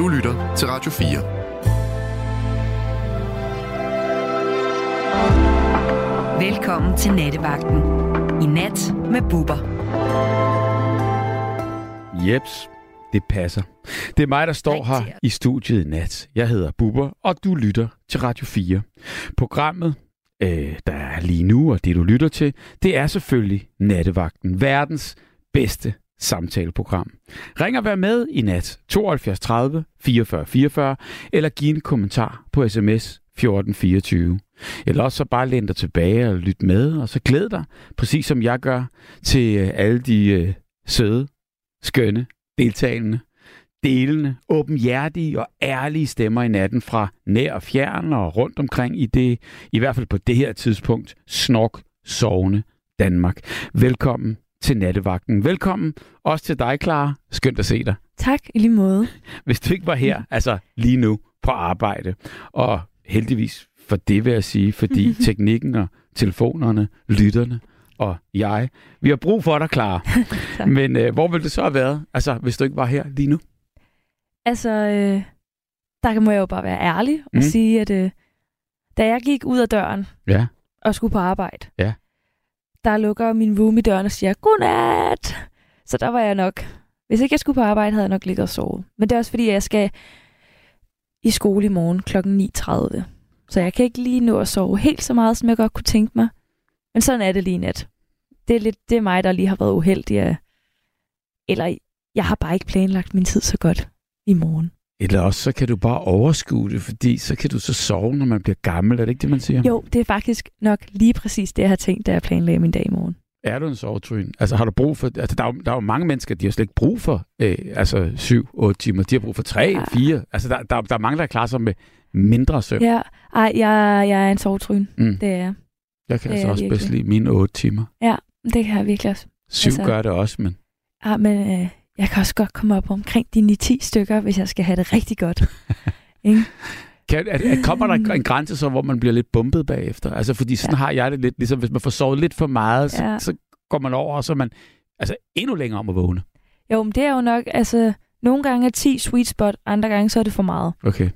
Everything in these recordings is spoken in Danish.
Du lytter til Radio 4. Velkommen til Nattevagten. I nat med Bubber. Jeps, det passer. Det er mig, der står her i studiet i nat. Jeg hedder Bubber, og du lytter til Radio 4. Programmet, øh, der er lige nu, og det du lytter til, det er selvfølgelig Nattevagten. Verdens bedste samtaleprogram. Ring og vær med i nat 72 30 44 44, eller giv en kommentar på sms 1424. Eller også så bare læn dig tilbage og lyt med, og så glæd dig, præcis som jeg gør, til øh, alle de øh, søde, skønne, deltagende, delende, åbenhjertige og ærlige stemmer i natten fra nær og fjern og rundt omkring i det, i hvert fald på det her tidspunkt, snok, sovende Danmark. Velkommen til nattevagten. Velkommen også til dig, Clara. Skønt at se dig. Tak, i lige måde. Hvis du ikke var her, altså lige nu på arbejde, og heldigvis for det vil jeg sige, fordi teknikken og telefonerne, lytterne og jeg, vi har brug for dig, Clara. Men øh, hvor ville det så have været, altså hvis du ikke var her lige nu? Altså, øh, der må jeg jo bare være ærlig og mm. sige, at øh, da jeg gik ud af døren ja. og skulle på arbejde, ja der lukker min roomie døren og siger, godnat! Så der var jeg nok, hvis ikke jeg skulle på arbejde, havde jeg nok ligget og sovet. Men det er også fordi, jeg skal i skole i morgen kl. 9.30. Så jeg kan ikke lige nå at sove helt så meget, som jeg godt kunne tænke mig. Men sådan er det lige nat. Det er, lidt, det er mig, der lige har været uheldig. Eller jeg har bare ikke planlagt min tid så godt i morgen. Eller også så kan du bare overskue det, fordi så kan du så sove, når man bliver gammel. Er det ikke det, man siger? Jo, det er faktisk nok lige præcis det, jeg har tænkt, da jeg planlagde min dag i morgen. Er du en sovetryn? Altså har du brug for... Altså der er, jo, der er jo mange mennesker, de har slet ikke brug for øh, altså 7-8 timer. De har brug for 3, 4. Altså der, der, der er mange, der klarer sig med mindre søvn. Ja, ej, jeg, jeg er en sovetryn. Mm. Det er jeg. Jeg kan det altså også virkelig. bedst lide mine 8 timer. Ja, det kan jeg virkelig også. 7 altså, gør det også, men... Ja, men øh, jeg kan også godt komme op omkring de 9-10 stykker, hvis jeg skal have det rigtig godt. ikke? Kan, at, at kommer der en grænse så, hvor man bliver lidt bumpet bagefter? Altså, fordi sådan ja. har jeg det lidt, ligesom hvis man får sovet lidt for meget, så, ja. så går man over, og så er man altså, endnu længere om at vågne. Jo, men det er jo nok, altså, nogle gange er 10 sweet spot, andre gange så er det for meget. Okay.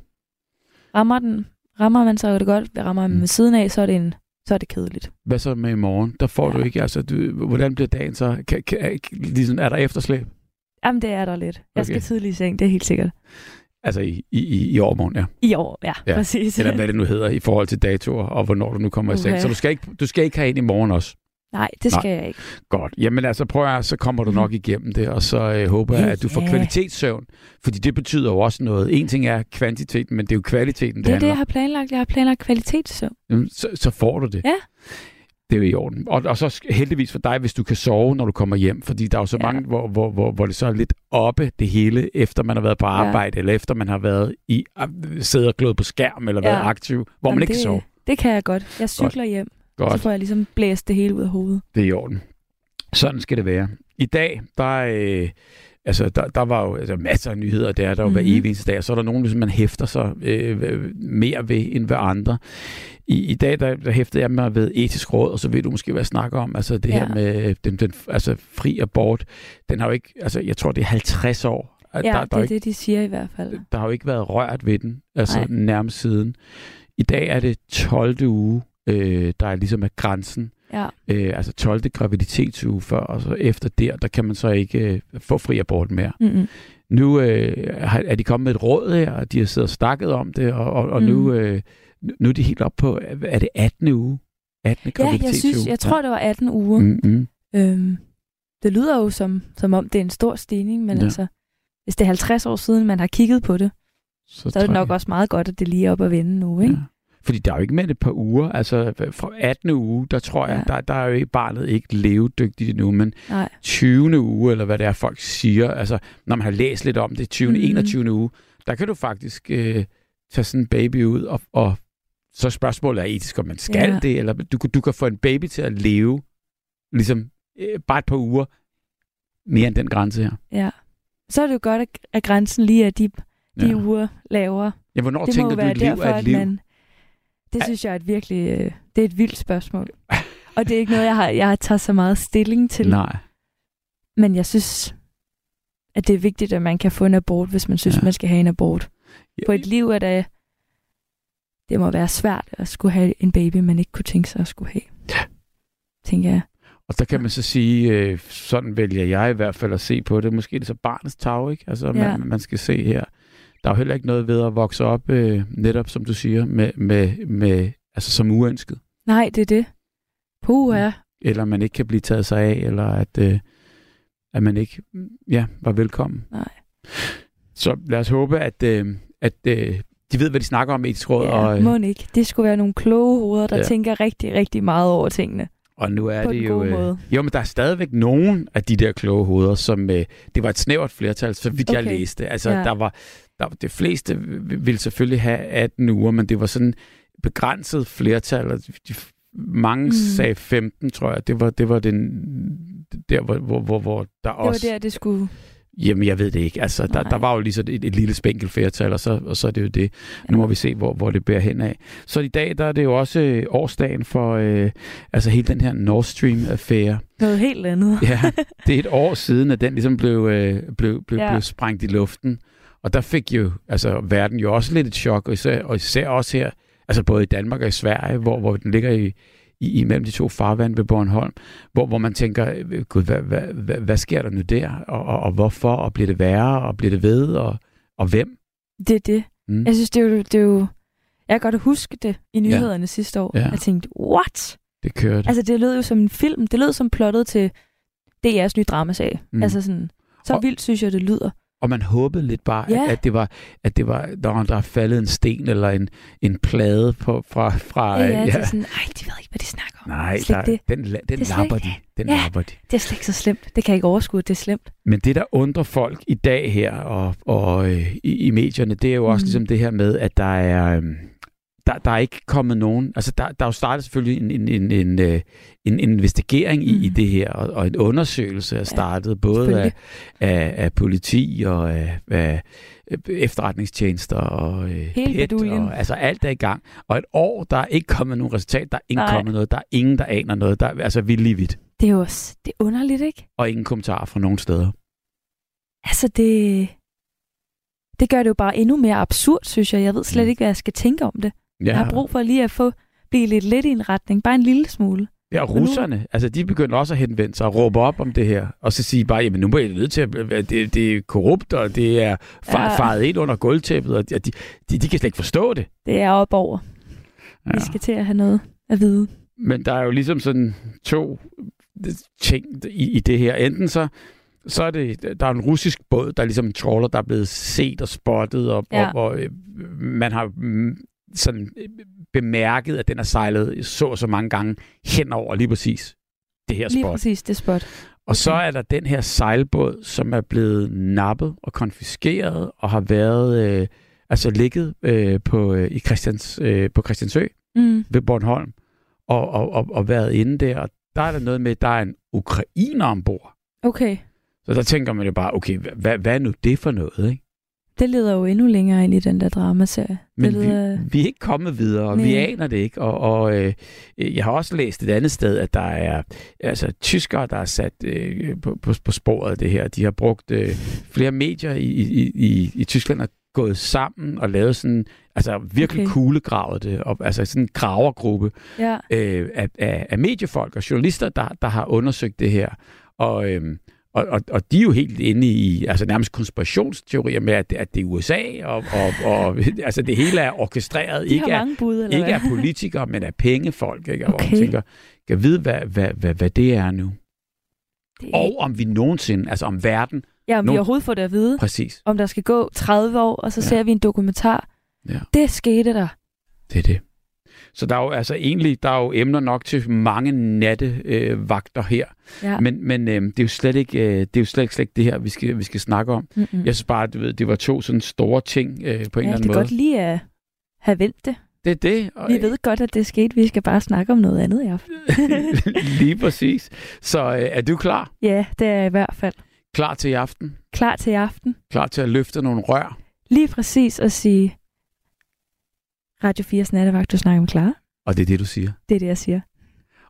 Rammer den, rammer man så er det godt, rammer man mm. med siden af, så er det en så er det kedeligt. Hvad så med i morgen? Der får ja. du ikke, altså, du, hvordan bliver dagen så? Kan, kan, ligesom, er der efterslæb? Jamen, det er der lidt. Jeg okay. skal tidligt i seng, det er helt sikkert. Altså i, i, i overmorgen, ja. I år, ja, ja, præcis. Eller hvad det nu hedder i forhold til datoer, og hvornår du nu kommer okay. i seng. Så du skal, ikke, du skal ikke have en i morgen også? Nej, det skal Nej. jeg ikke. Godt. Jamen altså, prøv at så kommer du nok mhm. igennem det, og så øh, håber jeg, at du får kvalitetssøvn. Fordi det betyder jo også noget. En ting er kvantiteten, men det er jo kvaliteten, det Det er det, jeg har planlagt. Jeg har planlagt kvalitetssøvn. Jamen, så, så får du det. Ja. Det er jo i orden. Og, og så heldigvis for dig, hvis du kan sove, når du kommer hjem. Fordi der er jo så ja. mange, hvor, hvor, hvor, hvor det så er lidt oppe det hele, efter man har været på arbejde, ja. eller efter man har været i siddet og glået på skærm, eller ja. været aktiv, hvor Jamen man ikke det, kan sove. Det kan jeg godt. Jeg cykler godt. hjem. Godt. Så får jeg ligesom blæst det hele ud af hovedet. Det er i orden. Sådan skal det være. I dag, der, øh, altså, der, der var jo altså, masser af nyheder, der er der jo mm-hmm. hver evig dag, og så er der nogen, som man hæfter sig øh, mere ved end ved andre. I, i dag, der, der hæftede jeg mig ved etisk råd, og så ved du måske, hvad jeg snakker om. Altså det ja. her med den, den altså, fri abort, den har jo ikke, altså jeg tror, det er 50 år. Ja, der, der det er ikke, det, de siger i hvert fald. Der har jo ikke været rørt ved den, altså Nej. nærmest siden. I dag er det 12. uge, øh, der er ligesom er grænsen. Ja. Øh, altså 12. graviditetsuge før, og så efter der, der kan man så ikke øh, få fri abort mere. Mm-hmm. Nu øh, er de kommet med et råd her, og de har siddet og snakket om det, og, og, og mm. nu, øh, nu er de helt op på, er det 18. uge? 18. Ja, jeg, synes, jeg tror, det var 18 uger. Mm-hmm. Øhm, det lyder jo som, som om, det er en stor stigning, men ja. altså, hvis det er 50 år siden, man har kigget på det, så, så er det nok jeg... også meget godt, at det lige er op at vende nu, ikke? Ja. Fordi der er jo ikke med et par uger. Altså fra 18. uge, der tror jeg, ja. der, der er jo ikke barnet ikke levedygtigt endnu, men Nej. 20. uge, eller hvad det er, folk siger, altså når man har læst lidt om det, 20. Mm. 21. uge, der kan du faktisk øh, tage sådan en baby ud, og, og så spørgsmålet er etisk, om man skal ja. det, eller du, du kan få en baby til at leve, ligesom øh, bare et par uger, mere end den grænse her. Ja. Så er det jo godt, at grænsen lige er de, de ja. uger lavere. Ja, hvornår det tænker du, et liv er et liv? Man, det synes jeg er et virkelig øh, det er et vildt spørgsmål. Og det er ikke noget, jeg har, jeg har taget så meget stilling til. Nej. Men jeg synes, at det er vigtigt, at man kan få en abort, hvis man synes, Ja. ja. man skal have en abort. Ja. På et liv er det, det må være svært at skulle have en baby, man ikke kunne tænke sig at skulle have. Ja. Tænker jeg. Og der kan man så sige, øh, sådan vælger jeg i hvert fald at se på det. Måske er det så barnets tag, ikke? Altså, Ja. man, man skal se her. Der er jo heller ikke noget ved at vokse op, øh, netop som du siger, med, med, med, altså som uønsket. Nej, det er det. Puh, ja. Eller man ikke kan blive taget sig af, eller at, øh, at man ikke mm, ja, var velkommen. Nej. Så lad os håbe, at, øh, at øh, de ved, hvad de snakker om i etisk råd. ja og, øh, må ikke. Det skulle være nogle kloge hoveder, der Ja. tænker rigtig, rigtig meget over tingene. Og nu er det jo... Øh, jo, men der er stadigvæk nogen af de der kloge hoveder, som... Øh, det var et snævert flertal, så vidt okay. jeg læste. Altså, Ja. der var... Der, det fleste ville selvfølgelig have 18 uger, men det var sådan begrænset flertal. Og de, mange mm. Sagde 15, tror jeg. Det var, det var den... Der, hvor, hvor, hvor, hvor der Det var også... der, det skulle... Jamen, jeg ved det ikke. Altså, der, Nej. der var jo lige så et, et lille spænkel flertal, og så, og så er det jo det. Nu må vi se, hvor, hvor det bærer hen af. Så i dag, der er det jo også øh, årsdagen for øh, altså hele den her Nord Stream-affære. Noget helt andet. Ja, det er et år siden, at den ligesom blev, øh, blev, blev. Ja. blev sprængt i luften. Og der fik jo altså, verden jo også lidt et chok, og især, og især også her, altså både i Danmark og i Sverige, hvor, hvor den ligger i, i, imellem de to farvand ved Bornholm, hvor, hvor man tænker, gud, hvad, hvad, hvad, hvad sker der nu der, og, og, og hvorfor, og bliver det værre, og bliver det ved, og, og hvem? Det er det. Mm. Jeg synes, det er jo... Det er jo jeg kan godt huske det i nyhederne ja. sidste år. Ja. Jeg tænkte, what? Det kørte. Altså, det lød jo som en film. Det lød som plottet til DR's nye dramaserie. Mm. Mm. Altså sådan, så Og- vildt synes jeg, det lyder. Og man håbede lidt bare, Ja. at, at det var, at det var, der, var- der er faldet en sten eller en, en plade på, fra, fra Ja, ja, det er sådan, ej, de ved ikke, hvad de snakker om. Nej, der, det. den, den Det er lapper ikke- de. Den Ja. lapper de. Det er slet ikke så slemt. Det kan jeg ikke overskue, det er slemt. Men det, der undrer folk i dag her og, og øh, i, i medierne, det er jo også Mhm. ligesom det her med, at der er... øhm, der, der er ikke kommet nogen... Altså, der, der er jo startet selvfølgelig en, en, en, en, øh, en investigering i, i Mhm. det her, og, og en undersøgelse er startet, både af, af, af politi og af, af efterretningstjenester og øh, Hele PET, og, altså alt er i gang. Og et år, der er ikke kommet nogen resultat, der er ikke kommet noget, der er ingen, der aner noget, der er altså vildt lige vidt, Det er jo også, det er underligt, ikke? og ingen kommentarer fra nogen steder. Altså, det... Det gør det jo bare endnu mere absurd, synes jeg. Jeg ved slet Mm. ikke, hvad jeg skal tænke om det. Ja, Jeg har brug for lige at få blive lidt lidt i en retning. Bare en lille smule. ja og russerne, altså de begynder også at henvende sig og råbe op om det her, og så sige bare, jamen nu må I nødt til at, det, det er korrupt, og det er far, Ja. faret ind under gulvtæppet, og de, de, de, de kan slet ikke forstå det. Det er op over. Ja. Vi skal til at have noget at vide. Men der er jo ligesom sådan to ting i, i det her. Enten så, så er det, der er en russisk båd, der er ligesom en trawler, der er blevet set og spottet, og, Ja. og, og øh, man har mm, sådan bemærket, at den har sejlet så og så mange gange hen over lige præcis det her Lige spot. præcis det spot. Og så er der den her sejlbåd, som er blevet nappet og konfiskeret og har været øh, altså ligget øh, på øh, i Christians øh, på Christiansø Mm. ved Bornholm og, og, og, og været inde der. Og der er der noget med, at der er en ukrainer ombord. Okay. Så der tænker man jo bare, okay, hvad, hvad er nu det for noget, ikke? Det leder jo endnu længere ind i den der dramaserie. Men det leder... vi, vi er ikke kommet videre, og Nej. vi aner det ikke. Og, og øh, jeg har også læst et andet sted, at der er altså, tyskere, der er sat øh, på, på, på sporet af det her. De har brugt øh, flere medier i, i, i, i Tyskland og gået sammen og lavet sådan, altså virkelig. Okay. kuglegravet det, og, altså sådan en gravergruppe Ja. øh, af, af, af mediefolk og journalister, der, der har undersøgt det her. Og, øhm, og, og, og de er jo helt inde i altså nærmest konspirationsteorier med, at det, at det er USA, og, og, og altså det hele er orkestreret, De ikke af, bud, eller ikke af politikere, men af pengefolk. Ikke? Og hvor man Okay. tænker, kan vide, hvad, hvad, hvad, hvad det er nu. Det... Og om vi nogensinde, altså om verden, Ja, om vi Nogen- overhovedet får det at vide. præcis, Om der skal gå 30 år, og så Ja. ser vi en dokumentar. Ja. Det skete der. det er det. Så der er jo altså egentlig, der er jo emner nok til mange nattevagter øh, her. Ja. Men, men øh, det er jo slet ikke, øh, det er jo slet, slet ikke det her, vi skal, vi skal snakke om. Mm-mm. Jeg synes bare, du ved, det var to sådan store ting øh, på en ja, eller det anden er måde. godt lige at have vendt det. Det er det. Og, Vi ved godt, at det skete. Vi skal bare snakke om noget andet i aften. Lige præcis. Så øh, er du klar? Ja, det er jeg i hvert fald. Klar til i aften? Klar til i aften. Klar til at løfte nogle rør? Lige præcis at sige, Radio 4's nattevagt, du snakker med Clara. Og det er det, du siger. Det er det, jeg siger.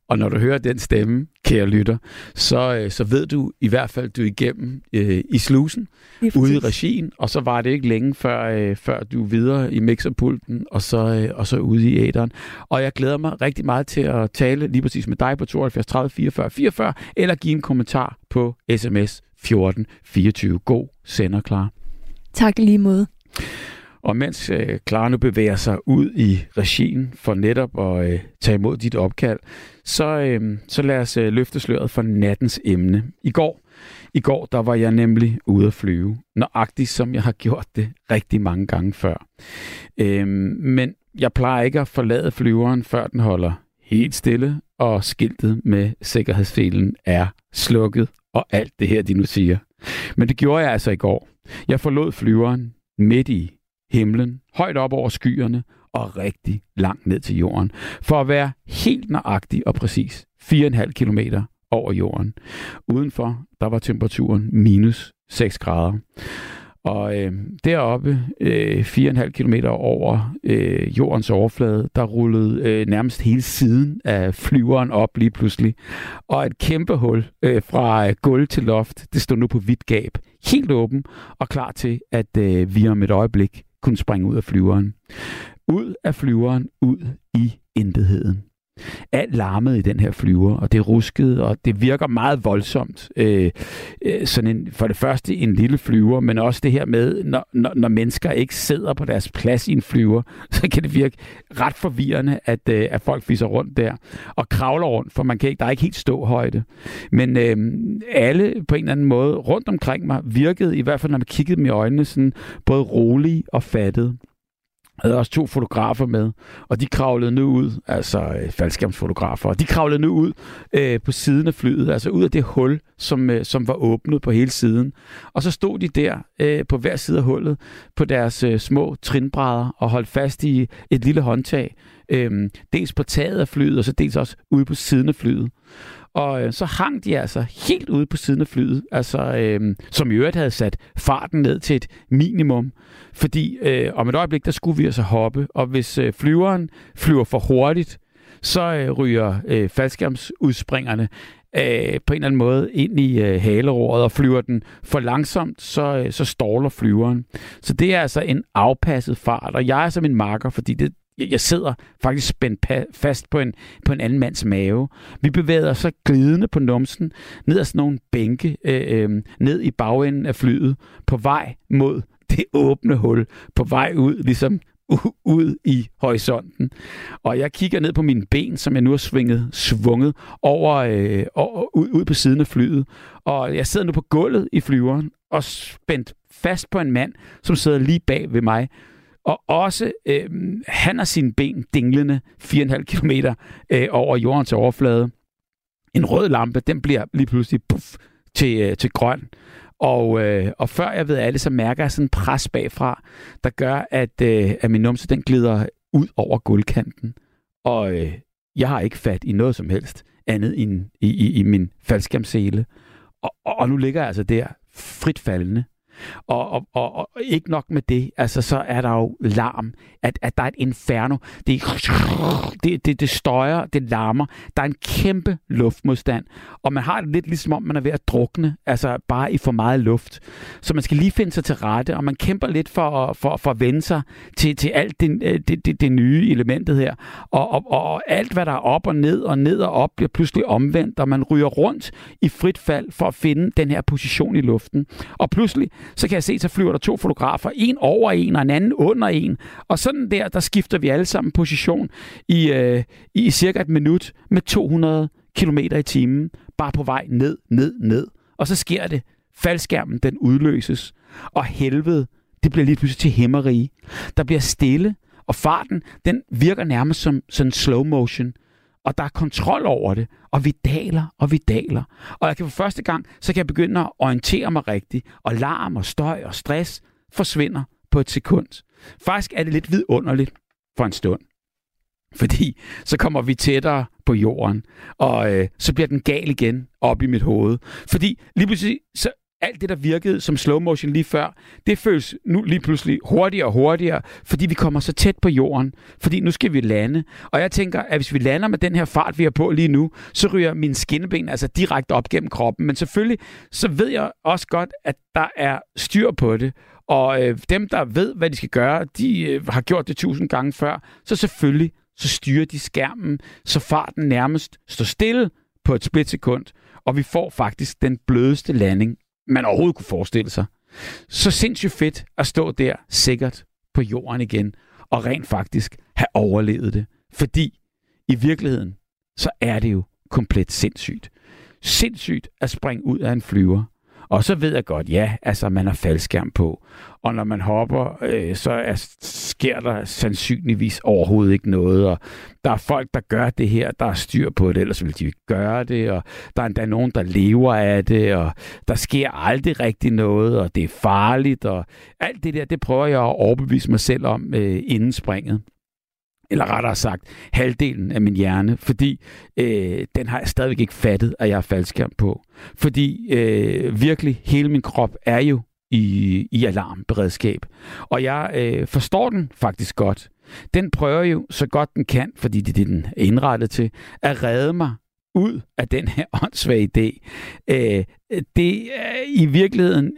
Og når du hører den stemme, kære lytter, så, øh, så ved du i hvert fald, du er igennem øh, i slusen, ude i regien, og så var det ikke længe før, øh, før du er videre i mixerpulten, og så, øh, og så ude i æderen. Og jeg glæder mig rigtig meget til at tale lige præcis med dig på 72 30 44 44, eller give en kommentar på sms 14 24. God sender, klar. Tak lige måde. Og mens øh, Clara nu bevæger sig ud i regien for netop at øh, tage imod dit opkald, så, øh, så lad os øh, løfte sløret for nattens emne. I går, I går der var jeg nemlig ude at flyve, nøjagtigt som jeg har gjort det rigtig mange gange før. Øh, men jeg plejer ikke at forlade flyveren, før den holder helt stille, og skiltet med sikkerhedsfelen er slukket, og alt det her, de nu siger. Men det gjorde jeg altså i går. Jeg forlod flyveren midt i himlen, højt op over skyerne og rigtig langt ned til jorden, for at være helt nøjagtig og præcis 4,5 km over jorden. Udenfor, der var temperaturen minus 6 grader. Og øh, deroppe, øh, 4,5 km over øh, jordens overflade, der rullede øh, nærmest hele siden af flyveren op lige pludselig. Og et kæmpe hul øh, fra øh, gulv til loft, det stod nu på vidt gab, helt åben og klar til, at øh, vi om et øjeblik kunne springe ud af flyveren. Ud af flyveren, ud i intetheden. Alt larmede i den her flyver, og det ruskede, og det virker meget voldsomt. Øh, øh, sådan en, for det første en lille flyver, men også det her med, når, når, når mennesker ikke sidder på deres plads i en flyver, så kan det virke ret forvirrende, at, øh, at folk fiser rundt der og kravler rundt, for man kan ikke, der er ikke helt ståhøjde. Men øh, alle på en eller anden måde rundt omkring mig virkede, i hvert fald når man kiggede dem i øjnene, sådan både rolige og fattede. Havde også to fotografer med, og de kravlede nu ud, altså øh, faldskærmsfotografer, og de kravlede nu ud øh, på siden af flyet, altså ud af det hul, som, øh, som var åbnet på hele siden. Og så stod de der øh, på hver side af hullet på deres øh, små trinbrædder og holdt fast i et lille håndtag, øh, dels på taget af flyet, og så dels også ude på siden af flyet. Og øh, så hang de altså helt ude på siden af flyet, altså, øh, som i øvrigt havde sat farten ned til et minimum. Fordi øh, om et øjeblik, der skulle vi altså hoppe, og hvis øh, flyveren flyver for hurtigt, så øh, ryger øh, faldskærmsudspringerne øh, på en eller anden måde ind i øh, haleroret, og flyver den for langsomt, så, øh, så ståler flyveren. Så det er altså en afpasset fart, og jeg er som en marker, fordi det, jeg sidder faktisk spændt fast på en, på en anden mands mave. Vi bevæger os så glidende på numsen, ned ad sådan nogle bænke, øh, øh, ned i bagenden af flyet, på vej mod det åbne hul, på vej ud, ligesom ud i horisonten. Og jeg kigger ned på mine ben, som jeg nu har svinget, svunget over, øh, over ud, ud på siden af flyet. Og jeg sidder nu på gulvet i flyveren og spændt fast på en mand, som sidder lige bag ved mig, og også, øh, han har sine ben dinglende 4,5 km øh, over jordens overflade. En rød lampe, den bliver lige pludselig puff, til, øh, til grøn. Og, øh, og før jeg ved af det, så mærker jeg sådan en pres bagfra, der gør, at, øh, at min numse den glider ud over gulvkanten. Og øh, jeg har ikke fat i noget som helst andet end i, i, i min faldskærmsele. Og, og, og nu ligger jeg altså der frit faldende og, og, og, og ikke nok med det, altså så er der jo larm, at, at der er et inferno. Det, det, det, det støjer, det larmer. Der er en kæmpe luftmodstand, og man har det lidt ligesom om, man er ved at drukne, altså bare i for meget luft. Så man skal lige finde sig til rette, og man kæmper lidt for, for, for at vende sig til, til alt det, øh, det, det, det nye elementet her. Og, og, og alt, hvad der er op og ned og ned og op, bliver pludselig omvendt, og man ryger rundt i frit fald for at finde den her position i luften. Og pludselig, så kan jeg se, så flyver der to fotografer, en over en og en anden under en. Og sådan der, der skifter vi alle sammen position i, øh, i cirka et minut med 200 km i timen, bare på vej ned, ned, ned. Og så sker det. Faldskærmen, den udløses. Og helvede, det bliver lige pludselig til hæmmerige. Der bliver stille, og farten, den virker nærmest som sådan slow motion og der er kontrol over det, og vi daler, og vi daler. Og jeg kan for første gang, så kan jeg begynde at orientere mig rigtigt, og larm og støj og stress forsvinder på et sekund. Faktisk er det lidt vidunderligt for en stund. Fordi så kommer vi tættere på jorden, og øh, så bliver den gal igen op i mit hoved. Fordi lige pludselig så alt det, der virkede som slow motion lige før, det føles nu lige pludselig hurtigere og hurtigere, fordi vi kommer så tæt på jorden. Fordi nu skal vi lande. Og jeg tænker, at hvis vi lander med den her fart, vi har på lige nu, så ryger min skinneben altså direkte op gennem kroppen. Men selvfølgelig, så ved jeg også godt, at der er styr på det. Og øh, dem, der ved, hvad de skal gøre, de øh, har gjort det tusind gange før. Så selvfølgelig, så styrer de skærmen, så farten nærmest står stille på et splitsekund, og vi får faktisk den blødeste landing, man overhovedet kunne forestille sig. Så sindssygt fedt at stå der sikkert på jorden igen, og rent faktisk have overlevet det. Fordi i virkeligheden, så er det jo komplet sindssygt. Sindssygt at springe ud af en flyver. Og så ved jeg godt, ja, altså man har faldskærm på. Og når man hopper, øh, så er, sker der sandsynligvis overhovedet ikke noget. Og der er folk, der gør det her, der er styr på det, ellers vil de ikke gøre det. Og der er endda nogen, der lever af det, og der sker aldrig rigtig noget, og det er farligt. Og alt det der, det prøver jeg at overbevise mig selv om øh, inden springet eller rettere sagt halvdelen af min hjerne, fordi øh, den har jeg stadigvæk ikke fattet, at jeg er faldskærm på. Fordi øh, virkelig hele min krop er jo i, i alarmberedskab. Og jeg øh, forstår den faktisk godt. Den prøver jo så godt den kan, fordi det er det, den er indrettet til, at redde mig ud af den her åndssvage idé. Øh, det er i virkeligheden,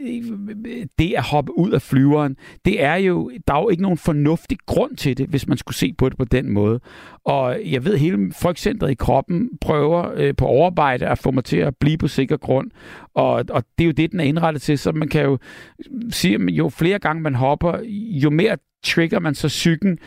det at hoppe ud af flyveren, det er jo, der er jo ikke nogen fornuftig grund til det, hvis man skulle se på det på den måde. Og jeg ved, hele frygtcentret i kroppen prøver øh, på overarbejde at få mig til at blive på sikker grund. Og, og det er jo det, den er indrettet til, så man kan jo sige, at jo flere gange man hopper, jo mere trigger man så psyken,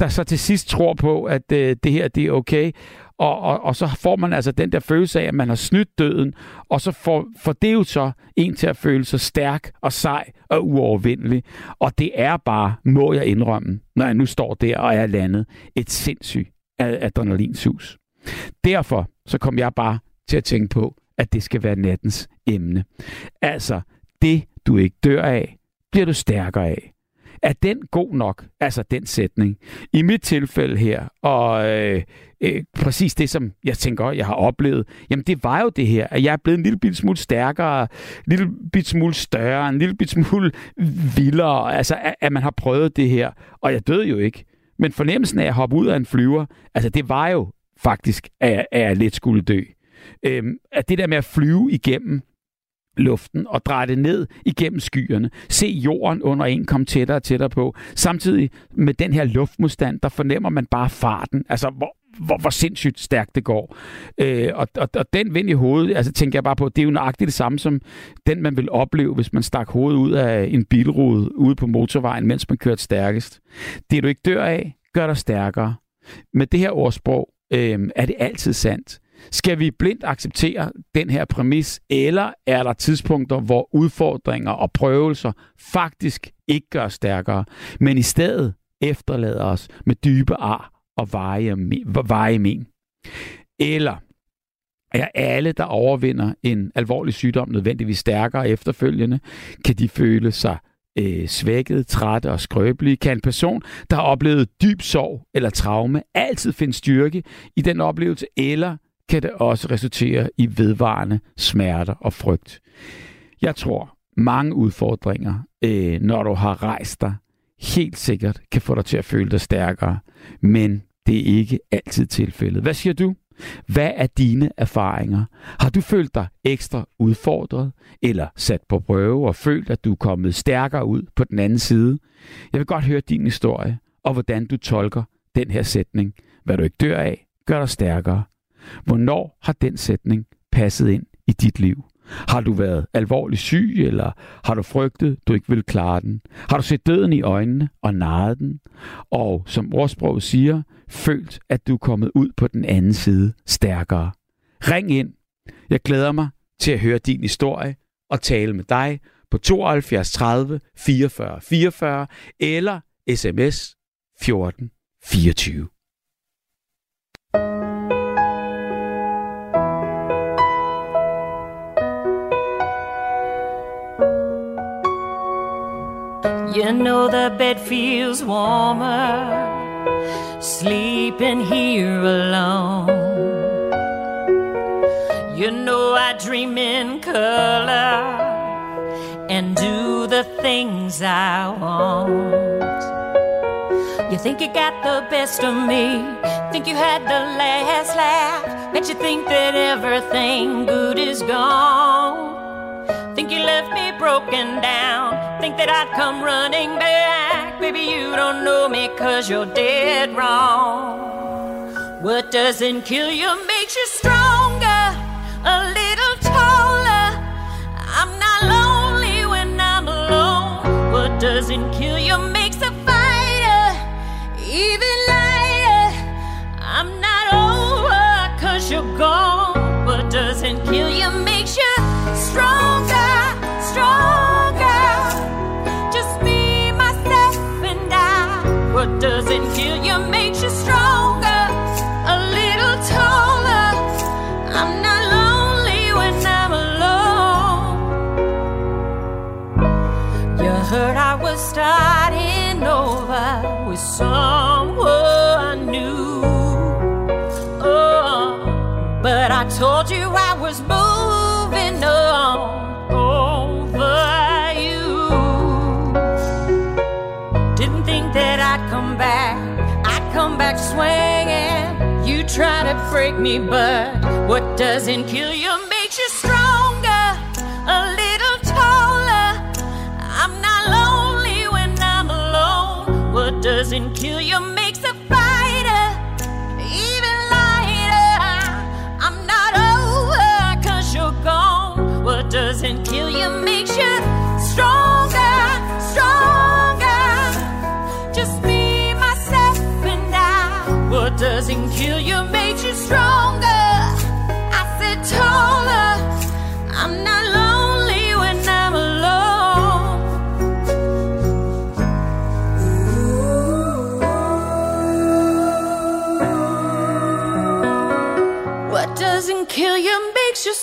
der så til sidst tror på, at øh, det her det er okay. Og, og, og så får man altså den der følelse af, at man har snydt døden, og så får, får det jo så en til at føle sig stærk og sej og uovervindelig. Og det er bare, må jeg indrømme, når jeg nu står der og er landet, et sindssygt adrenalinsus. Derfor så kom jeg bare til at tænke på, at det skal være nattens emne. Altså, det du ikke dør af, bliver du stærkere af. Er den god nok, altså den sætning? I mit tilfælde her, og øh, øh, præcis det, som jeg tænker, jeg har oplevet, jamen det var jo det her, at jeg er blevet en lille bit smule stærkere, en lille bit smule større, en lille bit smule vildere, altså at, at man har prøvet det her, og jeg døde jo ikke. Men fornemmelsen af at hoppe ud af en flyver, altså det var jo faktisk, at jeg, at jeg lidt skulle dø. Øhm, at det der med at flyve igennem luften og dreje det ned igennem skyerne. Se jorden under en komme tættere og tættere på. Samtidig med den her luftmodstand, der fornemmer man bare farten. Altså, hvor, hvor, hvor sindssygt stærkt det går. Øh, og, og, og den vind i hovedet, altså tænker jeg bare på, det er jo nøjagtigt det samme som den, man vil opleve, hvis man stak hovedet ud af en bilrude ude på motorvejen, mens man kørte stærkest. Det du ikke dør af, gør dig stærkere. Med det her ordsprog øh, er det altid sandt. Skal vi blindt acceptere den her præmis, eller er der tidspunkter, hvor udfordringer og prøvelser faktisk ikke gør stærkere, men i stedet efterlader os med dybe ar og veje men? Eller er alle, der overvinder en alvorlig sygdom, nødvendigvis stærkere efterfølgende? Kan de føle sig øh, svækket, trætte og skrøbelige? Kan en person, der har oplevet dyb sorg eller traume, altid finde styrke i den oplevelse, eller kan det også resultere i vedvarende smerter og frygt. Jeg tror, mange udfordringer, øh, når du har rejst dig, helt sikkert kan få dig til at føle dig stærkere, men det er ikke altid tilfældet. Hvad siger du? Hvad er dine erfaringer? Har du følt dig ekstra udfordret eller sat på prøve og følt, at du er kommet stærkere ud på den anden side? Jeg vil godt høre din historie og hvordan du tolker den her sætning. Hvad du ikke dør af, gør dig stærkere. Hvornår har den sætning passet ind i dit liv? Har du været alvorligt syg, eller har du frygtet, du ikke vil klare den? Har du set døden i øjnene og naret den? Og som ordsproget siger, følt, at du er kommet ud på den anden side stærkere. Ring ind. Jeg glæder mig til at høre din historie og tale med dig på 72 30 44 44 eller sms 14 24. You know the bed feels warmer sleeping here alone. You know I dream in color and do the things I want. You think you got the best of me, think you had the last laugh, bet you think that everything good is gone. Think you left me broken down, think that I'd come running back. Baby, you don't know me cause you're dead wrong. What doesn't kill you makes you stronger, a little taller. I'm not lonely when I'm alone. What doesn't kill you makes a fighter even lighter. I'm not over cause you're gone. What doesn't kill you someone new. Oh, but I told you I was moving on over you. Didn't think that I'd come back. I'd come back swinging. You try to break me, but what doesn't kill you doesn't kill you makes a fighter even lighter. I'm not over cause you're gone. What doesn't kill you makes you stronger, stronger. Just me, myself, and I. What doesn't kill you makes you stronger.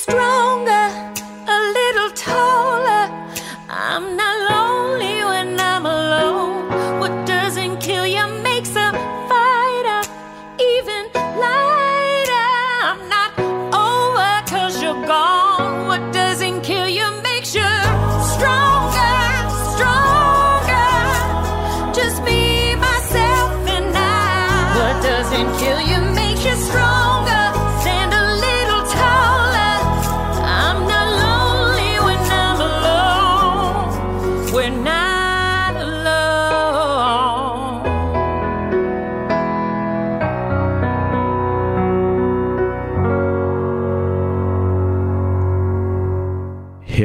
strong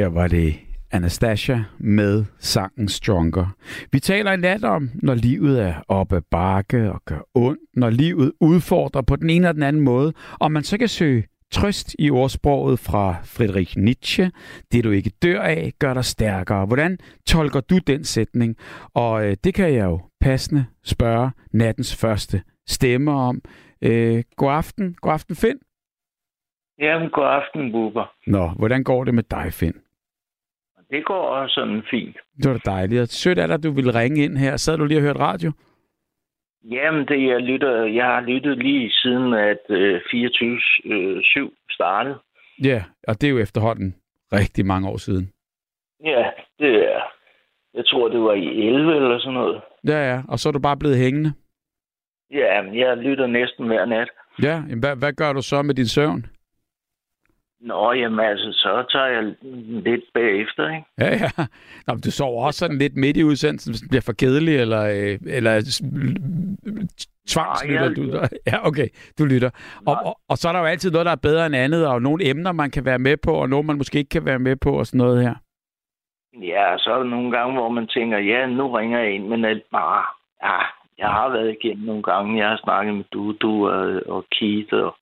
Her var det Anastasia med sangen Stronger. Vi taler i nat om, når livet er op ad bakke og gør ondt, når livet udfordrer på den ene eller den anden måde, og man så kan søge trøst i ordsproget fra Friedrich Nietzsche. Det du ikke dør af, gør dig stærkere. Hvordan tolker du den sætning? Og øh, det kan jeg jo passende spørge nattens første stemme om. Øh, god aften. God aften, Finn. Jamen, god aften, Bubber. Nå, hvordan går det med dig, Finn? Det går også sådan fint. Det var da dejligt. Og Sødt er der, at du ville ringe ind her. Sad du lige og hørte radio? Jamen, det, jeg, lytter, jeg har lyttet lige siden, at øh, 24-7 startede. Ja, og det er jo efterhånden rigtig mange år siden. Ja, det er... Jeg tror, det var i 11 eller sådan noget. Ja, ja. Og så er du bare blevet hængende. Ja, men jeg lytter næsten hver nat. Ja, jamen, hvad, hvad gør du så med din søvn? Nå, jamen altså, så tager jeg lidt bagefter, ikke? Ja, ja. Nå, men du sover også sådan lidt midt i udsendelsen, hvis det bliver for kedelig, eller, øh, eller tvangslytter jeg- du der? Ja, okay, du lytter. Og, og, og så er der jo altid noget, der er bedre end andet, og nogle emner, man kan være med på, og nogle, man måske ikke kan være med på, og sådan noget her. Ja, så er der nogle gange, hvor man tænker, ja, nu ringer jeg ind, men alt bare... Ja, jeg har været igennem nogle gange. Jeg har snakket med du, du og, og Keith, og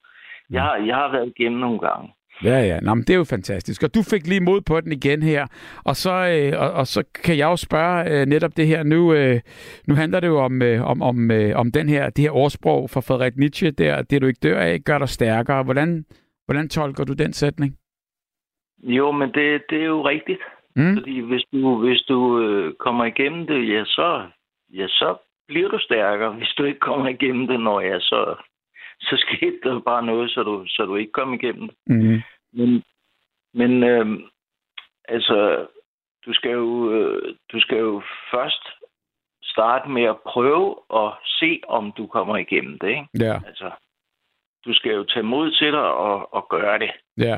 jeg, har- jeg har været igennem nogle gange. Ja, ja. Nå, men det er jo fantastisk. Og du fik lige mod på den igen her. Og så, øh, og, og så kan jeg jo spørge øh, netop det her. Nu, øh, nu handler det jo om, øh, om, om, øh, om den her, det her ordsprog fra Frederik Nietzsche, der, det du ikke dør af, gør dig stærkere. Hvordan, hvordan tolker du den sætning? Jo, men det, det er jo rigtigt. Mm? Fordi hvis du, hvis du øh, kommer igennem det, ja så, ja, så bliver du stærkere. Hvis du ikke kommer igennem det, når ja, så, så skete der bare noget, så du, så du ikke kom igennem det. Mm. Men, men øh, altså, du skal jo, øh, du skal jo først starte med at prøve at se, om du kommer igennem det. Ikke? Ja, Altså, du skal jo tage mod til dig og, og gøre det. ja.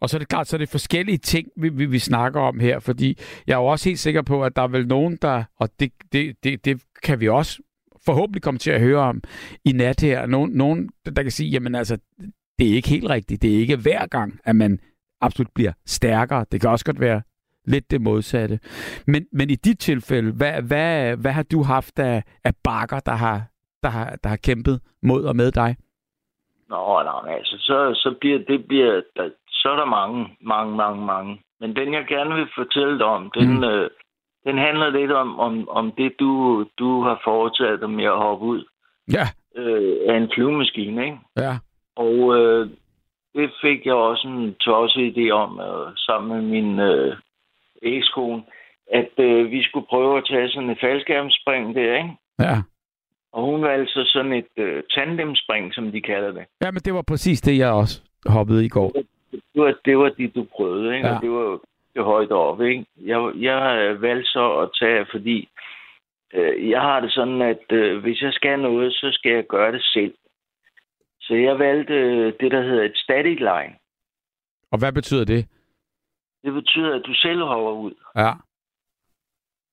Og så er det klart, så er det forskellige ting, vi, vi, vi snakker om her, fordi jeg er jo også helt sikker på, at der er vel nogen, der, og det, det, det, det kan vi også forhåbentlig komme til at høre om i nat her, nogen, nogen der kan sige, jamen altså, det er ikke helt rigtigt. Det er ikke hver gang, at man absolut bliver stærkere. Det kan også godt være lidt det modsatte. Men, men i dit tilfælde, hvad, hvad, hvad har du haft af, af bakker, der har, der, har, der har kæmpet mod og med dig? Nå, nej, altså, så, så bliver det bliver, der, så er der mange, mange, mange, mange. Men den, jeg gerne vil fortælle dig om, den, Mm. øh, den handler lidt om, om, om det, du, du har foretaget dig med at hoppe ud Ja, øh, af en flyvemaskine, ikke? ja, Og øh, det fik jeg også en tosset idé om, øh, sammen med min øh, ekskone, at øh, vi skulle prøve at tage sådan et faldskærmsspring der, ikke? ja. Og hun valgte så sådan et øh, tandemspring, som de kalder det. Ja, men det var præcis det, jeg også hoppede i går. Det var det, var det du prøvede, ikke? Ja. Og det var jo det højt op, ikke? Jeg, jeg valgte så at tage, fordi øh, jeg har det sådan, at øh, hvis jeg skal noget, så skal jeg gøre det selv. Så jeg valgte øh, det, der hedder et static line. Og hvad betyder det? Det betyder, at du selv hopper ud. Ja,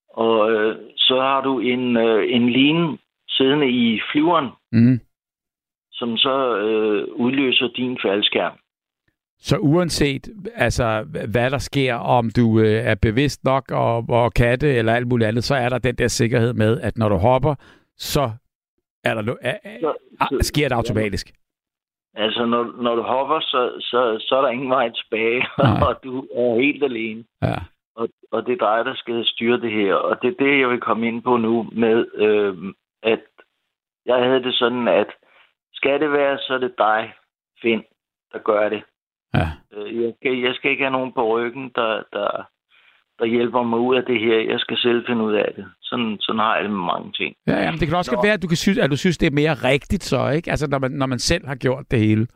Og øh, så har du en, øh, en line siddende i flyveren, mm. som så øh, udløser din faldskærm. Så uanset altså, hvad der sker, om du øh, er bevidst nok og, og kan det, eller alt muligt andet, så er der den der sikkerhed med, at når du hopper, så er der, er, er, Så, er, sker det automatisk. Altså, når, når du hopper, så, så, så er der ingen vej tilbage, Nej. og du er helt alene. Ja. Og, og det er dig, der skal styre det her. Og det er det, jeg vil komme ind på nu med, øh, at jeg havde det sådan, at skal det være, så er det dig, Finn, der gør det. Ja. Øh, Jeg skal, jeg skal ikke have nogen på ryggen, der, der, der hjælper mig ud af det her. Jeg skal selv finde ud af det. Sådan, sådan har jeg det med mange ting. Ja, ja, men det kan også Nå. godt være, at du, kan synes, at du synes, det er mere rigtigt så, ikke? Altså, når man, når man selv har gjort det hele.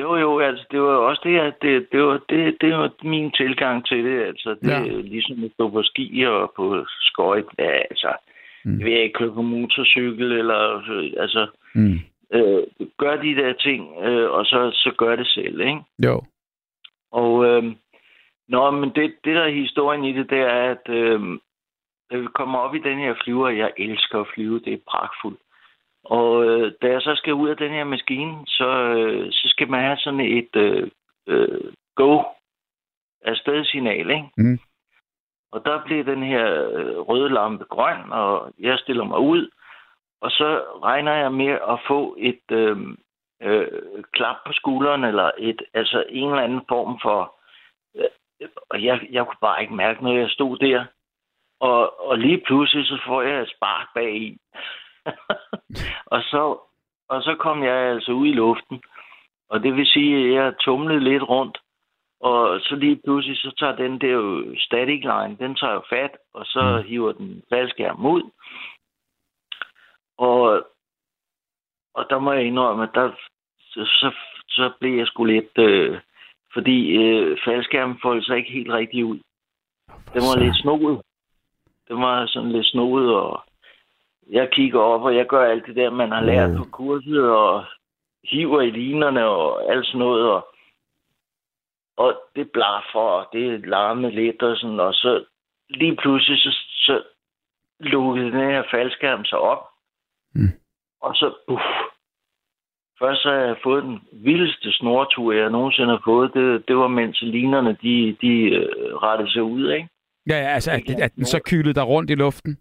Jo, jo, altså det var også det, at det, det, var, det, det var min tilgang til det. Altså det Ja. ja. er ligesom at stå på ski og på skøjt. Ja, altså, Mm. vil ikke køre på motorcykel, eller altså, Mm. øh, gør de der ting, øh, og så, så gør det selv, ikke? Jo. Og øh, nå, men det, det der er historien i det, det er, at øh, da vi kommer op i den her flyver, jeg elsker at flyve, det er pragtfuldt. Og øh, da jeg så skal ud af den her maskine, så, øh, så skal man have sådan et øh, øh, go afstedsignal, ikke? Mm. Og der bliver den her øh, røde lampe grøn, og jeg stiller mig ud, og så regner jeg med at få et øh, øh, klap på skulderen, eller et, altså en eller anden form for... Øh, og jeg, jeg kunne bare ikke mærke noget, jeg stod der. Og, og lige pludselig, så får jeg et spark bag i. og, så, og så kom jeg altså ud i luften. Og det vil sige, at jeg tumlede lidt rundt. Og så lige pludselig, så tager den der jo static line, den tager jo fat, og så Mm. hiver den faldskærm ud. Og, og der må jeg indrømme, at der, så, så, så blev jeg sgu lidt... Øh, fordi øh, faldskærmen foldede sig ikke helt rigtigt ud. Den var lidt snoet. Den var sådan lidt snoet, og jeg kigger op, og jeg gør alt det der, man har lært Mm. på kurset, og hiver i linerne og alt sådan noget, og, og det blaffer, og det larmede lidt, og sådan, og så lige pludselig, så, så lukkede den her faldskærm sig op, Mm. og så, uff, først så har jeg fået den vildeste snortur, jeg nogensinde har fået, det, det var mens linerne, de, de øh, rettede sig ud, ikke? Ja, ja, altså, at, at den så kylede dig rundt i luften.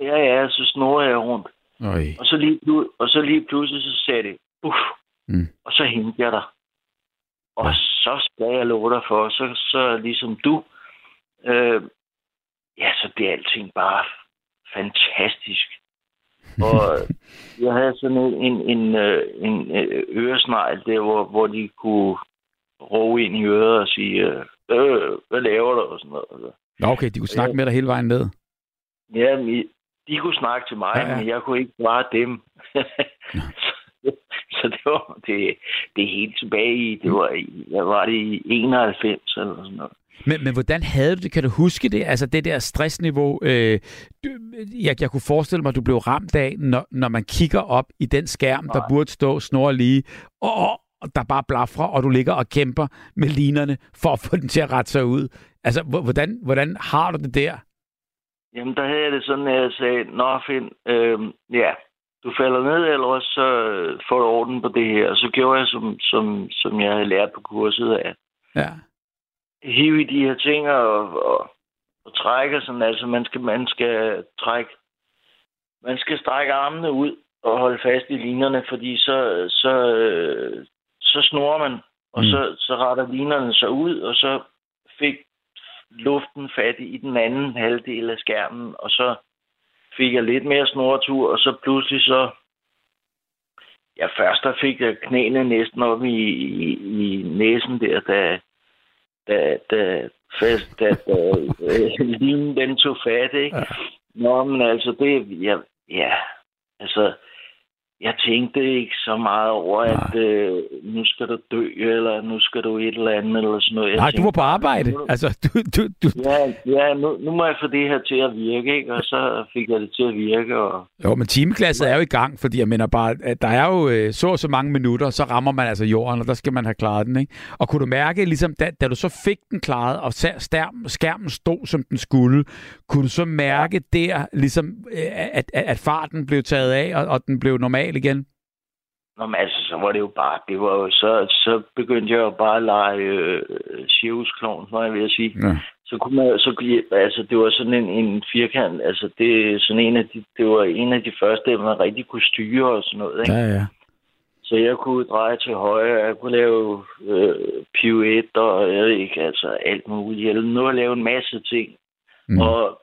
Ja, ja, så snorede jeg rundt. Øj. Og så lige, og så lige pludselig, så sagde det, uff, Mm. og så hentede jeg dig. Og Ja. så skal jeg love dig for, så, så ligesom du, øh, ja, så bliver alting bare fantastisk. Og jeg havde sådan en, en, en, øh, en øh, øresnegl der, hvor, hvor de kunne råbe ind i øret og sige, øh, øh, hvad laver du? Og sådan noget. Nå, okay, de kunne snakke med dig hele vejen ned. Ja, de kunne snakke til mig, Ja, ja, ja. ja. men jeg kunne ikke svare dem. så det var det, det helt tilbage i, det var, hvad var det i 91 eller sådan noget. Men, men hvordan havde du det? Kan du huske det? Altså det der stressniveau, øh, jeg, jeg kunne forestille mig, at du blev ramt af, når, når man kigger op i den skærm, Nej. der burde stå snor lige, og, og der bare blafrer, og du ligger og kæmper med linerne for at få den til at rette sig ud. Altså, hvordan, hvordan har du det der? Jamen, der havde jeg det sådan, at jeg sagde, Nå, Finn, øh, ja, du falder ned, eller også så får du orden på det her. Og så gjorde jeg, som, som, som jeg havde lært på kurset af. Ja. Hive i de her ting og, og, og trække sådan. Altså, man skal, man skal trække, man skal strække armene ud og holde fast i linerne, fordi så, så, så snor man, og mm. så, så retter linerne sig ud, og så fik luften fat i den anden halvdel af skærmen, og så fik jeg lidt mere snortur, og så pludselig så... Ja, først der fik jeg knæene næsten op i, i, i næsen der, da, da, da, fast, da, da øh, linen den tog fat, ikke? Ja. Nå, men altså, det, ja, ja, altså, jeg tænkte ikke så meget over, Nej. at øh, nu skal du dø, eller nu skal du et eller andet, eller sådan noget. Jeg Nej, tænkte, du var på arbejde. Nu, altså, du, du, du... Ja, ja nu, nu må jeg få det her til at virke, ikke? og så fik jeg det til at virke. Og... Jo, men timeklasset er jo i gang, fordi jeg mener bare, at der er jo øh, så og så mange minutter, så rammer man altså jorden, og der skal man have klaret den. Ikke? Og kunne du mærke, ligesom, da, da du så fik den klaret, og skærmen, skærmen stod, som den skulle, kunne du så mærke der, ligesom, øh, at, at, at farten blev taget af, og, og den blev normal normal igen? Nå, men altså, så var det jo bare, det var jo, så, så begyndte jeg jo bare at lege øh, cirkusklovn, var jeg ved at sige. Ja. Så kunne man, så altså, det var sådan en, en firkant, altså, det, sådan en af de, det var en af de første, man rigtig kunne styre og sådan noget, ikke? Ja, ja. Så jeg kunne dreje til højre, jeg kunne lave øh, pirouette og jeg ved ikke, altså alt muligt. Jeg nu at lave en masse ting. Mm. Og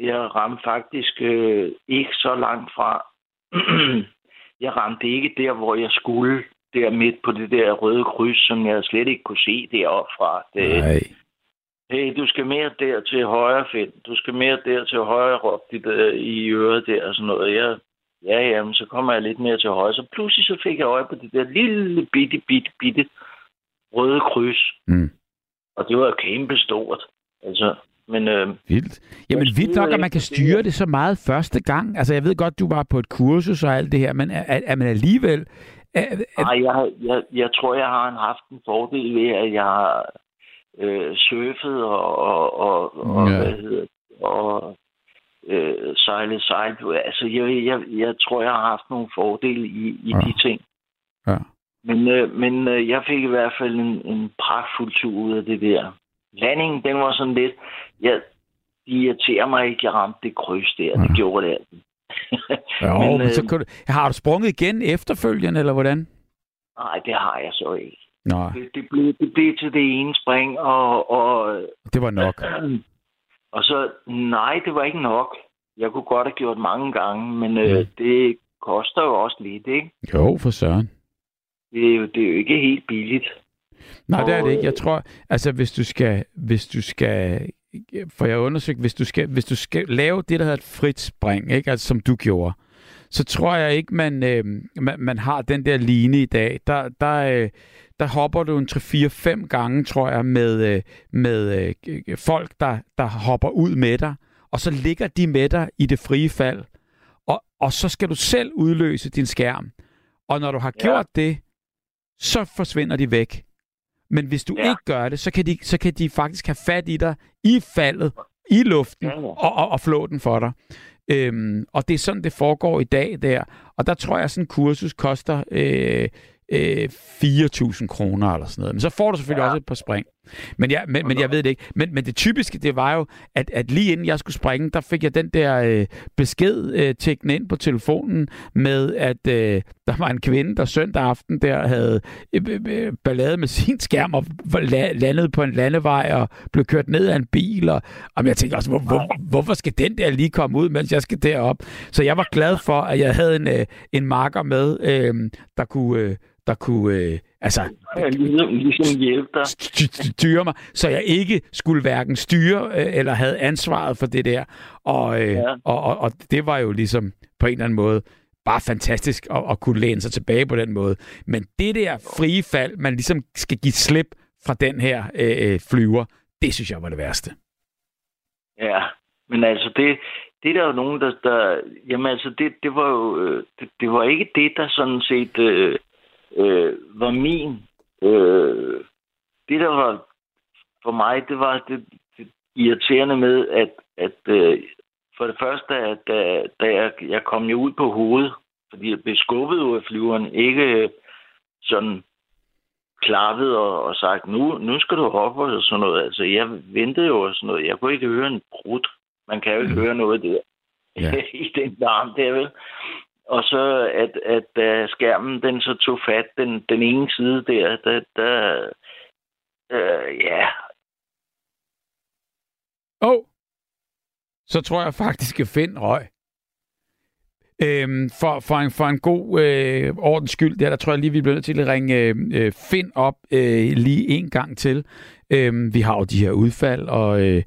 jeg ramte faktisk øh, ikke så langt fra jeg ramte ikke der, hvor jeg skulle. Der midt på det der røde kryds, som jeg slet ikke kunne se deroppe fra. Det, Nej. Hey, du skal mere der til højre, Finn. Du skal mere der til højre, råb dit uh, i øret der og sådan noget. Jeg, ja, jamen, så kommer jeg lidt mere til højre. Så pludselig så fik jeg øje på det der lille bitte, bitte, bitte røde kryds. Mm. Og det var kæmpe stort. Altså, men, øh, vildt. Jamen vildt nok, at man kan styre det så meget første gang. Altså, jeg ved godt, du var på et kursus og alt det her, men er, er, man alligevel... Er, er... Nej, jeg, jeg, jeg tror, jeg har haft en fordel ved, at jeg har øh, surfet og, og, og, og ja. hvad hedder og øh, sejlet sejl. Altså, jeg, jeg, jeg tror, jeg har haft nogle fordele i, i ja. de ting. Ja. Men, øh, men øh, jeg fik i hvert fald en, en pragtfuld tur ud af det der landingen, den var sådan lidt... Ja, de irriterer mig ikke, jeg ramte det kryds der. Ja. Det gjorde det altid. jo, men, men så øh, kunne du, har du sprunget igen efterfølgende, eller hvordan? Nej, det har jeg så ikke. Nej. Det, det, blev, det blev til det ene spring, og... og det var nok. og så, nej, det var ikke nok. Jeg kunne godt have gjort mange gange, men øh, mm. det koster jo også lidt, ikke? Jo, for søren. Det er jo, det er jo ikke helt billigt. Nej, det er det ikke. Jeg tror, altså hvis du skal, hvis du skal for jeg undersøgt, hvis du skal, hvis du skal lave det, der hedder et frit spring, ikke? Altså, som du gjorde, så tror jeg ikke, man, øh, man, man har den der line i dag. Der, der, øh, der hopper du en 3-4-5 gange, tror jeg, med, øh, med øh, folk, der, der hopper ud med dig, og så ligger de med dig i det frie fald, og, og så skal du selv udløse din skærm. Og når du har gjort ja. det, så forsvinder de væk. Men hvis du ja. ikke gør det, så kan, de, så kan de faktisk have fat i dig i faldet, i luften, ja, ja. Og, og, og flå den for dig. Øhm, og det er sådan, det foregår i dag der. Og der tror jeg, at sådan en kursus koster øh, øh, 4.000 kroner eller sådan noget. Men så får du selvfølgelig ja. også et par spring. Men, jeg, men, men jeg ved det ikke. Men, men det typiske, det var jo, at, at lige inden jeg skulle springe, der fik jeg den der øh, besked øh, tækkende ind på telefonen med, at øh, der var en kvinde, der søndag aften der havde øh, øh, øh ballade med sin skærm og landet på en landevej og blev kørt ned af en bil. Og, og jeg tænkte også, hvor, hvor, hvorfor skal den der lige komme ud, mens jeg skal derop? Så jeg var glad for, at jeg havde en, øh, en marker med, øh, der kunne... Øh, der kunne øh, altså, ligesom, hjælpe dig. styre mig, så jeg ikke skulle hverken styre øh, eller havde ansvaret for det der. Og, øh, ja. og, og, og det var jo ligesom på en eller anden måde bare fantastisk at, at kunne læne sig tilbage på den måde. Men det der frie fald, man ligesom skal give slip fra den her øh, øh flyver, Det synes jeg var det værste. Ja, men altså det, det er der jo nogen, der... der jamen altså, det, det var jo... Det, det var ikke det, der sådan set øh, øh, var min... Øh, det, der var for mig, det var det, det irriterende med, at, at øh, for det første, at da, da jeg, jeg kom jo ud på hovedet, fordi jeg blev skubbet ud af flyveren, ikke øh, sådan klappet og, og sagt, nu, nu skal du op og sådan noget. Altså, jeg ventede jo og sådan noget. Jeg kunne ikke høre en brud. Man kan jo ikke mm. høre noget der. Ja. I den larm der, vel? Og så, at, at da skærmen den så tog fat, den, den ene side der, der, der øh, ja, Åh, oh, så tror jeg faktisk, at Finn røg. Øhm, for, for, en, for en god øh, ordens skyld, der, der tror jeg lige, vi bliver nødt til at ringe øh, øh Finn op øh, lige en gang til. Øhm, vi har jo de her udfald, og øh,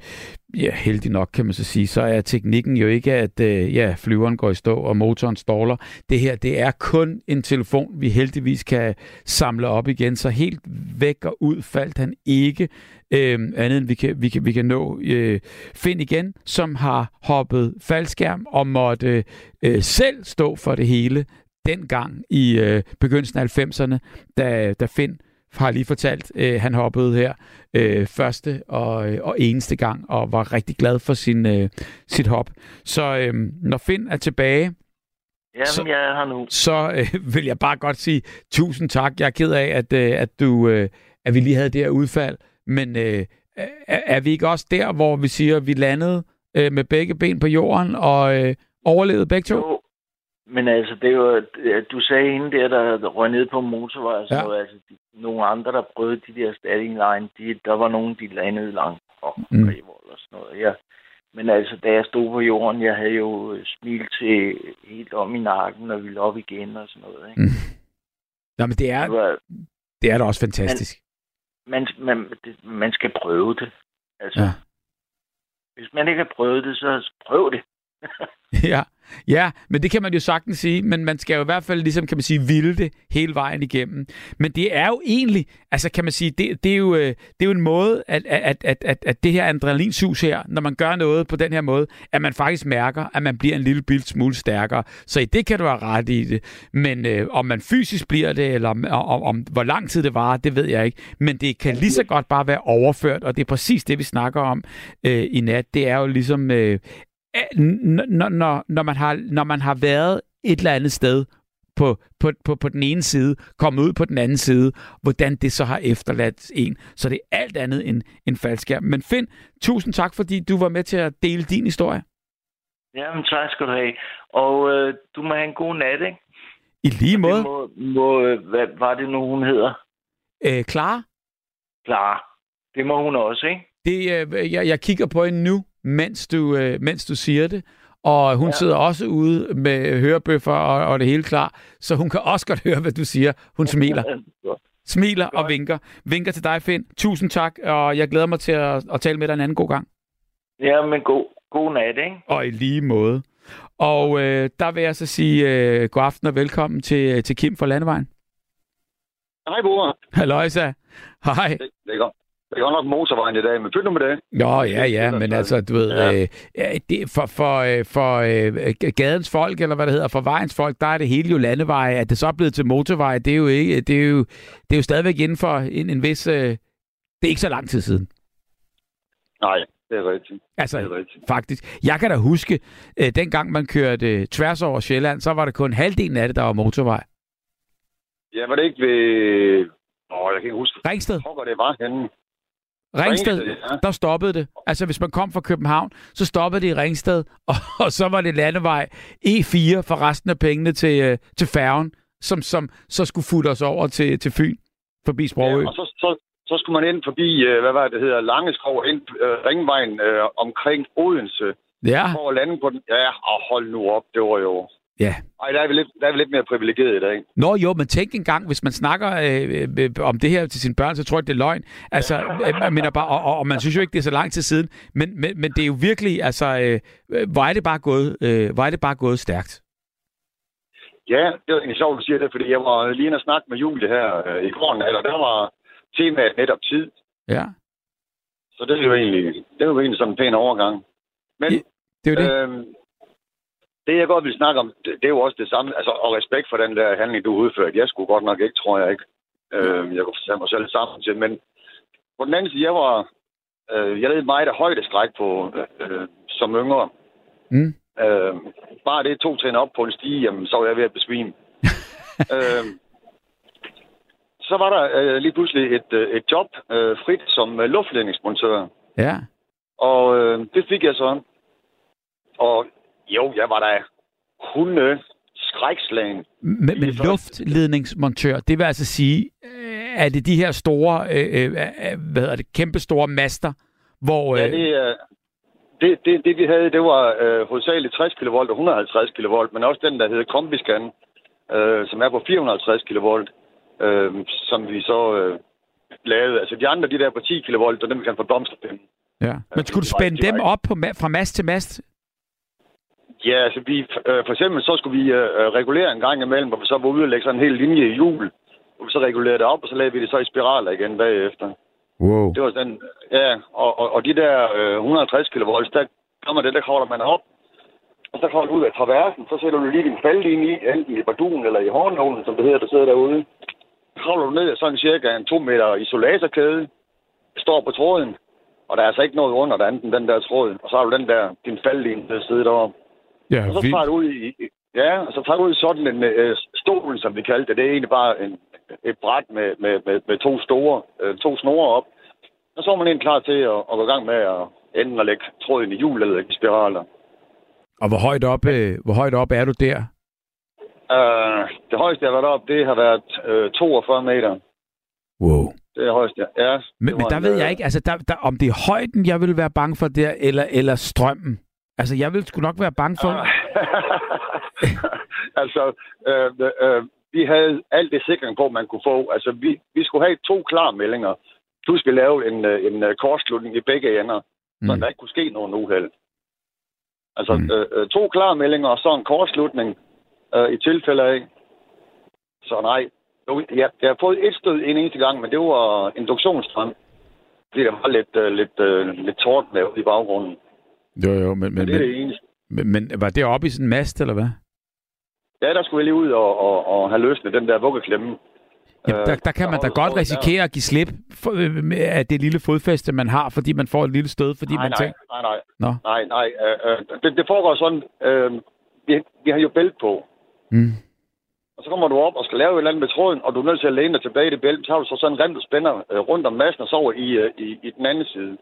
ja, heldig nok kan man så sige, så er teknikken jo ikke, at øh, ja, flyveren går i stå, og motoren ståler. Det her, det er kun en telefon, vi heldigvis kan samle op igen, så helt væk og ud faldt han ikke. Øh, andet end vi kan, vi kan, vi kan nå øh, Finn igen, som har hoppet faldskærm og måtte øh, selv stå for det hele dengang i øh, begyndelsen af 90'erne, da, da Finn har lige fortalt, øh, han hoppede her øh, første og, øh, og eneste gang, og var rigtig glad for sin, øh, sit hop. Så øh, når Finn er tilbage, jamen, Så- jeg er her nu. så øh, vil jeg bare godt sige tusind tak. Jeg er ked af, at, øh, at, du, øh, at vi lige havde det her udfald, men øh, er, er vi ikke også der, hvor vi siger, at vi landede øh, med begge ben på jorden og øh, overlevede begge to? Jo, men altså, det at du sagde hende der, der røg ned på motorvej og sådan Ja. Altså, de, nogle andre, der prøvede de der standing line, de, der var nogen, de landede langt fra Mm. og sådan noget. Ja. Men altså, da jeg stod på jorden, jeg havde jo smil til helt om i nakken, og ville op igen og sådan noget. Ikke? Mm. Nå, men det er, Det var, det er da også fantastisk. man, man, det, man skal prøve det. Altså, Ja. ja. hvis man ikke har prøvet det, så prøv det. Ja, ja, men det kan man jo sagtens sige, men man skal jo i hvert fald ligesom, kan man sige, ville det hele vejen igennem. Men det er jo egentlig, altså kan man sige, det, det, er, jo, øh, det er jo en måde, at, at, at, at, at det her adrenalinsus her, når man gør noget på den her måde, at man faktisk mærker, at man bliver en lille bit smule stærkere. Så i det kan du have ret i det. Men øh, om man fysisk bliver det, eller om, om, om hvor lang tid det varer, det ved jeg ikke. Men det kan lige så godt bare være overført, og det er præcis det, vi snakker om øh, i nat. Det er jo ligesom, øh, når, når, når, man har, når man har været et eller andet sted på, på, på, på den ene side, kommet ud på den anden side, hvordan det så har efterladt en. Så det er alt andet end en faldskærm. Men Finn, tusind tak, fordi du var med til at dele din historie. Jamen, tak skal du have. Og øh, du må have en god nat, ikke? I lige måde, Det må, må, øh, hvad var det nu, hun hedder? øh, Clara, Klar. Det må hun også, ikke? det, øh, jeg, jeg kigger på hende nu, mens du, øh, mens du siger det. Og hun ja. Sidder også ude med hørebøffer og, og det hele klar, så hun kan også godt høre, hvad du siger. Hun smiler. Smiler og vinker. Vinker til dig, Finn. Tusind tak, og jeg glæder mig til at, at tale med dig en anden god gang. Ja, men god, god nat, ikke? Og i lige måde. Og øh, der vil jeg så sige øh, god aften og velkommen til, til Kim fra Landevejen. Hej, Bore. Halløjsa. Hej. Det, det, er godt. Det er nok motorvejen i dag, men pyt nu med det. Nå, ja, ja, men altså, du ved, ja. Øh, det, for, for, øh, for øh, gadens folk, eller hvad det hedder, for vejens folk, der er det hele jo landeveje. At det så er blevet til motorveje, det er jo, ikke, det er jo, det er jo stadigvæk inden for en, en vis... Øh, det er ikke så lang tid siden. Nej, det er rigtigt. Altså, Det er rigtigt. faktisk. Jeg kan da huske, øh, dengang man kørte øh, tværs over Sjælland, så var det kun halvdelen af det, der var motorvej. Ja, var det ikke ved... Åh, jeg kan ikke huske, Ringsted. hvor det var henne. Ringsted, Ringsted, ja. der stoppede det. Altså, hvis man kom fra København, så stoppede det i Ringsted, og, og så var det landevej E4 for resten af pengene til, øh, til færgen, som, som så skulle futte os over til, til Fyn, forbi Sprogø. Ja, og så, så, så skulle man ind forbi, øh, hvad var det, hedder, Langeskov, ind øh, ringvejen øh, omkring Odense, Ja, for at lande på den. Ja, og hold nu op, det var jo... ja. Ej, der er vi lidt, der er vi lidt mere privilegeret i dag. Nå jo, men tænk engang, hvis man snakker øh, øh, om det her til sine børn, så tror jeg, det er løgn. Altså, øh, mener bare, og, og, og man synes jo ikke, det er så lang tid siden, men, men, men det er jo virkelig, altså, øh, øh, hvor er det bare gået, øh, hvor er det bare gået stærkt. Ja, det egentlig sjovt, at du siger det, fordi jeg var lige inde og snakke med Julie her øh, i går, og der var temaet netop tid. Ja. Så det er jo egentlig, det er jo egentlig sådan en pæn overgang. Men Ja, Det er jo det. Øhm, det, jeg godt vil snakke om, det, det er jo også det samme, altså, og respekt for den der handling, du udførte. Jeg skulle godt nok ikke, tror jeg ikke. Øhm, jeg kunne sætte mig selv sammen til, men på den anden side, jeg var, øh, jeg led meget af højdeskræk på, øh, øh, som yngre. Mm. Øh, bare det to trin op på en stige, jamen, så var jeg ved at besvime. øh, så var der øh, lige pludselig et, øh, et job øh, frit som øh, luftledningsmontør. Ja. Og øh, det fik jeg så. Og jo, jeg var da hunde skrækslagen. Men, men luftledningsmontør, det vil altså sige, øh, er det de her store, øh, øh, øh, hvad hedder det, kæmpe store master, hvor... Ja, Øh, det, er- det, det, det vi havde, det var øh, hovedsageligt 60 kV og 150 kV, men også den, der hedder Kombiscan, øh, som er på 450 kV, øh, som vi så øh, lavede. Altså de andre, de der på 10 kV, og dem vi kan få blomsterpinde. ja. Men skulle du det spænde det dem op på, ma- fra mast til mast? Ja, altså vi, øh, for eksempel så skulle vi øh, regulere en gang imellem, hvor vi så var ude og lægge sådan en hel linje i hjul, vi så regulerede det op, og så lavede vi det så i spiraler igen bagefter. Wow. Det var sådan, ja, og, og, og de der øh, 150 kV, der kommer det, der kravler man op, og så kommer du ud af traversen, så sætter du lige din faldlinje i, enten i barduen eller i hornålen, som det hedder, der sidder derude. Så kravler du ned af sådan cirka en to meter isolatorkæde, står på tråden, og der er altså ikke noget under end den der tråd, og så har du den der, din faldlinje, der sidder deroppe. Ja, Og så tager du ud i, ja, og så tager du ud i sådan en øh, stol, som vi kaldte det. Det er egentlig bare en, et bræt med, med, med, med to store, øh, to snore op. Og så er man egentlig klar til at, at gå i gang med at enten at lægge tråden i hjul eller i spiraler. Og hvor højt op, øh, hvor højt op er du der? Uh, det højeste, jeg har været op, det har været øh, 42 meter. Wow. Det er det højeste, ja. Men, Det men der ved jeg øh, ikke, altså der, der, om det er højden, jeg vil være bange for der, eller, eller strømmen. Altså, jeg vil sgu nok være bange for... Ah. altså, øh, øh, vi havde alt det sikring på, man kunne få. Altså, vi, vi skulle have to klarmeldinger. Plus vi lavede en, øh, en øh, kortslutning i begge ender, mm. så der ikke kunne ske nogen uheld. Altså, Mm. øh, øh, to klarmeldinger og så en kortslutning øh, i tilfælde af. Så nej, Jo, jeg, jeg har fået et stød en eneste gang, men det var induktionsstrøm. Fordi der var lidt, øh, lidt, øh, lidt lavet i baggrunden. Jo, jo, men, men, Men det er det men, eneste. men, men var det oppe i sådan en mast, eller hvad? Ja, der skulle jeg lige ud og, og, og have løsnet den der vuggeklemme. Jamen, Øh, der, der kan man da holder godt risikere at give slip øh, af det lille fodfæste, man har, fordi man får et lille stød, fordi nej, man nej, tænker... nej, nej, Nå. nej, nej. Øh, øh, det, det foregår sådan, øh, vi, vi har jo bælt på, Mm. og så kommer du op og skal lave et eller andet med tråden, og du er nødt til at læne dig tilbage i det bælte, så har du så sådan en rem, du spænder øh, rundt om massen og så over i, øh, i, i den anden side.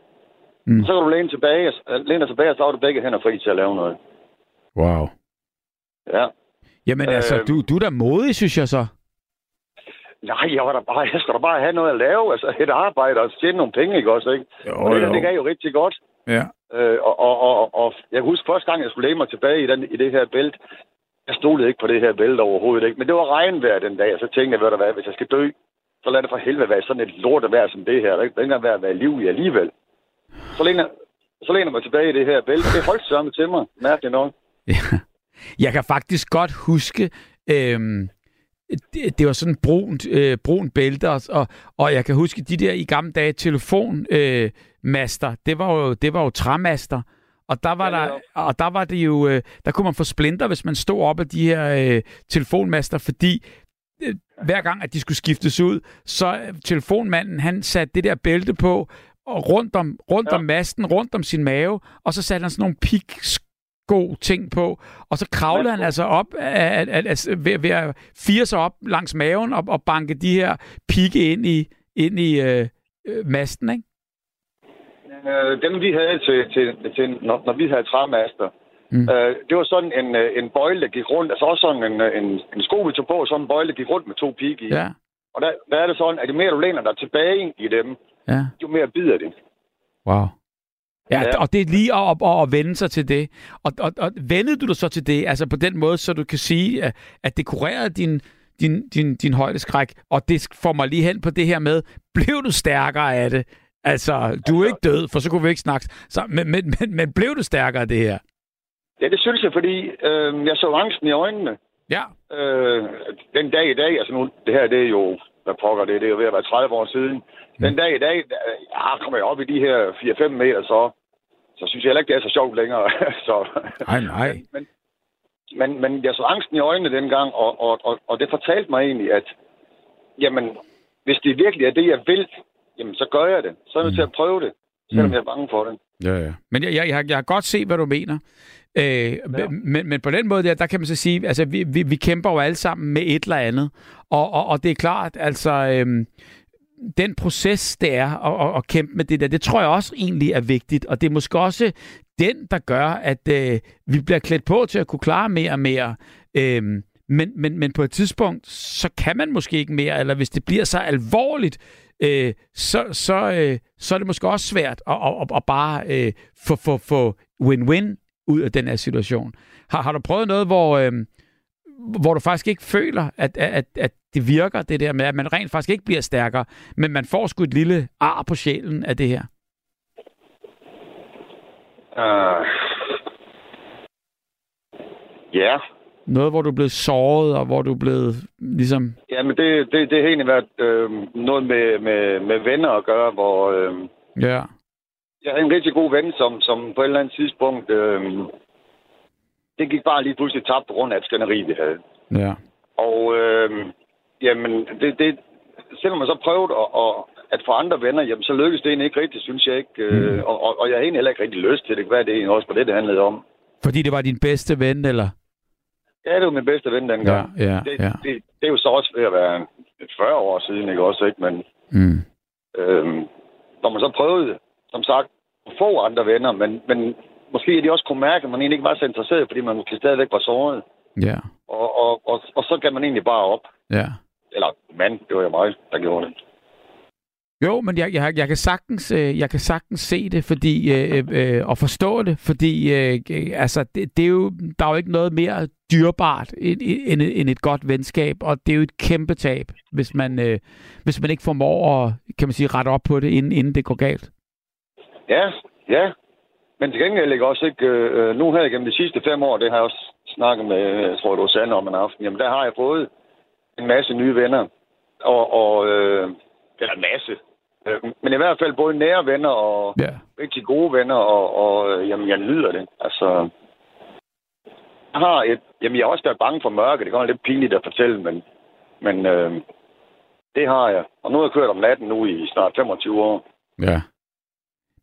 Mm. Så kan du læne, tilbage, øh, læne dig tilbage, og så har du begge hænder fri til at lave noget. Wow. Ja. Jamen altså, Øh. du, du er da modig, synes jeg så. Nej, jeg var der bare, jeg skal da bare have noget at lave, altså et arbejde og tjene nogle penge, ikke også, ikke? Jo, og det, der, det gav jo rigtig godt. Ja. Øh, og, og, og, og jeg kan huske første gang, jeg skulle lægge mig tilbage i, den, i det her bælte. Jeg stolede ikke på det her bælte overhovedet ikke. Men det var regnvejr den dag, og så tænkte jeg, ved du hvad, hvis jeg skal dø, så lad det for helvede være sådan et lortevejr som det her. Det er ikke engang være at være liv i alligevel. Så læner, så læner mig tilbage i det her bælte. Det holdt sammen til mig, mærkeligt nok. Ja. Jeg kan faktisk godt huske, øhm, det, det var sådan brunt, øh, brun bælte, og, og, jeg kan huske de der i gamle dage telefonmaster, øh, det var jo, det var jo træmaster, og der var, Ja, der, og der var det jo, øh, der kunne man få splinter, hvis man stod op af de her øh, telefonmaster, fordi øh, hver gang, at de skulle skiftes ud, så øh, telefonmanden, han satte det der bælte på, og rundt om, rundt Ja. om masten, rundt om sin mave, og så satte han sådan nogle pik god ting på, og så kravlede han altså op af, af, af, ved, ved at fire sig op langs maven og, og banke de her pigge ind i, ind i øh, øh, masten, ikke? Øh, dem vi havde til, til, til når, når vi havde træmaster, Mm. mm. øh, det var sådan en, øh, en bøjle, der gik rundt. Altså også sådan en, øh, en, en sko, vi tog på, sådan en bøjle, der gik rundt med to pigge i. Ja, Og der, der er det sådan, at jo mere du læner dig tilbage i dem, ja. jo mere bider det. Wow. Ja, Ja. og det er lige at, at, at vende sig til det. Og, og, og vendede du dig så til det, altså på den måde, så du kan sige, at, at det kurerede din, din, din, din højdeskræk, og det får mig lige hen på det her med, blev du stærkere af det? Altså, du er ikke død, for så kunne vi ikke snakke. Så, men, men, men, men blev du stærkere af det her? Ja, det synes jeg, fordi øh, jeg så angsten i øjnene. Ja. Øh, den dag i dag, altså nu, det her det er jo hvad pokker det, det er jo ved at være 30 år siden. Den dag i dag, ja, kommer jeg op i de her 4-5 meter, så, så synes jeg heller ikke, det er så sjovt længere. så, Nej, nej. men, men, men jeg så angsten i øjnene dengang, og, og, og, og det fortalte mig egentlig, at jamen, hvis det virkelig er det, jeg vil, jamen, så gør jeg det. Så er jeg nødt til at prøve det, selvom Mm. jeg er bange for det. Ja, ja. Men jeg, jeg, jeg, har- jeg har godt set, hvad du mener. Øh, ja. men, men på den måde der, der kan man så sige, altså vi, vi, vi kæmper jo alle sammen med et eller andet. Og, og, og det er klart, altså øhm, den proces, det er at, at, at kæmpe med det der, det tror jeg også egentlig er vigtigt. Og det er måske også den, der gør, at øh, vi bliver klædt på til at kunne klare mere og mere. Øhm, men, men, men på et tidspunkt, så kan man måske ikke mere, eller hvis det bliver så alvorligt, øh, så, så, øh, så er det måske også svært at, at, at, at bare øh, få, få, få win-win ud af den her situation. Har, har du prøvet noget, hvor, øh, hvor du faktisk ikke føler, at, at, at det virker, det der med, at man rent faktisk ikke bliver stærkere, men man får sgu et lille ar på sjælen af det her? Uh, ja, noget, hvor du er blevet såret, og hvor du er blevet ligesom... Jamen, det, det, det har egentlig været øh, noget med, med, med venner at gøre, hvor øh, Ja, jeg havde en rigtig god ven, som, som på et eller andet tidspunkt, øh, det gik bare lige pludselig tabt på grund af et skænderi, vi havde. ja. Og øh, jamen, det, det, selvom man så prøvede at, at, at få andre venner, jamen, så lykkedes det egentlig ikke rigtigt, synes jeg ikke. Øh, Mm. og, og, og jeg har egentlig heller ikke rigtig lyst til det. Hvad er det egentlig også på det, det handlede om? Fordi det var din bedste ven, eller? Ja, det var min bedste ven dengang. Ja, ja, det, ja. det, det, er jo så også ved at være 40 år siden, ikke også? Ikke? Men Mm. Øhm, når man så prøvede, som sagt, at få andre venner, men, men måske er de også kunne mærke, at man egentlig ikke var så interesseret, fordi man måske stadigvæk var såret. Ja, Og, og, og, og så gav man egentlig bare op. ja. Eller mand, det var jo mig, der gjorde det. Jo, men jeg, jeg, jeg, kan sagtens, øh, jeg kan sagtens se det fordi, øh, øh, øh og forstå det, fordi øh, øh, altså, det, det er jo, der er jo ikke noget mere dyrbart end, end, end et godt venskab, og det er jo et kæmpe tab, hvis man, øh, hvis man ikke formår at kan man sige, rette op på det, inden, inden det går galt. Ja, ja. Men til gengæld ikke også ikke... Øh, nu her igennem de sidste fem år, det har jeg også snakket med, jeg tror, det var Sande om en aften, jamen der har jeg fået en masse nye venner. Og, og øh, eller en masse. Øh, men i hvert fald både nære venner og Ja. rigtig gode venner, og, og øh, jamen, jeg nyder det. Altså, jeg har et, jamen, jeg har også været bange for mørke. Det kan være lidt pinligt at fortælle, men, men øh, det har jeg. Og nu har jeg kørt om natten nu i snart 25 år. Ja.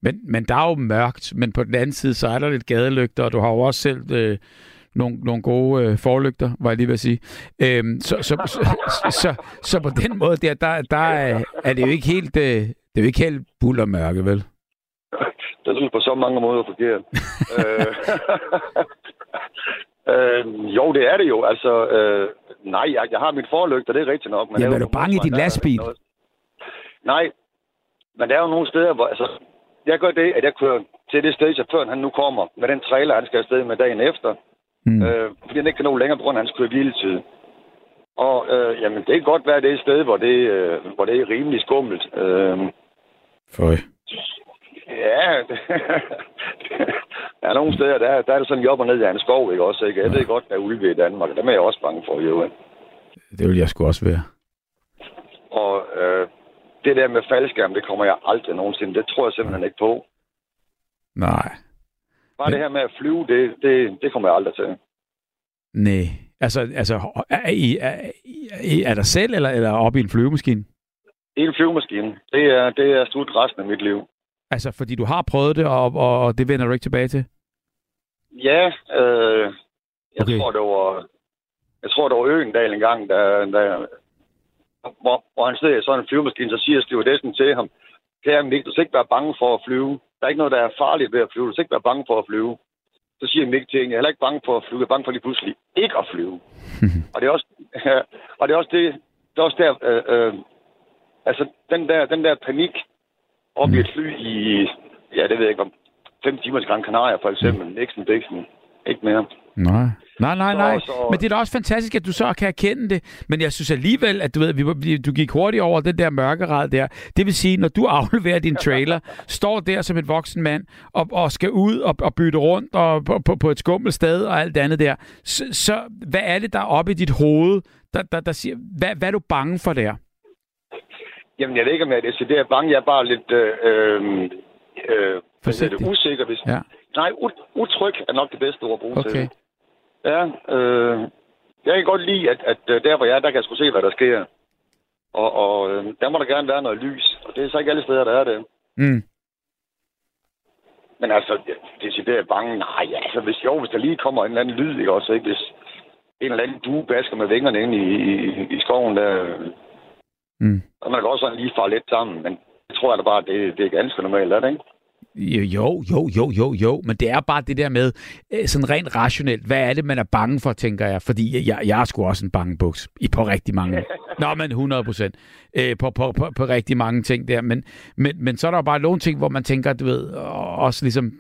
Men, men der er jo mørkt, men på den anden side, så er der lidt gadelygter, og du har jo også selv øh, nogle, nogle gode øh, forlygter, var jeg lige ved at sige. Øhm, så, så, så, så, så, på den måde der, der, der er, er det jo ikke helt, øh, det er jo ikke helt buller mørke, vel? Det synes på så mange måder forkert. øh, øh, jo, det er det jo. Altså, øh, nej, jeg, jeg har mit forlygter, det er rigtigt nok. Men Jamen, er du bange i din lastbil? Nej, men der er jo nogle steder, hvor... Altså, jeg gør det, at jeg kører til det sted, chaufføren han nu kommer, med den trailer, han skal afsted med dagen efter. Mm. Øh, fordi han ikke kan nå længere på grund af hans kører hviletid. Og øh, jamen, det kan godt være, det er et sted, hvor det, øh, hvor det er rimelig skummelt. Øh, Føj. Ja, der er nogle steder, der, der er det sådan job og ned i en skov, ikke også? Ikke? Jeg ved godt, der er ulve i Danmark, og dem er jeg også bange for, jo. Det vil jeg sgu også være. Og øh, det der med faldskærm, det kommer jeg aldrig nogensinde. Det tror jeg simpelthen ikke på. Nej. Bare det her med at flyve, det, det, det kommer jeg aldrig til. Nej. Altså, altså er, I, er, I, er der selv, eller, eller oppe i en flyvemaskine? En flyvemaskine, det er, det er slut resten af mit liv. Altså, fordi du har prøvet det, og, og, det vender du ikke tilbage til? Ja, øh, jeg Okay. tror, det var... Jeg tror, det var Øgendal en gang, der, der, hvor, hvor han sidder i sådan en flyvemaskine, så siger stewardessen til ham, kære Mik, du skal ikke være bange for at flyve. Der er ikke noget, der er farligt ved at flyve. Du skal ikke være bange for at flyve. Så siger Mik til hende, jeg er heller ikke bange for at flyve. Jeg er bange for lige pludselig ikke at flyve. og det er også, og det er også det, det er også der, øh, øh, altså den der, den der panik op i et fly i, ja, det ved jeg ikke, om fem timer til Gran Canaria for eksempel, Nixon, Dixon, ikke mere. Nej. Nej, nej, Så- nej. så- Men det er da også fantastisk, at du så kan erkende det. Men jeg synes alligevel, at du ved, vi, du gik hurtigt over den der mørkerad der. Det vil sige, når du afleverer din trailer, står der som et voksen mand og, og skal ud og, og bytte rundt og på, på, på et skummelt sted og alt det andet der. Så, så hvad er det, der er oppe i dit hoved, der, der, der siger, hvad, hvad er du bange for der? Jamen, jeg ved ikke, om jeg er decideret bange. Jeg er bare lidt øh, øh, øh, Forsigtig. usikker. Hvis... Ja. Nej, ut- utryg er nok det bedste ord at bruge til Okay. det. Ja, øh, jeg kan godt lide, at, at øh, der, hvor jeg er, der kan jeg sgu se, hvad der sker. Og, og øh, der må der gerne være noget lys. Og det er så ikke alle steder, der er det. Mm. Men altså, decideret bange, nej, altså, hvis, jo, hvis der lige kommer en eller anden lyd, ikke også, ikke? Hvis en eller anden due basker med vingerne ind i, i, i skoven, der, Mm. og man kan også sådan lige fare lidt sammen, men det tror jeg da bare, det, det er ganske normalt, er det ikke? Jo, jo, jo, jo, jo, men det er bare det der med, øh, sådan rent rationelt, hvad er det, man er bange for, tænker jeg, fordi jeg, jeg er sgu også en bangebuks i på rigtig mange, nå, men 100 procent, øh, på, på, på, på rigtig mange ting der, men, men, men så er der jo bare nogle ting, hvor man tænker, du ved, og også ligesom,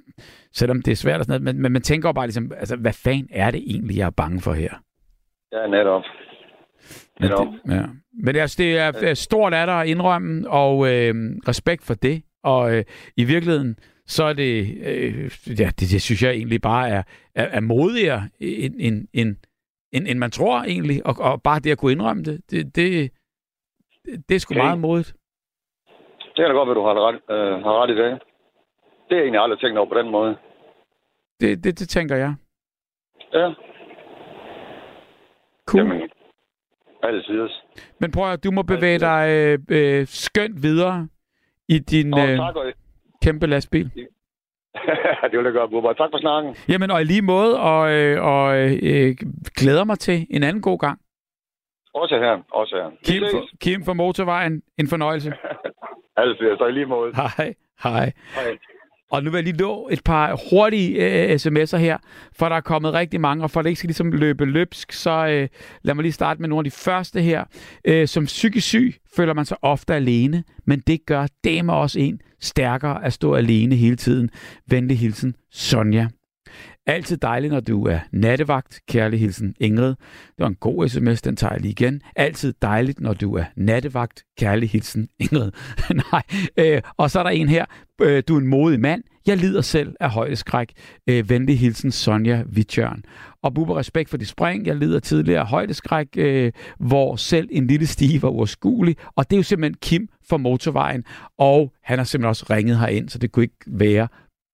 selvom det er svært og sådan noget, men, men man tænker jo bare ligesom, altså, hvad fanden er det egentlig, jeg er bange for her? Ja, netop. Men Netop. det, ja. Men altså, det er øh, stort af dig at indrømme, og øh, respekt for det. Og øh, i virkeligheden, så er det, øh, ja, det, det synes jeg egentlig bare er, er, er modigere, end, end, end, end, end man tror egentlig. Og, og bare det at kunne indrømme det, det, det, det er sgu Okay. meget modigt. Det kan da godt være, du har ret, øh, har ret i det. Det jeg egentlig aldrig tænkt over på den måde. Det, det, det tænker jeg. Ja, Cool. jamen, altid. Men prøv at du må bevæge dig øh, øh, skønt videre i din Og øh, tak, og, kæmpe lastbil. det vil jeg gøre, Bubber. Tak for snakken. Jamen, og i lige måde, og, øh, og øh, glæder mig til en anden god gang. Også her, også her. Kim, for, Kim fra Motorvejen, en fornøjelse. Altid, så i lige måde. Hej, hej. Hej. Og nu vil jeg lige nå et par hurtige øh, sms'er her, for der er kommet rigtig mange, og for at det ikke skal ligesom løbe løbsk, så øh, lad mig lige starte med nogle af de første her. Øh, som psykisk syg føler man sig ofte alene, men det gør damer også en stærkere at stå alene hele tiden. Venlig hilsen, Sonja. Altid dejligt, når du er nattevagt. Kærlig hilsen, Ingrid. Det var en god sms, den tager jeg lige igen. Altid dejligt, når du er nattevagt. Kærlig hilsen, Ingrid. Nej. Øh, og så er der en her. Øh, du er en modig mand. Jeg lider selv af højdeskræk. Øh, venlig hilsen, Sonja Vitjørn. Og Bubber, respekt for dit spring. Jeg lider tidligere af højdeskræk, øh, hvor selv en lille stige var uoverskuelig. Og det er jo simpelthen Kim fra Motorvejen. Og han har simpelthen også ringet herind, så det kunne ikke være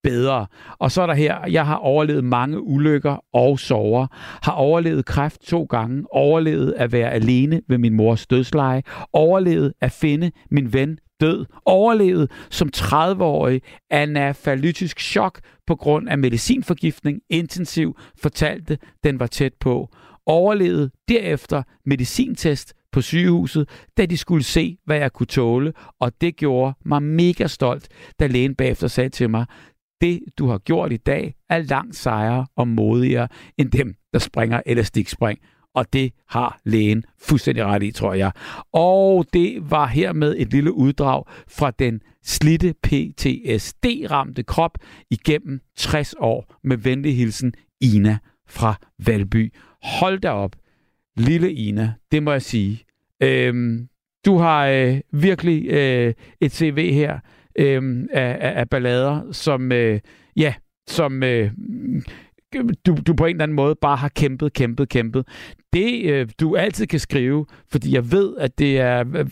bedre. Og så er der her, jeg har overlevet mange ulykker og sover, har overlevet kræft to gange, overlevet at være alene ved min mors dødsleje, overlevet at finde min ven død, overlevet som 30-årig anafalytisk chok på grund af medicinforgiftning, intensiv, fortalte, den var tæt på, overlevet derefter medicintest på sygehuset, da de skulle se, hvad jeg kunne tåle, og det gjorde mig mega stolt, da lægen bagefter sagde til mig, det, du har gjort i dag, er langt sejere og modigere end dem, der springer elastikspring. Og det har lægen fuldstændig ret i, tror jeg. Og det var hermed et lille uddrag fra den slitte PTSD-ramte krop igennem 60 år med venlig hilsen Ina fra Valby. Hold da op, lille Ina, det må jeg sige. Øhm, du har øh, virkelig øh, et CV her øh, af, af, af ballader, som, øh, ja, som øh, du, du på en eller anden måde bare har kæmpet, kæmpet, kæmpet. Det, øh, du altid kan skrive, fordi jeg ved, at det er... Øh,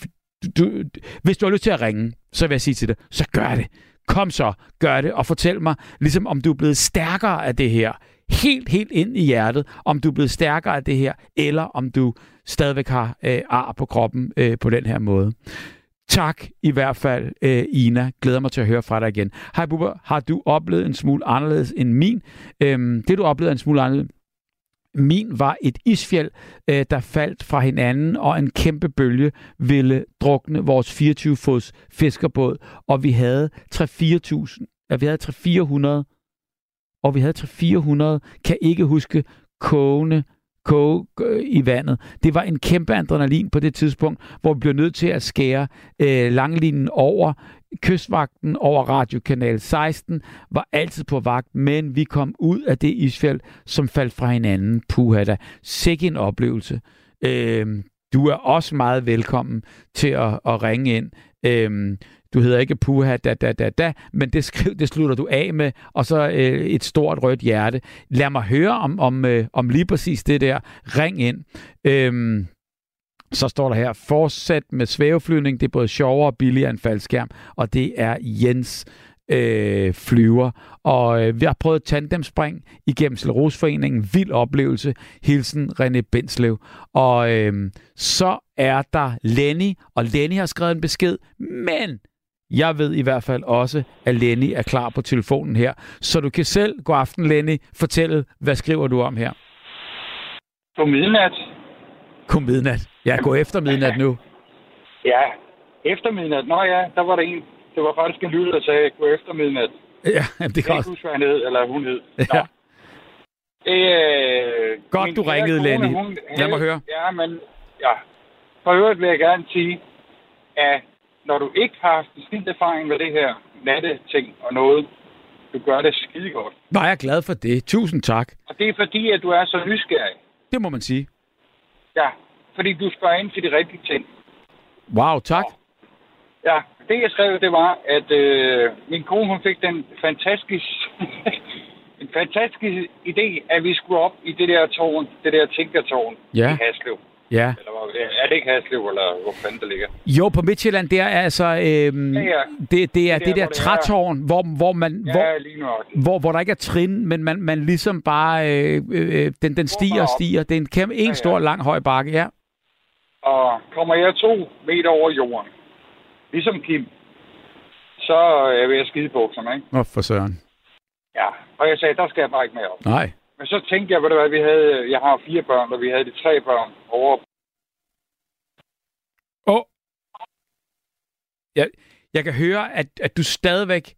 du, hvis du har lyst til at ringe, så vil jeg sige til dig, så gør det. Kom så, gør det, og fortæl mig, ligesom om du er blevet stærkere af det her. Helt, helt ind i hjertet, om du er blevet stærkere af det her, eller om du stadigvæk har øh, ar på kroppen øh, på den her måde. Tak i hvert fald, øh, Ina. Glæder mig til at høre fra dig igen. Hej Bubber, har du oplevet en smule anderledes end min? Øhm, det du oplevede en smule anderledes. Min var et isfjeld, øh, der faldt fra hinanden, og en kæmpe bølge ville drukne vores 24-fods fiskerbåd, og vi havde 3-4.000, ja, vi havde 3-400, og vi havde 3-400, kan ikke huske, kogende koge øh, i vandet. Det var en kæmpe adrenalin på det tidspunkt, hvor vi blev nødt til at skære øh, langlinjen over. Kystvagten over radiokanal 16 var altid på vagt, men vi kom ud af det isfjeld, som faldt fra hinanden. Puha da. Sikke en oplevelse. Øh, du er også meget velkommen til at, at ringe ind. Øh, du hedder ikke puha da da da da, men det, skriv, det slutter du af med, og så øh, et stort rødt hjerte. Lad mig høre om, om, øh, om lige præcis det der. Ring ind. Øhm, Så står der her, fortsæt med svæveflyvning. Det er både sjovere og billigere end faldskærm. Og det er Jens øh, flyver. Og øh, vi har prøvet tandemspring igennem Slerosforeningen. Vild oplevelse. Hilsen René Benslev. Og øh, så er der Lenny, og Lenny har skrevet en besked, men jeg ved i hvert fald også, at Lenny er klar på telefonen her. Så du kan selv, god aften Lenny, fortælle, hvad skriver du om her? På midnat. På midnat. Ja, gå efter midnat nu. Ja, efter midnat. Nå ja, der var der en. Det var faktisk en lytter, der sagde, gå efter midnat. Ja, det Jeg kan kan også. huske, hvad han hed, eller hun hed. Ja. Øh, Godt, du ringede, kone, Lenny. hun Lad mig høre. Ja, men ja. For øvrigt vil jeg gerne sige, at når du ikke har bestemt erfaring med det her natteting og noget, du gør det skide godt. Var jeg glad for det. Tusind tak. Og det er fordi, at du er så nysgerrig. Det må man sige. Ja, fordi du spørger ind til de rigtige ting. Wow, tak. Ja, det jeg skrev, det var, at øh, min kone hun fik den fantastiske, en fantastisk idé, at vi skulle op i det der tårn, det der tænkertårn Ja. i Haslev. Ja. Eller er det ikke Haslev, eller hvor fanden det ligger? Jo, på Midtjylland, der er altså... Øhm, Ja, ja. Det, det er der, det der hvor det er. trætårn, hvor, hvor, man, Ja, hvor, lige nu. hvor, hvor der ikke er trin, men man, man ligesom bare... Øh, øh, den, den stiger og stiger. Det er en, kæmpe, en ja. stor, lang, høj bakke, ja. Og kommer jeg to meter over jorden, ligesom Kim, så er jeg ved at skide bukserne, ikke? Nå, for søren. Ja, og jeg sagde, der skal jeg bare ikke mere op. Nej. Men så tænkte jeg, ved du hvad, vi havde, jeg har fire børn, og vi havde de tre børn over Åh. Jeg, jeg kan høre, at, at du stadigvæk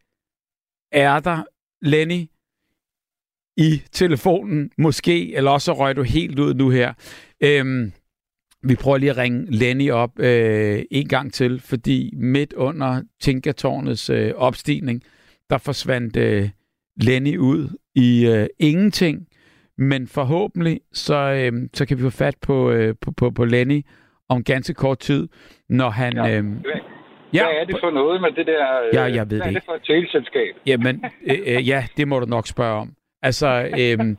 er der, Lenny, i telefonen, måske, eller også røg du helt ud nu her. Øhm, vi prøver lige at ringe Lenny op øh, en gang til, fordi midt under Tinkertårnets øh, opstigning, der forsvandt øh, Lenny ud i øh, ingenting. Men forhåbentlig, så, øh, så kan vi få fat på, øh, på, på, på Lenny om ganske kort tid, når han... Ja. Øh, ja, hvad er det for noget med det der... øh, Ja, jeg ved hvad det er det for et teleselskab? Jamen, øh, øh, ja, det må du nok spørge om. Altså, øhm,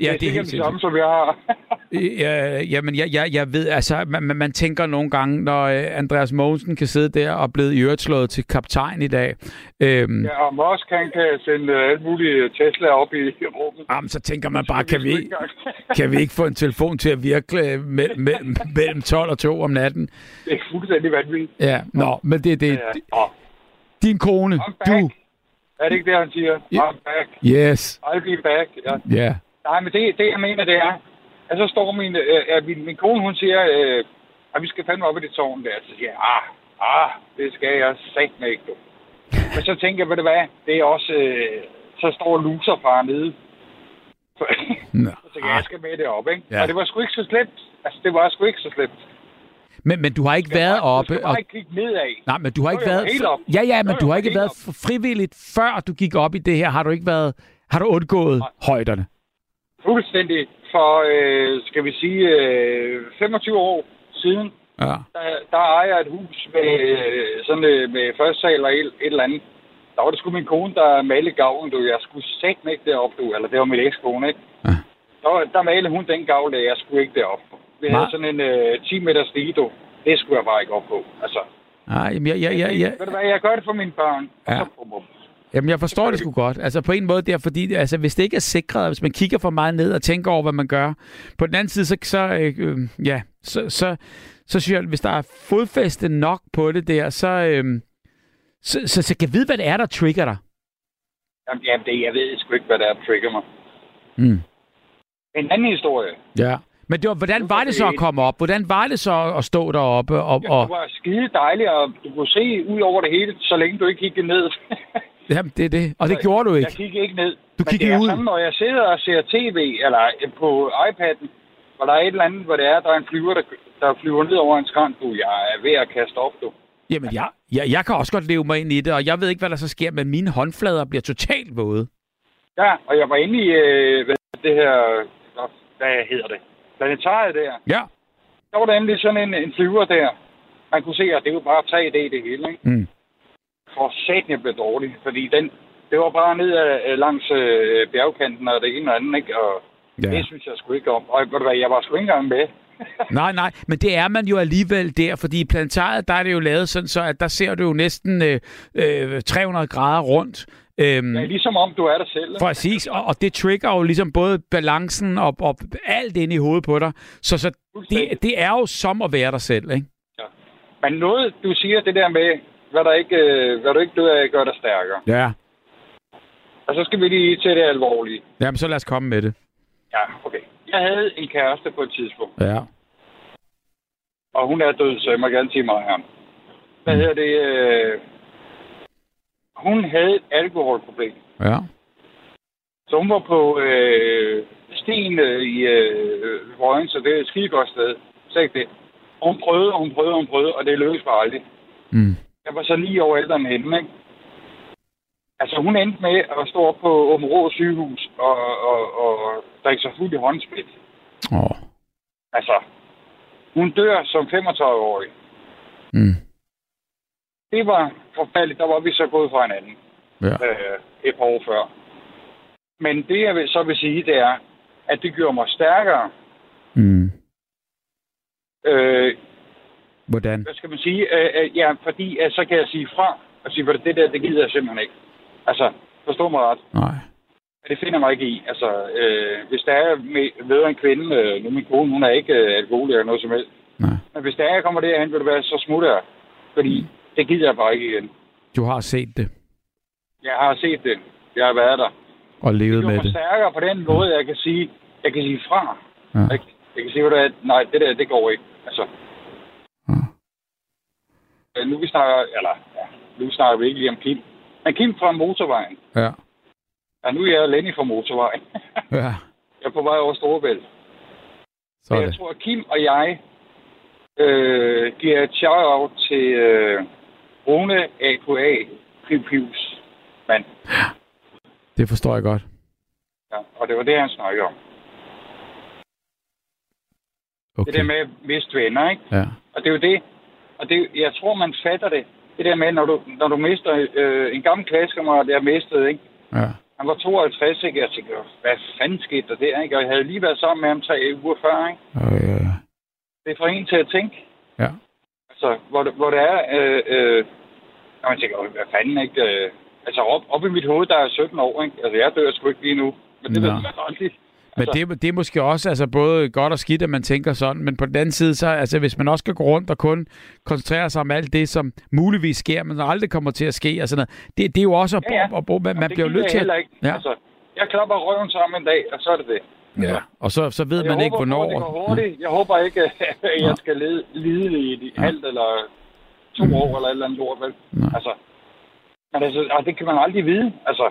ja, det er helt det samme, som jeg har. Øh, Ja, jamen, jeg, jeg, jeg ved, altså, man, man- tænker nogle gange, når øh, Andreas Mogensen kan sidde der og blive i øvrigt slået til kaptajn i dag, øhm, ja. ja, og Musk, han kan sende øh, alt muligt Tesla op i, rummet. jamen, så tænker man bare, kan vi, kan vi ikke få en telefon til at virke øh, me, me, mellem 12 og 2 om natten? Det er fuldstændig vanvittigt. Ja, nå, men det er det. Ja. Åh, Din kone, du, er det ikke det, han siger? Ja. I'm back. yes, I'll be back. Ja. ja, Nej, men det, det jeg mener, det er, at så står min, øh, at min, min kone, hun siger, øh, at vi skal fandme op i det tårn der. Så siger jeg, ah, ah, det skal jeg satme ikke, du. Men så tænker jeg, ved du hvad, det er også, øh, så står loserfar nede. Nå, så jeg, jeg skal med det op, ikke? Ja. Og det var sgu ikke så slemt. Altså, det var sgu ikke så slemt. men, men du har ikke været Du oppe, skal og bare ikke kigge nedad. Nej, men du har ikke været... Ja, ja, men du har ikke været frivilligt, før du gik op i det her. Har du ikke været... Har du undgået højderne? Fuldstændig. For, øh, skal vi sige, øh, 25 år siden, Ja. der, der ejer jeg et hus med, øh, sådan, øh, med første sal og et, et eller andet. Der var det sgu min kone, der malede gavlen, du. Jeg skulle sætte ikke derop, du. Eller det var min ekskone, ikke? Ja. Der, der malede hun den gavl, der jeg skulle ikke derop. Vi havde sådan en øh, 10 meter stige, du. Det skulle jeg bare ikke op på. Altså, Nej, jeg, jeg, jeg, jeg, ved du hvad, jeg gør det for mine børn. Ja. Og så, bum, bum. Jamen, jeg forstår det sgu godt. Altså, på en måde, det er fordi, altså, hvis det ikke er sikret, hvis man kigger for meget ned og tænker over, hvad man gør. På den anden side, så, så øh, øh, ja, så, så, så synes jeg, hvis der er fodfæste nok på det der, så, øh, så, så, så kan jeg vide, hvad det er, der trigger dig. Jamen, jamen det, jeg ved sgu ikke, hvad der trigger mig. Mm. En anden historie. Ja. Men det var, hvordan var det så at komme op? Hvordan var det så at stå deroppe? Og, Ja, og, det var skide dejligt, og du kunne se ud over det hele, så længe du ikke kiggede ned. jamen, det er det. Og det gjorde du Jeg ikke. kiggede ikke ned. Du Men kiggede det er ud. Sådan, når jeg sidder og ser tv, eller på iPad'en, hvor der er et eller andet, hvor det er, der er en flyver, der, der flyver ned over en skrant, du. Jeg er ved at kaste op, du. Jamen, jeg, jeg, jeg kan også godt leve mig ind i det, og jeg ved ikke, hvad der så sker, men mine håndflader bliver totalt våde. Ja, og jeg var inde i øh, hvad, det her, hvad hedder det, planetariet der. Ja. Der var der endelig sådan en, en flyver der. Man kunne se, at det var bare 3D det hele, ikke? Mm. For satan, jeg blev dårlig, fordi den, det var bare ned ad, øh, langs øh, bjergkanten og det ene og andet, ikke? Og Ja. ja. det synes jeg sgu ikke om. Og ved du hvad, jeg var sgu ikke engang med. Nej, nej, men det er man jo alligevel der, fordi i planetariet, der er det jo lavet sådan, så at der ser du jo næsten øh, øh, 300 grader rundt. Øhm, Ja, ligesom om du er der selv. Præcis, og, og det trigger jo ligesom både balancen og, og alt ind i hovedet på dig. Så, så det, det er jo som at være dig selv, ikke? Men noget, du siger det der med, hvad, der ikke, øh, hvad du ikke dør af, gør dig stærkere. Ja. Og så skal vi lige til det alvorlige. Jamen, så lad os komme med det. Ja, okay. Jeg havde en kæreste på et tidspunkt, Ja. og hun er død, så jeg må gerne sige mig her. Hvad hedder det? Øh... Hun havde et alkoholproblem. Ja. Så hun var på øh, stien øh, i øh, Røgen, så det er et skide godt sted. Så ikke det. Og hun prøvede, og hun prøvede, og hun prøvede, og det lykkedes bare aldrig. Mm. Jeg var så ni år ældre end hende, ikke? Altså, hun endte med at stå op på Åben Rå sygehus og, og, og drikke sig fuld i håndsprit. Åh. Altså, hun dør som 35-årig. Mm. Det var forfærdeligt. Der var vi så gået fra hinanden Ja. øh, et par år før. Men det, jeg vil, så vil sige, det er, at det gjorde mig stærkere. Mm. Øh, Hvordan? hvad skal man sige? Øh, øh, ja, fordi øh, så kan jeg sige fra og sige, at det der, det gider jeg simpelthen ikke. Altså, forstå mig ret. Nej. Det finder mig ikke i. Altså, øh, hvis der er med, ved en kvinde, øh, nu min kone, hun er ikke øh, alkoholiker eller noget som helst. Nej. Men hvis der er, jeg kommer derhen, vil det være, så smutter jeg. Fordi det gider jeg bare ikke igen. Du har set det Jeg har set det. Jeg har været der. og levet Det med det. stærkere på den måde, jeg kan sige, jeg kan sige fra. Ja. Ikke? Jeg kan sige, at nej, det der, det går ikke. Altså, nu vi snakker, eller, ja, nu snakker vi ikke lige om Kim. Men Kim fra motorvejen. Ja. Ja, nu er jeg Lenny fra motorvejen. Ja. jeg er på vej over Storebælt. Sådan. jeg tror, at Kim og jeg øh, giver et shout-out til øh, Rune AKA Piv Pivs mand. Det forstår jeg godt. Ja, og det var det, han snakkede om. Okay. Det der med at miste venner, ikke? Ja. Og det er jo det. Og det, jeg tror, man fatter det. Det der med, når du, når du mister øh, en gammel klassekammerat, jeg mistede, ikke? Ja. Han var 52, ikke? Jeg tænkte, hvad fanden skete der der, ikke? Og jeg havde lige været sammen med ham tre uger før, ikke? Og, ja. Det er for en til at tænke. Ja. Altså, hvor, hvor det er... Øh, øh, og man tænker, hvad fanden, ikke? Øh, altså, op, op i mit hoved, der er 17 år, ikke? Altså, jeg dør sgu ikke lige nu. Men det Nå. ved man aldrig. Men det, det er måske også altså, både godt og skidt, at man tænker sådan, men på den anden side, så, altså, hvis man også skal gå rundt og kun koncentrere sig om alt det, som muligvis sker, men aldrig kommer til at ske, og sådan noget, det, det er jo også, at, Ja, ja. at, at, man, man det bliver nødt jeg til at... ikke. Ja. Altså, jeg klapper røven sammen en dag, og så er det det. Ja. Og så, så ved Jeg man ikke, håber, hvornår... på, det går hurtigt. Jeg håber ikke, at jeg skal lide, lide i et halvt eller to år eller et eller andet lort, vel? Nej. Altså, men altså, og det kan man aldrig vide. Altså,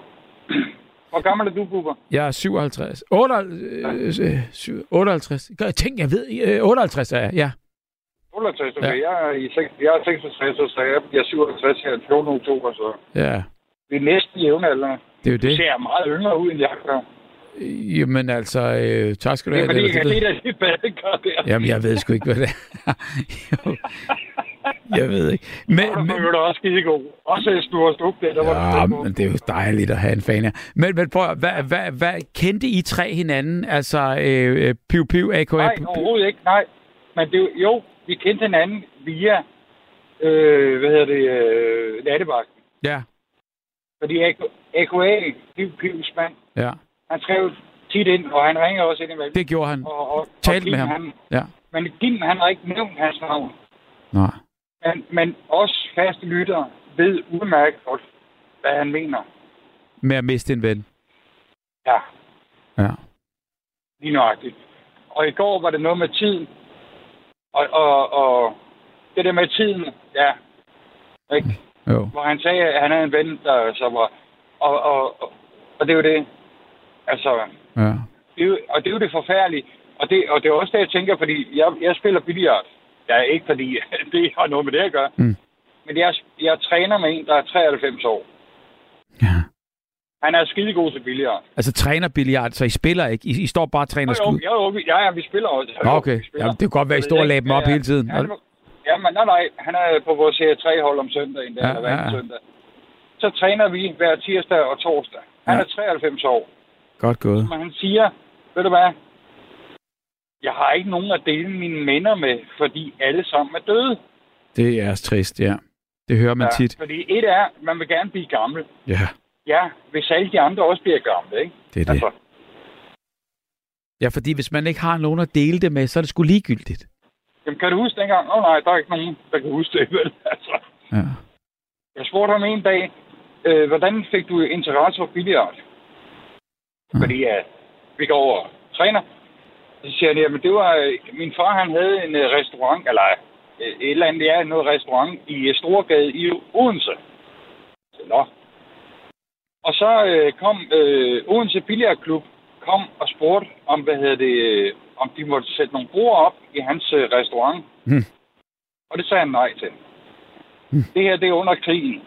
hvor gammel er du, Bubber? Jeg er 57. 58. Øh, syv- 58. Gør- Tænk, jeg ved... øh, 58 er jeg, ja. 68, Ja. okay. Jeg, er i, seks- jeg er 66, så jeg bliver 57 her den 14. oktober, så Ja, vi er næsten jævnaldrende. det er jo Du det. ser meget yngre ud, end jeg gør. Jamen altså, øh, tak skal du Det er have. fordi, jeg kan se, at det badekar der. Jamen, jeg ved sgu ikke, hvad det er. Jeg ved ikke. Men, Men, men, du også skide god. Også et stor stuk der, der var Ja, du men det er jo dejligt at have en fan her. Men, men prøv, hvad, hvad, hvad, kendte I tre hinanden? Altså, øh, øh, Piu Piu, A.K.A. Nej, overhovedet ikke, nej. Men det, jo- vi kendte hinanden via, øh, hvad hedder det, øh, nattevagten. Ja, Fordi AKA, Piv Pivs mand, ja. han skrev tit ind, og han ringer også ind imellem. Det gjorde han. og, og, Talte og med ham. Han, Ja. men Kim, han har ikke nævnt hans navn. Nej. Men, men os faste lyttere ved udmærket godt, hvad han mener. Med at miste en ven. Ja, Ja. lige nøjagtigt. Og i går var det noget med tiden. Og, og, og det der med tiden, ja. Ikke? Jo. Hvor han sagde, at han havde en ven, der så var... Og, og, og, og det er jo det. Altså, Ja. det er jo, og det er jo det forfærdelige. Og det, og det er også det, jeg tænker, fordi jeg, jeg spiller billiard. Ja, ikke fordi det har noget med det at gøre. Mm. Men jeg, jeg træner med en, der er 93 år. ja. Han er skidegod til billiard. Altså træner billiard, så I spiller ikke? I, I står bare og træner Jo, skud? jo, jo, ja, ja, vi spiller også. Nå, Jo, okay. vi spiller. Jamen, det kan godt være, I står og lader dem op hele tiden. Ja, ja, men nej, nej. Han er på vores serie 3-hold om søndagen, der, Ja, ja, eller ja, ja. søndag. Så træner vi hver tirsdag og torsdag. Han Ja. er 93 år. Godt gået. Men han siger, ved du hvad? Jeg har ikke nogen at dele mine minder med, fordi alle sammen er døde. Det er trist, ja. Det hører man ja, tit. Fordi et er, man vil gerne blive gammel. Ja. Ja, hvis alle de andre også bliver gamle, ikke? Det er det. Altså. Ja, fordi hvis man ikke har nogen at dele det med, så er det sgu ligegyldigt. Jamen, kan du huske dengang? Åh oh, nej, der er ikke nogen, der kan huske det, vel? Altså. Ja. Jeg spurgte ham en dag, øh, hvordan fik du interesse for billiard? Ja. Fordi ja, vi går over og træner. Så siger han, jamen det var, øh, min far han havde en øh, restaurant, eller øh, et eller andet, ja, noget restaurant i Storgade i Odense. Nå. Og så øh, kom øh, Odense Billiardklub kom og spurgte om, hvad hedder det, om de måtte sætte nogle bord op i hans øh, restaurant. Hmm. Og det sagde han nej til. Hmm. Det her, det er under krigen.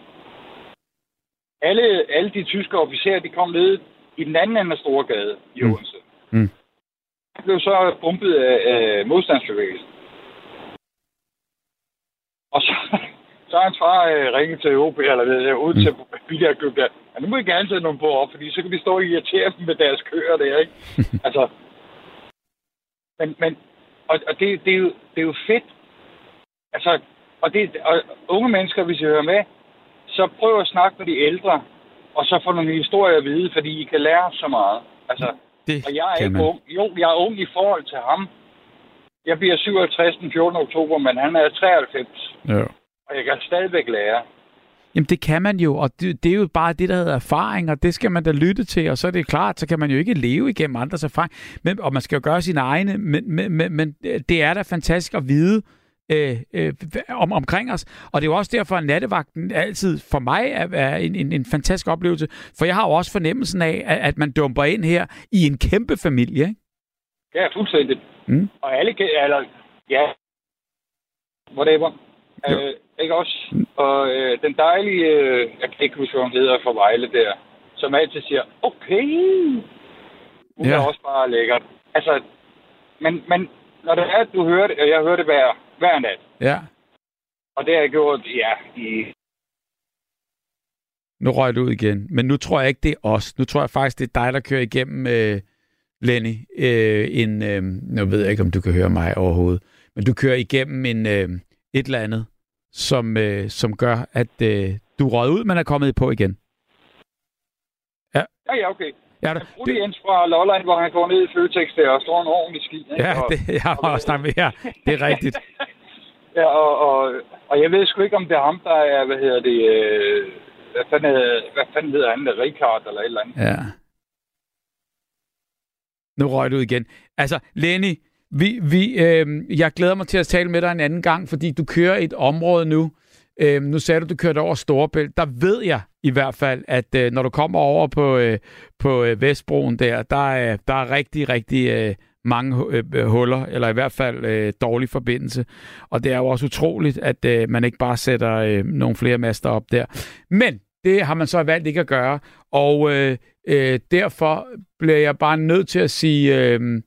Alle, alle de tyske officerer, de kom ned i den anden ende af Storgade i hmm. Odense. Hmm. Blev så bumpet af, af modstandsbevægelsen. Og så, så har hans far øh, ringet til OP, eller det, ud til mm. billigere der. Ja, nu må I gerne sætte nogle på op, fordi så kan vi stå og irritere dem med deres køer der, ikke? altså, men, men og, og det, det, er jo, det er jo fedt. Altså, og, det, og unge mennesker, hvis I hører med, så prøv at snakke med de ældre, og så få nogle historier at vide, fordi I kan lære så meget. Altså, det og jeg er ikke ung. Jo, jeg er ung i forhold til ham. Jeg bliver 57 den 14. oktober, men han er 93. Ja. Og jeg kan stadigvæk lære. Jamen det kan man jo, og det, det er jo bare det, der hedder erfaring, og det skal man da lytte til, og så er det klart, så kan man jo ikke leve igennem andres erfaring, men, og man skal jo gøre sine egne, men, men, men, men det er da fantastisk at vide øh, øh, om, omkring os, og det er jo også derfor, at nattevagten altid for mig er, er en, en, en fantastisk oplevelse, for jeg har jo også fornemmelsen af, at, at man dumper ind her i en kæmpe familie, ikke? Ja, fuldstændig. Mm. Og alle, eller, ja, whatever. Øh, ikke også? Mm. Og øh, den dejlige, øh, jeg kan ikke huske, hvad hun hedder for Vejle der, som altid siger, okay, hun ja. er også bare lækkert. Altså, men, men når det er, at du hører det, og jeg hører det hver, hver nat. Ja. Og det har jeg gjort, ja, i... Nu røg du ud igen. Men nu tror jeg ikke, det er os. Nu tror jeg faktisk, det er dig, der kører igennem, øh, Lenny. Øh, en, øh, nu ved jeg ikke, om du kan høre mig overhovedet. Men du kører igennem en, øh, et eller andet, som, øh, som gør, at øh, du rød ud, men er kommet på igen. Ja, ja, ja okay. Ja, det, det... Jens fra Lolland, hvor han går ned i Føtex der og står en ordentlig ski. Ikke? Ja, det, jeg har også snakket med her. Det er rigtigt. ja, og, og, og jeg ved sgu ikke, om det er ham, der er, hvad hedder det, øh, hvad, fanden, hvad fanden hedder han, der Richard eller et eller andet. Ja. Nu røg du igen. Altså, Lenny, vi, vi, øh, jeg glæder mig til at tale med dig en anden gang, fordi du kører et område nu. Øh, nu sagde du, du kørte over Storebælt. Der ved jeg i hvert fald, at øh, når du kommer over på, øh, på øh, Vestbroen der, der er, der er rigtig, rigtig øh, mange øh, øh, huller, eller i hvert fald øh, dårlig forbindelse. Og det er jo også utroligt, at øh, man ikke bare sætter øh, nogle flere master op der. Men det har man så valgt ikke at gøre, og øh, øh, derfor bliver jeg bare nødt til at sige... Øh,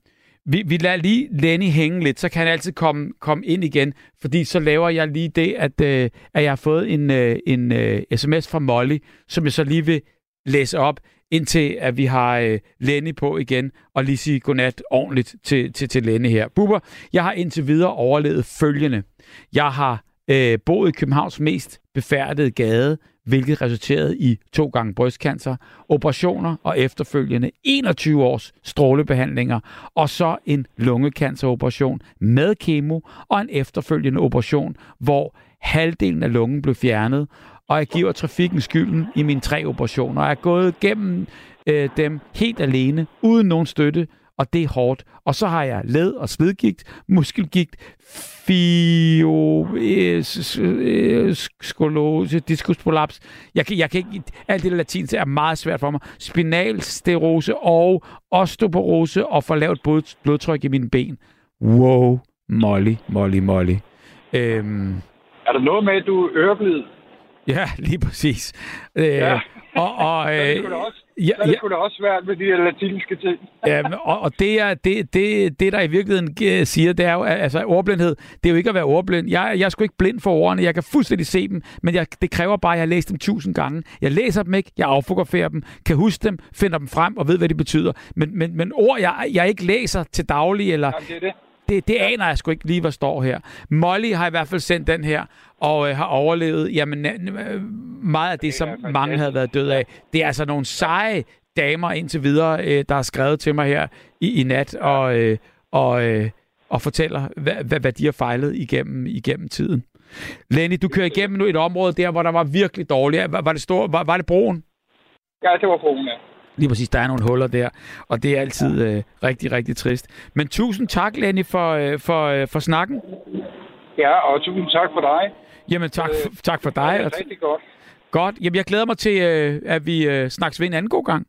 vi, vi lader lige Lenny hænge lidt, så kan han altid komme, komme ind igen, fordi så laver jeg lige det, at, øh, at jeg har fået en, øh, en øh, sms fra Molly, som jeg så lige vil læse op, indtil at vi har øh, Lenny på igen, og lige sige godnat ordentligt til, til, til Lenny her. Bubber, jeg har indtil videre overlevet følgende. Jeg har øh, boet i Københavns mest befærdede gade, hvilket resulterede i to gange brystcancer, operationer og efterfølgende 21 års strålebehandlinger, og så en lungecanceroperation med kemo og en efterfølgende operation, hvor halvdelen af lungen blev fjernet, og jeg giver trafikken skylden i mine tre operationer. Jeg er gået gennem øh, dem helt alene, uden nogen støtte, og det er hårdt. Og så har jeg led- og svedgigt, muskelgigt, fio, øh, øh, diskusprolaps. Jeg kan, jeg kan ikke, alt det latin er meget svært for mig. Spinalsterose og osteoporose og for lavt blod, blodtryk i mine ben. Wow, Molly, Molly, Molly. Øhm, er der noget med, at du er øreblid? Ja, lige præcis. Øh, ja. Og, og, øh, Ja, så er det ja. da også svært med de her latinske ting. ja, og, og det, er, det, det, det, der i virkeligheden siger, det er jo, altså ordblindhed, det er jo ikke at være ordblind. Jeg, jeg er sgu ikke blind for ordene, jeg kan fuldstændig se dem, men jeg, det kræver bare, at jeg har læst dem tusind gange. Jeg læser dem ikke, jeg affograferer dem, kan huske dem, finder dem frem og ved, hvad de betyder. Men, men, men ord, jeg, jeg ikke læser til daglig, eller... Jamen, det er det. Det, det aner jeg sgu ikke lige, hvad står her. Molly har i hvert fald sendt den her, og øh, har overlevet jamen, øh, meget af det, det som mange havde været død af. Det er altså nogle seje damer indtil videre, øh, der har skrevet til mig her i, i nat, og, øh, og, øh, og fortæller, hvad, hvad, hvad de har fejlet igennem, igennem tiden. Lenny, du kører igennem nu et område der, hvor der var virkelig dårligt. Var, var, det, stor, var, var det broen? Ja, det var broen, ja. Lige præcis, der er nogle huller der, og det er altid øh, rigtig, rigtig trist. Men tusind tak, Lenny, for, øh, for, øh, for snakken. Ja, og tusind tak for dig. Jamen, tak, øh, tak for dig. Det er rigtig godt. Godt. Jamen, jeg glæder mig til, øh, at vi øh, snakkes ved en anden god gang.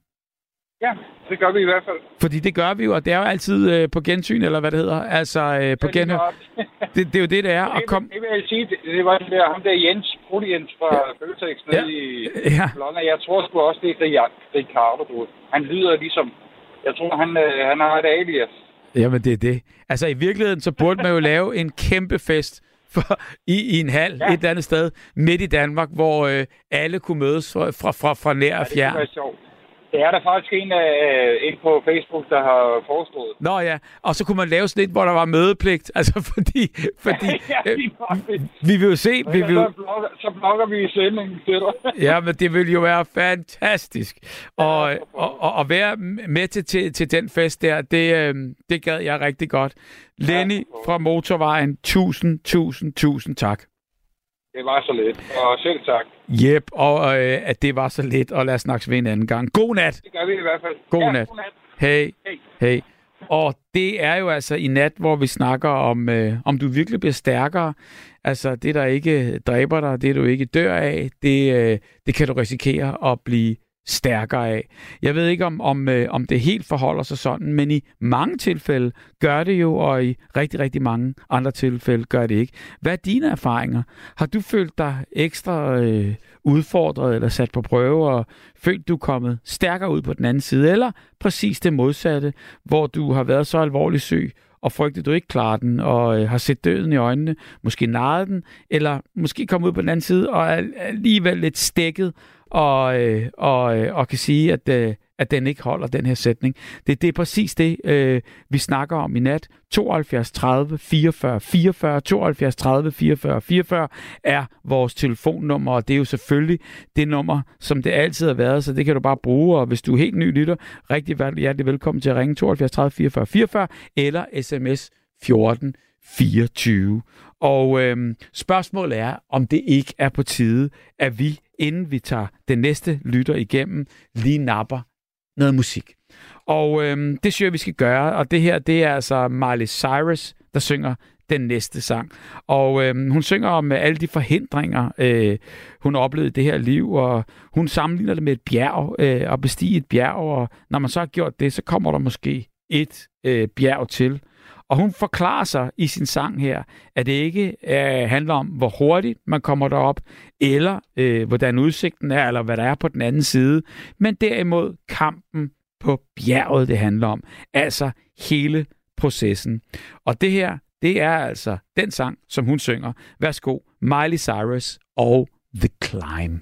Ja, det gør vi i hvert fald. Fordi det gør vi jo, og det er jo altid øh, på gensyn, eller hvad det hedder. Altså øh, på ja, genhør. Det, det er jo det, det er. Og kom... Det vil jeg sige, det, det var det der, ham der Jens, Brudi Jens fra ja. Bøtex nede ja. i ja. London. Jeg tror sgu også, det er Ricardo, du Han lyder ligesom... Jeg tror, han, øh, han har et alias. Jamen, det er det. Altså, i virkeligheden, så burde man jo lave en kæmpe fest for, i, i en hal ja. et eller andet sted midt i Danmark, hvor øh, alle kunne mødes fra, fra, fra, nær og fjern. Ja, det sjovt. Det er der faktisk en, uh, en på Facebook, der har foreslået. Nå ja, og så kunne man lave sådan lidt, hvor der var mødepligt. Altså fordi, fordi ja, øh, vi vil jo se... Vi vil... Så, blogger vi i sendingen til dig. ja, men det vil jo være fantastisk. Og, ja, og, og, og være med til, til, til den fest der, det, øh, det gad jeg rigtig godt. Lenny ja, fra Motorvejen, tusind, tusind, tusind tak. Det var så lidt, og selv tak. Jep, og øh, at det var så lidt, og lad os snakkes ved en anden gang. God nat! Det gør vi i hvert fald. God ja, nat. God nat. Hey. hey. Hey. Og det er jo altså i nat, hvor vi snakker om, øh, om du virkelig bliver stærkere. Altså det, der ikke dræber dig, det du ikke dør af, det, øh, det kan du risikere at blive stærkere af. Jeg ved ikke, om, om, øh, om det helt forholder sig sådan, men i mange tilfælde gør det jo, og i rigtig, rigtig mange andre tilfælde gør det ikke. Hvad er dine erfaringer? Har du følt dig ekstra øh, udfordret eller sat på prøve, og følt, du er kommet stærkere ud på den anden side, eller præcis det modsatte, hvor du har været så alvorligt syg, og frygtede, du ikke klarer den, og øh, har set døden i øjnene, måske narret den, eller måske kommet ud på den anden side, og er alligevel lidt stækket, og, øh, og, øh, og kan sige, at, øh, at den ikke holder den her sætning. Det, det er præcis det, øh, vi snakker om i nat. 72 30 44 44, 72 30 44 44 er vores telefonnummer, og det er jo selvfølgelig det nummer, som det altid har været, så det kan du bare bruge, og hvis du er helt ny lytter, rigtig hjertelig velkommen til at ringe 72 30 44 44, eller sms 14 24. Og øh, spørgsmålet er, om det ikke er på tide, at vi, inden vi tager den næste lytter igennem, lige napper noget musik. Og øh, det synes jeg, vi skal gøre, og det her, det er altså Miley Cyrus, der synger den næste sang. Og øh, hun synger om øh, alle de forhindringer, øh, hun oplevede i det her liv, og hun sammenligner det med et bjerg, øh, og bestige et bjerg, og når man så har gjort det, så kommer der måske et øh, bjerg til. Og hun forklarer sig i sin sang her, at det ikke øh, handler om, hvor hurtigt man kommer derop, eller øh, hvordan udsigten er, eller hvad der er på den anden side, men derimod kampen på bjerget, det handler om. Altså hele processen. Og det her, det er altså den sang, som hun synger. Værsgo, Miley Cyrus og The Climb.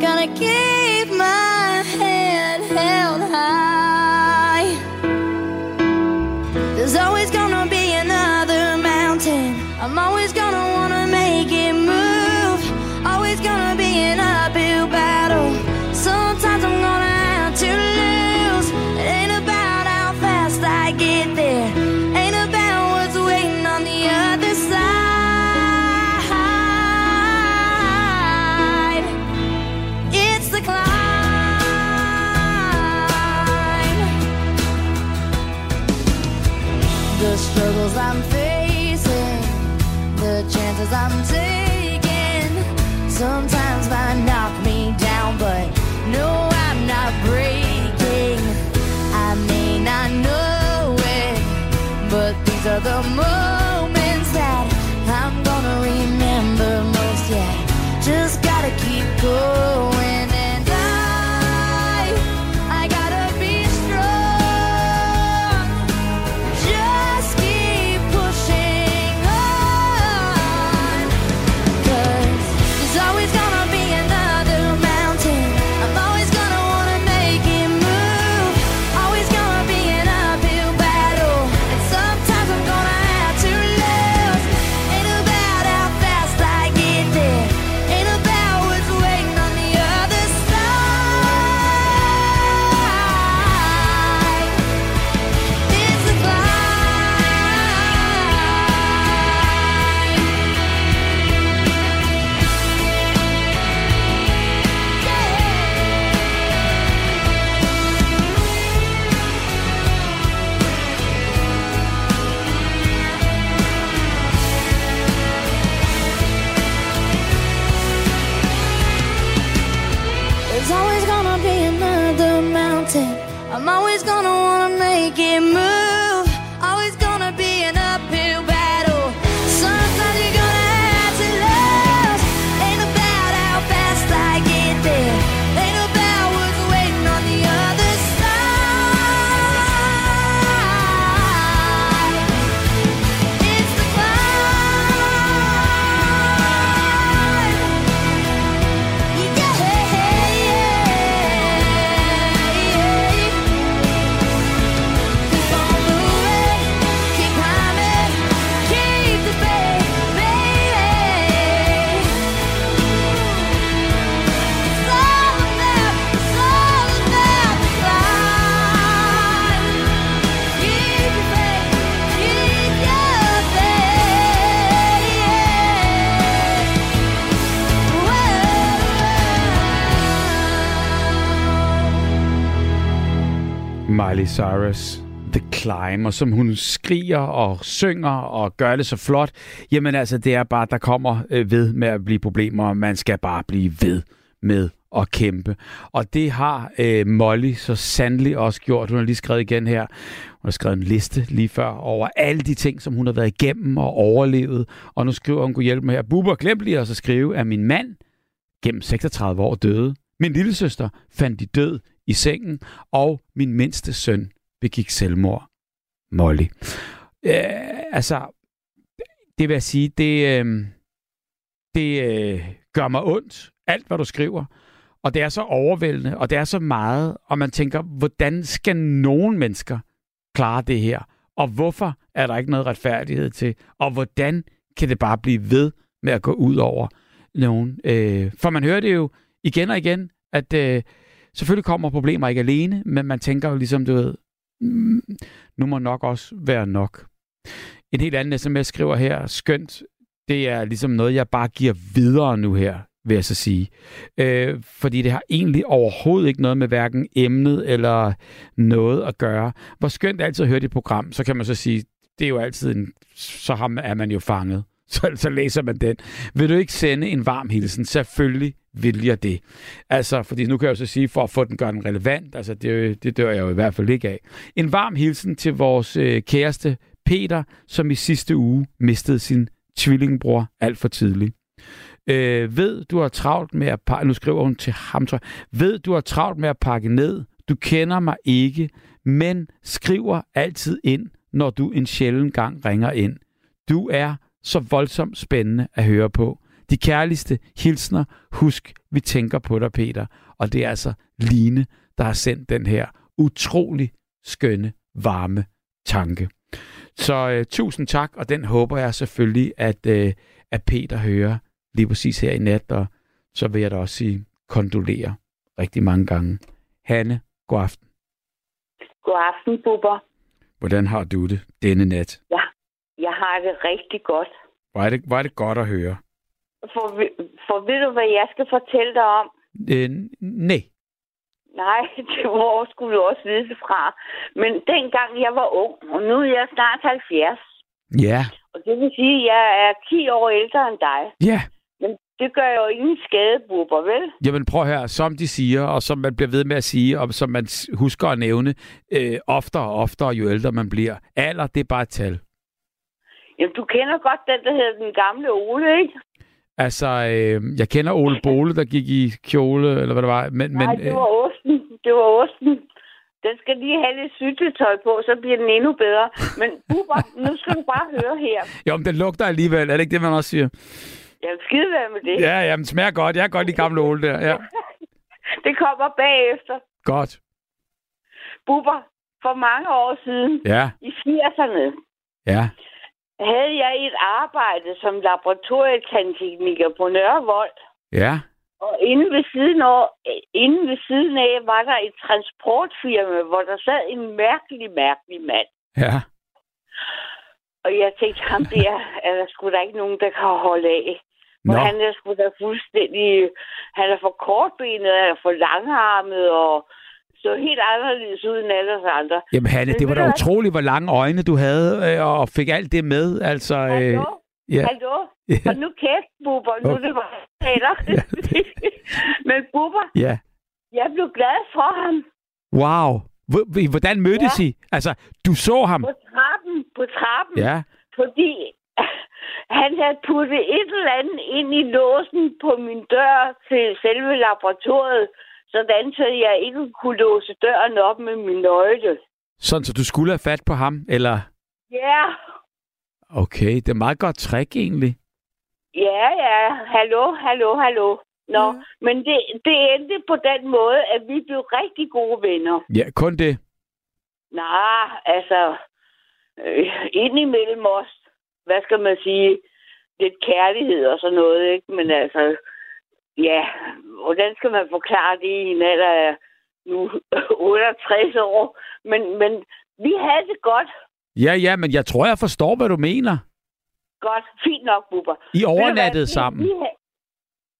Gonna keep my Cyrus, The Climb, og som hun skriger og synger og gør det så flot, jamen altså, det er bare, der kommer øh, ved med at blive problemer, og man skal bare blive ved med at kæmpe. Og det har øh, Molly så sandelig også gjort. Hun har lige skrevet igen her. Hun har skrevet en liste lige før over alle de ting, som hun har været igennem og overlevet. Og nu skriver hun, kunne hjælpe mig her. Bubber, glem lige også at skrive, at min mand gennem 36 år døde. Min lille søster fandt de død i sengen, og min mindste søn begik selvmord. Molly. Øh, altså, det vil jeg sige, det, øh, det øh, gør mig ondt, alt hvad du skriver. Og det er så overvældende, og det er så meget, og man tænker, hvordan skal nogen mennesker klare det her? Og hvorfor er der ikke noget retfærdighed til? Og hvordan kan det bare blive ved med at gå ud over nogen? Øh, for man hører det jo igen og igen, at øh, selvfølgelig kommer problemer ikke alene, men man tænker jo ligesom, du ved, mm, nu må nok også være nok. En helt anden sms skriver her, skønt, det er ligesom noget, jeg bare giver videre nu her, vil jeg så sige. Øh, fordi det har egentlig overhovedet ikke noget med hverken emnet eller noget at gøre. Hvor skønt altid at høre dit program, så kan man så sige, det er jo altid en, så har man, er man jo fanget. Så, så læser man den. Vil du ikke sende en varm hilsen? Selvfølgelig vil det. Altså, fordi nu kan jeg jo så sige, for at få den gør den relevant, altså det, det dør jeg jo i hvert fald ikke af. En varm hilsen til vores øh, kæreste Peter, som i sidste uge mistede sin tvillingbror alt for tidligt. Øh, ved, du har travlt med at pakke, nu skriver hun til ham, tror jeg, ved, du har travlt med at pakke ned, du kender mig ikke, men skriver altid ind, når du en sjælden gang ringer ind. Du er så voldsomt spændende at høre på. De kærligste hilsner, husk, vi tænker på dig, Peter. Og det er altså Line, der har sendt den her utrolig skønne, varme tanke. Så øh, tusind tak, og den håber jeg selvfølgelig, at, øh, at Peter hører lige præcis her i nat, og så vil jeg da også sige kondolere rigtig mange gange. Hanne, god aften. God aften, Bubber. Hvordan har du det denne nat? Ja, jeg har det rigtig godt. Er det, er det godt at høre. For, for ved du, hvad jeg skal fortælle dig om? Øh, nej. Nej, det hvor skulle du også vide det fra. Men dengang jeg var ung, og nu er jeg snart 70. Ja. Og det vil sige, at jeg er 10 år ældre end dig. Ja. Men det gør jo ingen skade, Bubber, vel? Jamen prøv her, som de siger, og som man bliver ved med at sige, og som man husker at nævne, øh, oftere og oftere, jo ældre man bliver. Alder, det er bare et tal. Jamen, du kender godt den, der hedder den gamle Ole, ikke? Altså, øh, jeg kender Ole Bole, der gik i kjole, eller hvad det var. Men, Nej, men, det var osten. Det var osten. Den skal lige have lidt syltetøj på, så bliver den endnu bedre. Men Bubber, nu skal du bare høre her. jo, men den lugter alligevel. Er det ikke det, man også siger? Vil skide være med det. Ja, ja, den smager godt. Jeg kan godt lide gamle Ole der. Ja, Det kommer bagefter. godt. Bubber, for mange år siden, Ja, i 80'erne, ja. Havde jeg et arbejde som laboratorietandtekniker på Nørrevold. Ja, Og inde ved, siden af, inde ved siden af var der et transportfirma, hvor der sad en mærkelig, mærkelig mand. ja. Og jeg tænkte, ham der er der sgu da ikke nogen, der kan holde af. Nå, han er sgu da fuldstændig... Han er for kortbenet, han er for langarmet, og så helt anderledes ud end alle os andre. jamen Hanne, det var da utroligt, hvor lange øjne du havde, øh, og fik alt det med. Altså, øh, Hallo? ja. Hallo? Ja. Og nu kæft, Bubber. Nu er det bare taler. Men Bubber, ja. jeg blev glad for ham Wow. Hvor- Hvordan mødtes I? Altså, du så ham? på trappen. På trappen. Ja. Fordi han havde puttet et eller andet ind i låsen på min dør til selve laboratoriet, sådan så jeg ikke kunne låse døren op med min nøgle. Sådan, så du skulle have fat på ham, eller? Ja, Okay, det er meget godt trick egentlig. ja, ja. Hallo, hallo, hallo. Nå, men det, det endte på den måde, at vi blev rigtig gode venner. Ja, kun det. Nej, altså, øh, indimellem os, hvad skal man sige, lidt kærlighed og sådan noget, ikke? Men altså, ja, hvordan skal man forklare det i en alder af nu 68 år? Men, men vi havde det godt. Ja, ja, men jeg tror, jeg forstår, hvad du mener. Godt. Fint nok, Bubber. I overnattede sammen. vi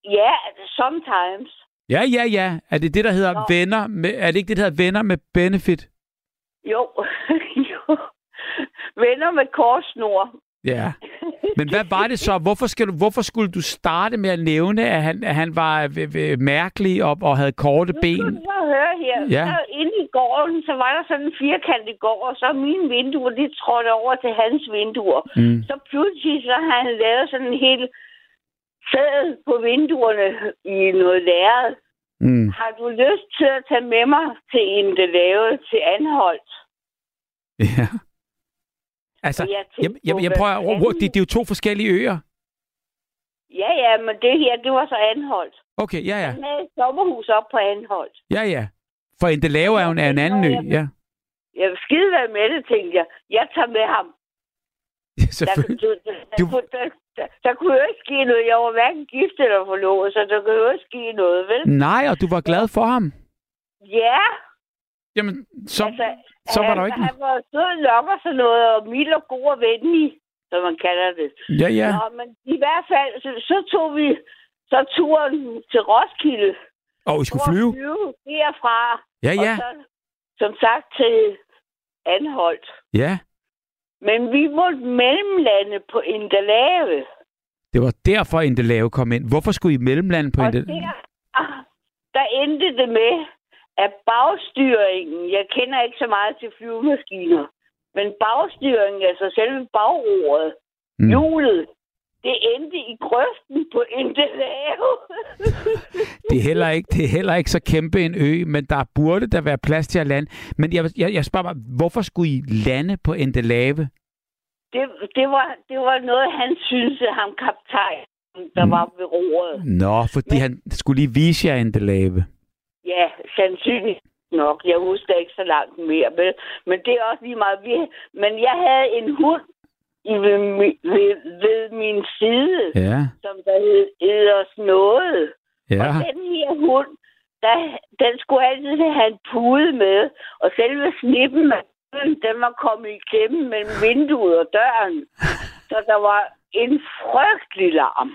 Ja, sometimes. Ja, ja, ja. Er det det, der hedder Nå. venner? Med, er det ikke det, der hedder venner med benefit? Jo. jo. Venner med korssnor. Ja. Men hvad var det så? Hvorfor, skal du, hvorfor skulle du starte med at nævne, at han, at han var øh, øh, mærkelig og, og havde korte Nu ben? du så høre her. Ja. Så inde i gården, så var der sådan en firkantet gård, og så mine vinduer, de trådte over til hans vinduer. Mm. Så pludselig så har han lavet sådan en hel sæd på vinduerne i noget lærred. Mm. Har du lyst til at tage med mig til en, der lavede til Anholdt? Ja. Altså, jeg jeg, jeg, jeg prøver, at, det, det er jo to forskellige øer. Ja, ja, men det her, det var så Anholdt. Okay, ja, ja. Han havde et sommerhus op på Anholdt. Ja, ja. For Endelave er jo en, er en anden ø. Ja, Jeg vil skide være med det, tænkte jeg. Jeg tager med ham. Der, selvfølgelig. der, der, der, Du- der, der, der, der kunne jo ikke ske noget. Jeg var hverken gift eller forlovet, så der kunne jo ikke ske noget, vel? Nej, og du var glad for ham. Ja, Jamen, så, altså, så var han, der ikke han var sød nok og sådan noget, og mild og god og venlig, som man kalder det. Ja, ja. Nå, men i hvert fald, så, så tog vi så turen til Roskilde. Og vi skulle flyve. flyve derfra. Ja, ja. Og så, som sagt, til Anholdt. Ja. Men vi måtte mellemlande på Interlave. Det var derfor Endelave kom ind. Hvorfor skulle I mellemlande på Og Endelave? der, ah, der endte det med, at bagstyringen, jeg kender ikke så meget til flyvemaskiner, men bagstyringen, altså selve bagroret, Mm. hjulet, det endte i grøften på Interlave. Det er, heller ikke, det er heller ikke så kæmpe en ø, men der burde der være plads til at lande. Men jeg, jeg, jeg spørger mig, hvorfor skulle I lande på Endelave? det, det, var, det var noget, han synes, ham kaptajn, der Mm. var ved roret. Nå, fordi Men- han skulle lige vise jer Endelave. Ja, sandsynligt nok. Jeg husker ikke så langt mere. Men, men det er også lige meget. Vi, men jeg havde en hund i, ved, ved, ved min side, Ja, som der hed Eders Noget. ja. Og den her hund, der, den skulle altid have en pude med. Og selve snippen huden, den var kommet i klemme mellem vinduet og døren. Så der var en frygtelig larm.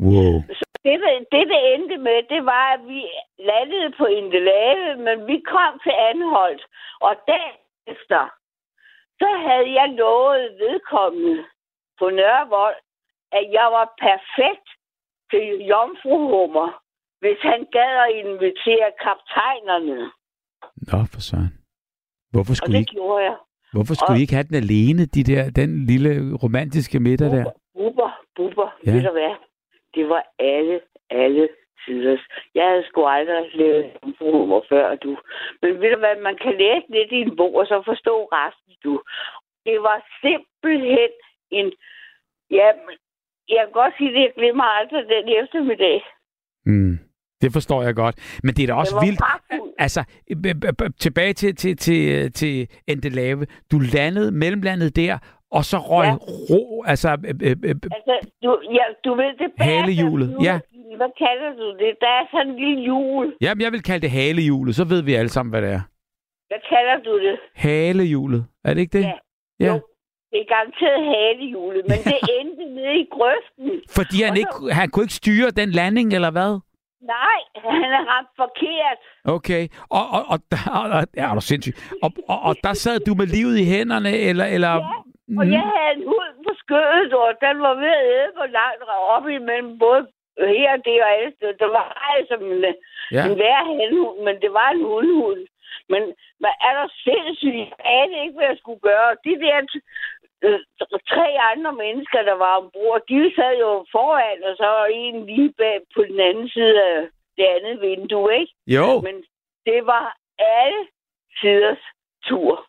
Wow. Det, det, det, det endte med, det var, at vi landede på Indelave, men vi kom til Anholdt. Og derefter, så havde jeg lovet vedkommende på Nørrevold, at jeg var perfekt til Jomfruhummer, hvis han gad at invitere kaptajnerne. Nå, for søren. Hvorfor Og skulle, I det ikke, gjorde jeg. hvorfor skulle og- I ikke have den alene, de der, den lille romantiske middag der? Bubber, bubber, ja. ved du hvad? Det var alle, alle tiders. Jeg havde sgu aldrig lavet jomfruhummer før, du. Men ved du hvad, man kan læse lidt i en bog, og så forstå resten, du. Det var simpelthen en... Ja, jeg kan godt sige, at jeg glemmer aldrig den eftermiddag. Mm. Det forstår jeg godt. Men det er da også vildt. pragtfuld. Altså, tilbage til, til, til, til Endelave. Du landede, mellemlandet der, og så røg Ja. ro, altså, øh, øh, øh, Altså, du, ja, du ved det Halehjulet, ja. Hvad kalder du det? Der er sådan en lille hjul. jamen, jeg vil kalde det halehjulet, så ved vi alle sammen, hvad det er. Hvad kalder du det? Halehjulet, er det ikke det? Ja. ja. Jo. Det er garanteret halehjulet, men det endte nede i grøften. Fordi han, Og så- ikke, han kunne ikke styre den landing, eller hvad? Nej, han er ramt forkert. Okay, og, og, og, der, og ja, er du sindssygt. Og, og, og der sad du med livet i hænderne, eller... eller Ja, Og jeg havde en hund på skødet, og den var ved at æde på langt op imellem både her og det og alle steder. Der var altså en, Ja. en værre handhund, men det var en hundhund. Men hvad er der sindssygt? Jeg anede ikke, hvad jeg skulle gøre. De der øh, tre andre mennesker, der var ombord, de sad jo foran, og så var en lige bag på den anden side af det andet vindue, ikke? Jo, Men det var alle tiders tur.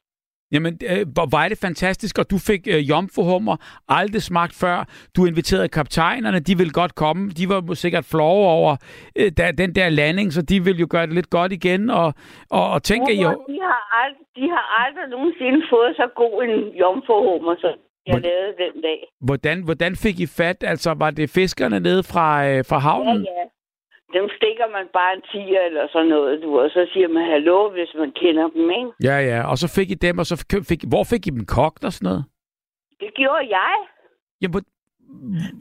Jamen, øh, hvor er det fantastisk, og du fik øh, jomfruhummer, aldrig smagt før. Du inviterede kaptajnerne, de ville godt komme. De var sikkert flove over øh, der, den der landing, så de ville jo gøre det lidt godt igen. Og, og, og tænker I jo... De har, aldrig, de har aldrig nogensinde fået så god en jomfruhummer, som jeg Hvor- lavede den dag. Hvordan, hvordan fik I fat? Altså, var det fiskerne nede fra, øh, fra Ja, havnen? ja. Dem stikker man bare en tiger eller sådan noget, du, og så siger man hallo, hvis man kender dem, ikke? Ja, ja. Og så fik I dem, og så fik, fik hvor fik I dem kogt og sådan noget? Det gjorde jeg. Jamen, hvor,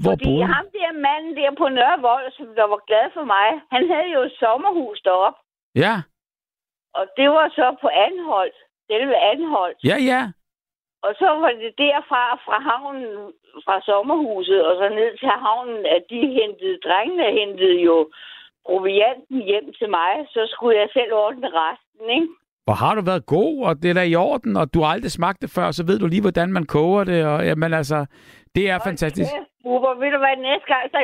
hvor fordi boede ham der manden der på Nørrevold, som der var glad for mig, han havde jo et sommerhus deroppe, Ja, og det var så på Anholdt. Selve Anholdt. ja, ja. Og så var det derfra, fra havnen, fra sommerhuset, og så ned til havnen, at de hentede, drengene hentede jo provianten hjem til mig, så skulle jeg selv ordne resten, ikke? Hvor har du været god, og det er da i orden, og du har aldrig smagt det før, så ved du lige, hvordan man koger det, og jamen altså, det er fantastisk. Ja, Bubber, ved du hvad, næste gang, så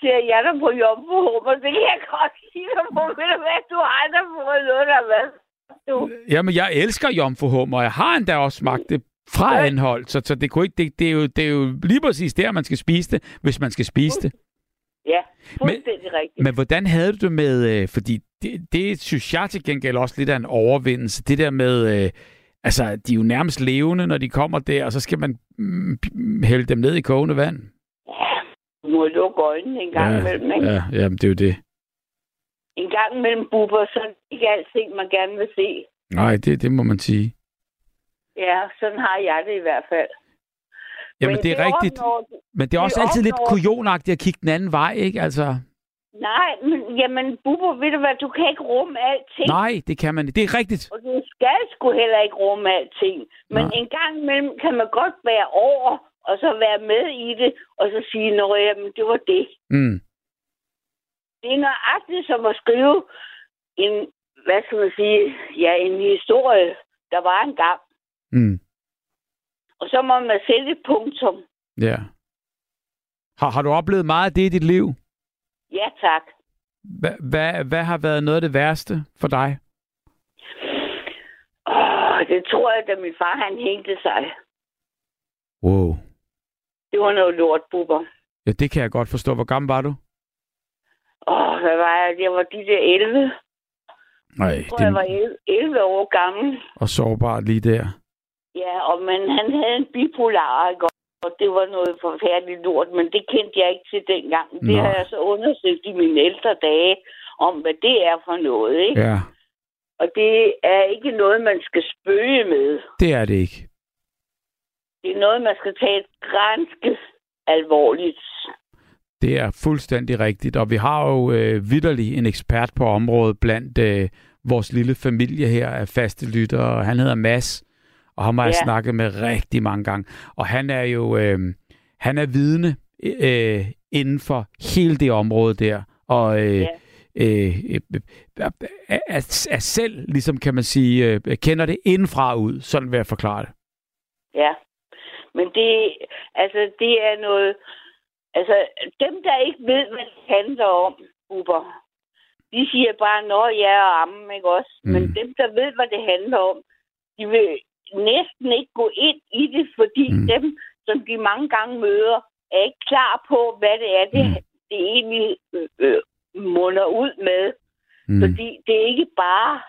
siger jeg dig på jomfruhummer, det kan jeg godt sige dig på. Ved du hvad, du har aldrig fået noget, der været du. Jamen, jeg elsker jomfruhummer, og jeg har endda også smagt det fra Ja. anhold, så, så det, kunne ikke, det, det, er jo, det er jo lige præcis der, man skal spise det, hvis man skal spise det. Ja, fuldstændig rigtigt. Men hvordan havde du det med, øh, fordi det, det synes jeg til gengæld også lidt af en overvindelse, det der med, øh, altså de er jo nærmest levende, når de kommer der, og så skal man mm, hælde dem ned i kogende vand. Du må lukke øjnene en gang ja, imellem, ikke? ja, ja, det er jo det. En gang imellem bubber, så er ikke alting, man gerne vil se. Nej, det, det må man sige. Ja, sådan har jeg det i hvert fald. Jamen, det er rigtigt. Men det er også det altid lidt opnår- kujonagtigt at kigge den anden vej, ikke? Altså, Nej, men jamen, Bubber, ved du hvad, du kan ikke rumme alting. nej, det kan man ikke. Det er rigtigt. Og du skal sgu heller ikke rumme alting. Men Nej. en gang imellem kan man godt være over, og så være med i det, og så sige, nå jamen, det var det. Mm. Det er nøjagtigt som at skrive en, hvad skal man sige, ja, en historie, der var engang. Mm. Og så må man sætte et punktum. Ja. Har, har du oplevet meget af det i dit liv? Ja, tak. Hvad, hvad, hvad har været noget af det værste for dig? Åh, det tror jeg, da min far han hængte sig. Wow. Det var noget lort, Bubber. Ja, det kan jeg godt forstå. Hvor gammel var du? Åh, hvad var jeg? Jeg var de der 11. Nej, Jeg tror, jeg var 11, 11 år gammel. og sårbart lige der. Ja, og men han havde en bipolar, ikke? og det var noget forfærdeligt lort, men det kendte jeg ikke til dengang. Det Nej. har jeg så undersøgt i mine ældre dage, om hvad det er for noget, ikke? Ja, Og det er ikke noget, man skal spøge med. det er det ikke. Det er noget, man skal tage ganske alvorligt. Det er fuldstændig rigtigt, og vi har jo øh, vidderlig en ekspert på området blandt øh, vores lille familie her af faste lyttere. Han hedder Mads, og ham har jeg Ja. snakket med rigtig mange gange. Og han er jo øh, han er vidne øh, inden for hele det område der. Og øh, Ja. øh, øh, er, er, er selv, ligesom kan man sige, øh, kender det indenfra ud. Sådan vil jeg forklare det. Ja. Men det, altså, det er noget... Altså, dem, der ikke ved, hvad det handler om, Uber, de siger bare, nå ja og amme, ikke også? Mm. Men dem, der ved, hvad det handler om, de vil næsten ikke gå ind i det, fordi mm. dem, som de mange gange møder, er ikke klar på, hvad det er, det, mm. det egentlig øh, øh, munder ud med. Mm. Fordi det er ikke bare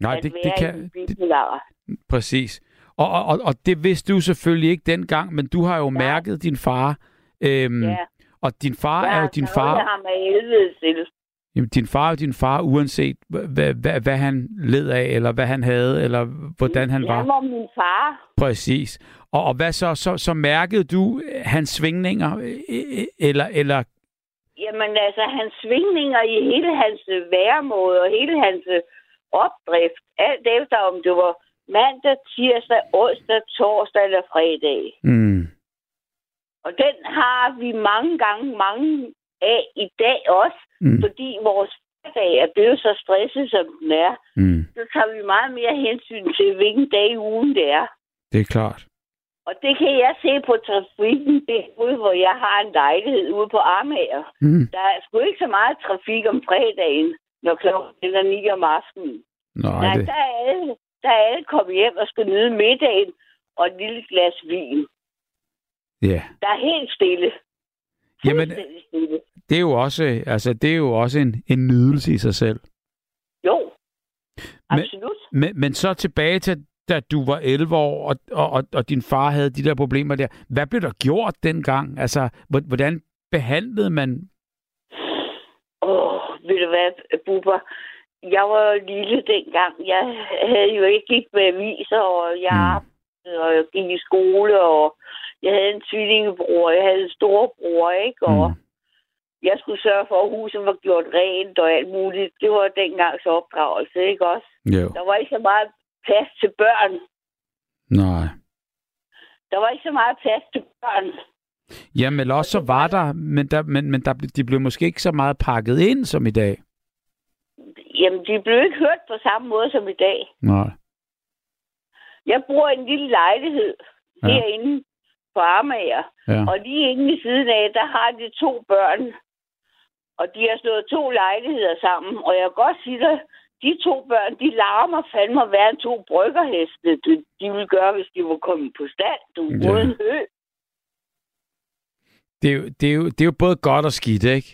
Nej, at det, være det kan... en Det, bipolar. præcis. Og, og, og, og det vidste du selvfølgelig ikke dengang, men du har jo Nej. mærket din far. Øhm, Ja. Og din far Jeg er jo har din far. ham af helvede til. Jamen, din far er din far, uanset hvad, hvad, hvad han led af, eller hvad han havde, eller hvordan han var. Han var min far. Præcis. Og, og hvad så, så? Så mærkede du øh, hans svingninger, øh, øh, eller, eller Jamen altså, hans svingninger i hele hans væremåde og hele hans opdrift, alt efter om det var mandag, tirsdag, onsdag, torsdag eller fredag. mm, Og den har vi mange gange mange af i dag også, Mm. fordi vores hverdag er blevet så stresset, som den er. mm, Så tager vi meget mere hensyn til, hvilken dag i ugen det er. det er klart. Og det kan jeg se på trafikken derude, hvor jeg har en lejlighed ude på Amager. Mm. Der er sgu ikke så meget trafik om fredagen, når klokken er 9 om aftenen. Nej, Nej, det, der er, alle, der er alle kommet hjem og skal nyde middagen og et lille glas vin. ja. Der er helt stille. Jamen, det er jo også, altså, det er jo også en, en nydelse i sig selv. Jo, Men- absolut. Men, men så tilbage til, da du var 11 år, og, og, og, og din far havde de der problemer der. Hvad blev der gjort dengang? Altså, hvor- hvordan behandlede man... Åh, ved du hvad, Bubber? Jeg var lille dengang. Jeg havde jo ikke gik med aviser, og jeg Mm. og jeg gik i skole, og jeg havde en tvillingebror, jeg havde en storebror, ikke? Og Mm. jeg skulle sørge for, at huset var gjort rent og alt muligt. Det var dengangs opdragelse, ikke også? Jo. Der var ikke så meget plads til børn. Nej. Der var ikke så meget plads til børn. Jamen, eller også så var der, men, der, men, men der, blev- de blev måske ikke så meget pakket ind som i dag. Jamen, de blev ikke hørt på samme måde som i dag. Nej. Jeg bor i en lille lejlighed ja. herinde på Amager. Ja. Og lige inde i siden af, der har de to børn. Og de har slået to lejligheder sammen. Og jeg kan godt sige dig, de to børn, de larmer fandme at være to bryggerheste. De, de ville gøre, hvis de var kommet på stand. Du, Ja. ja. uden hø. Det er, jo, det, er jo, det er jo både godt og skidt, ikke?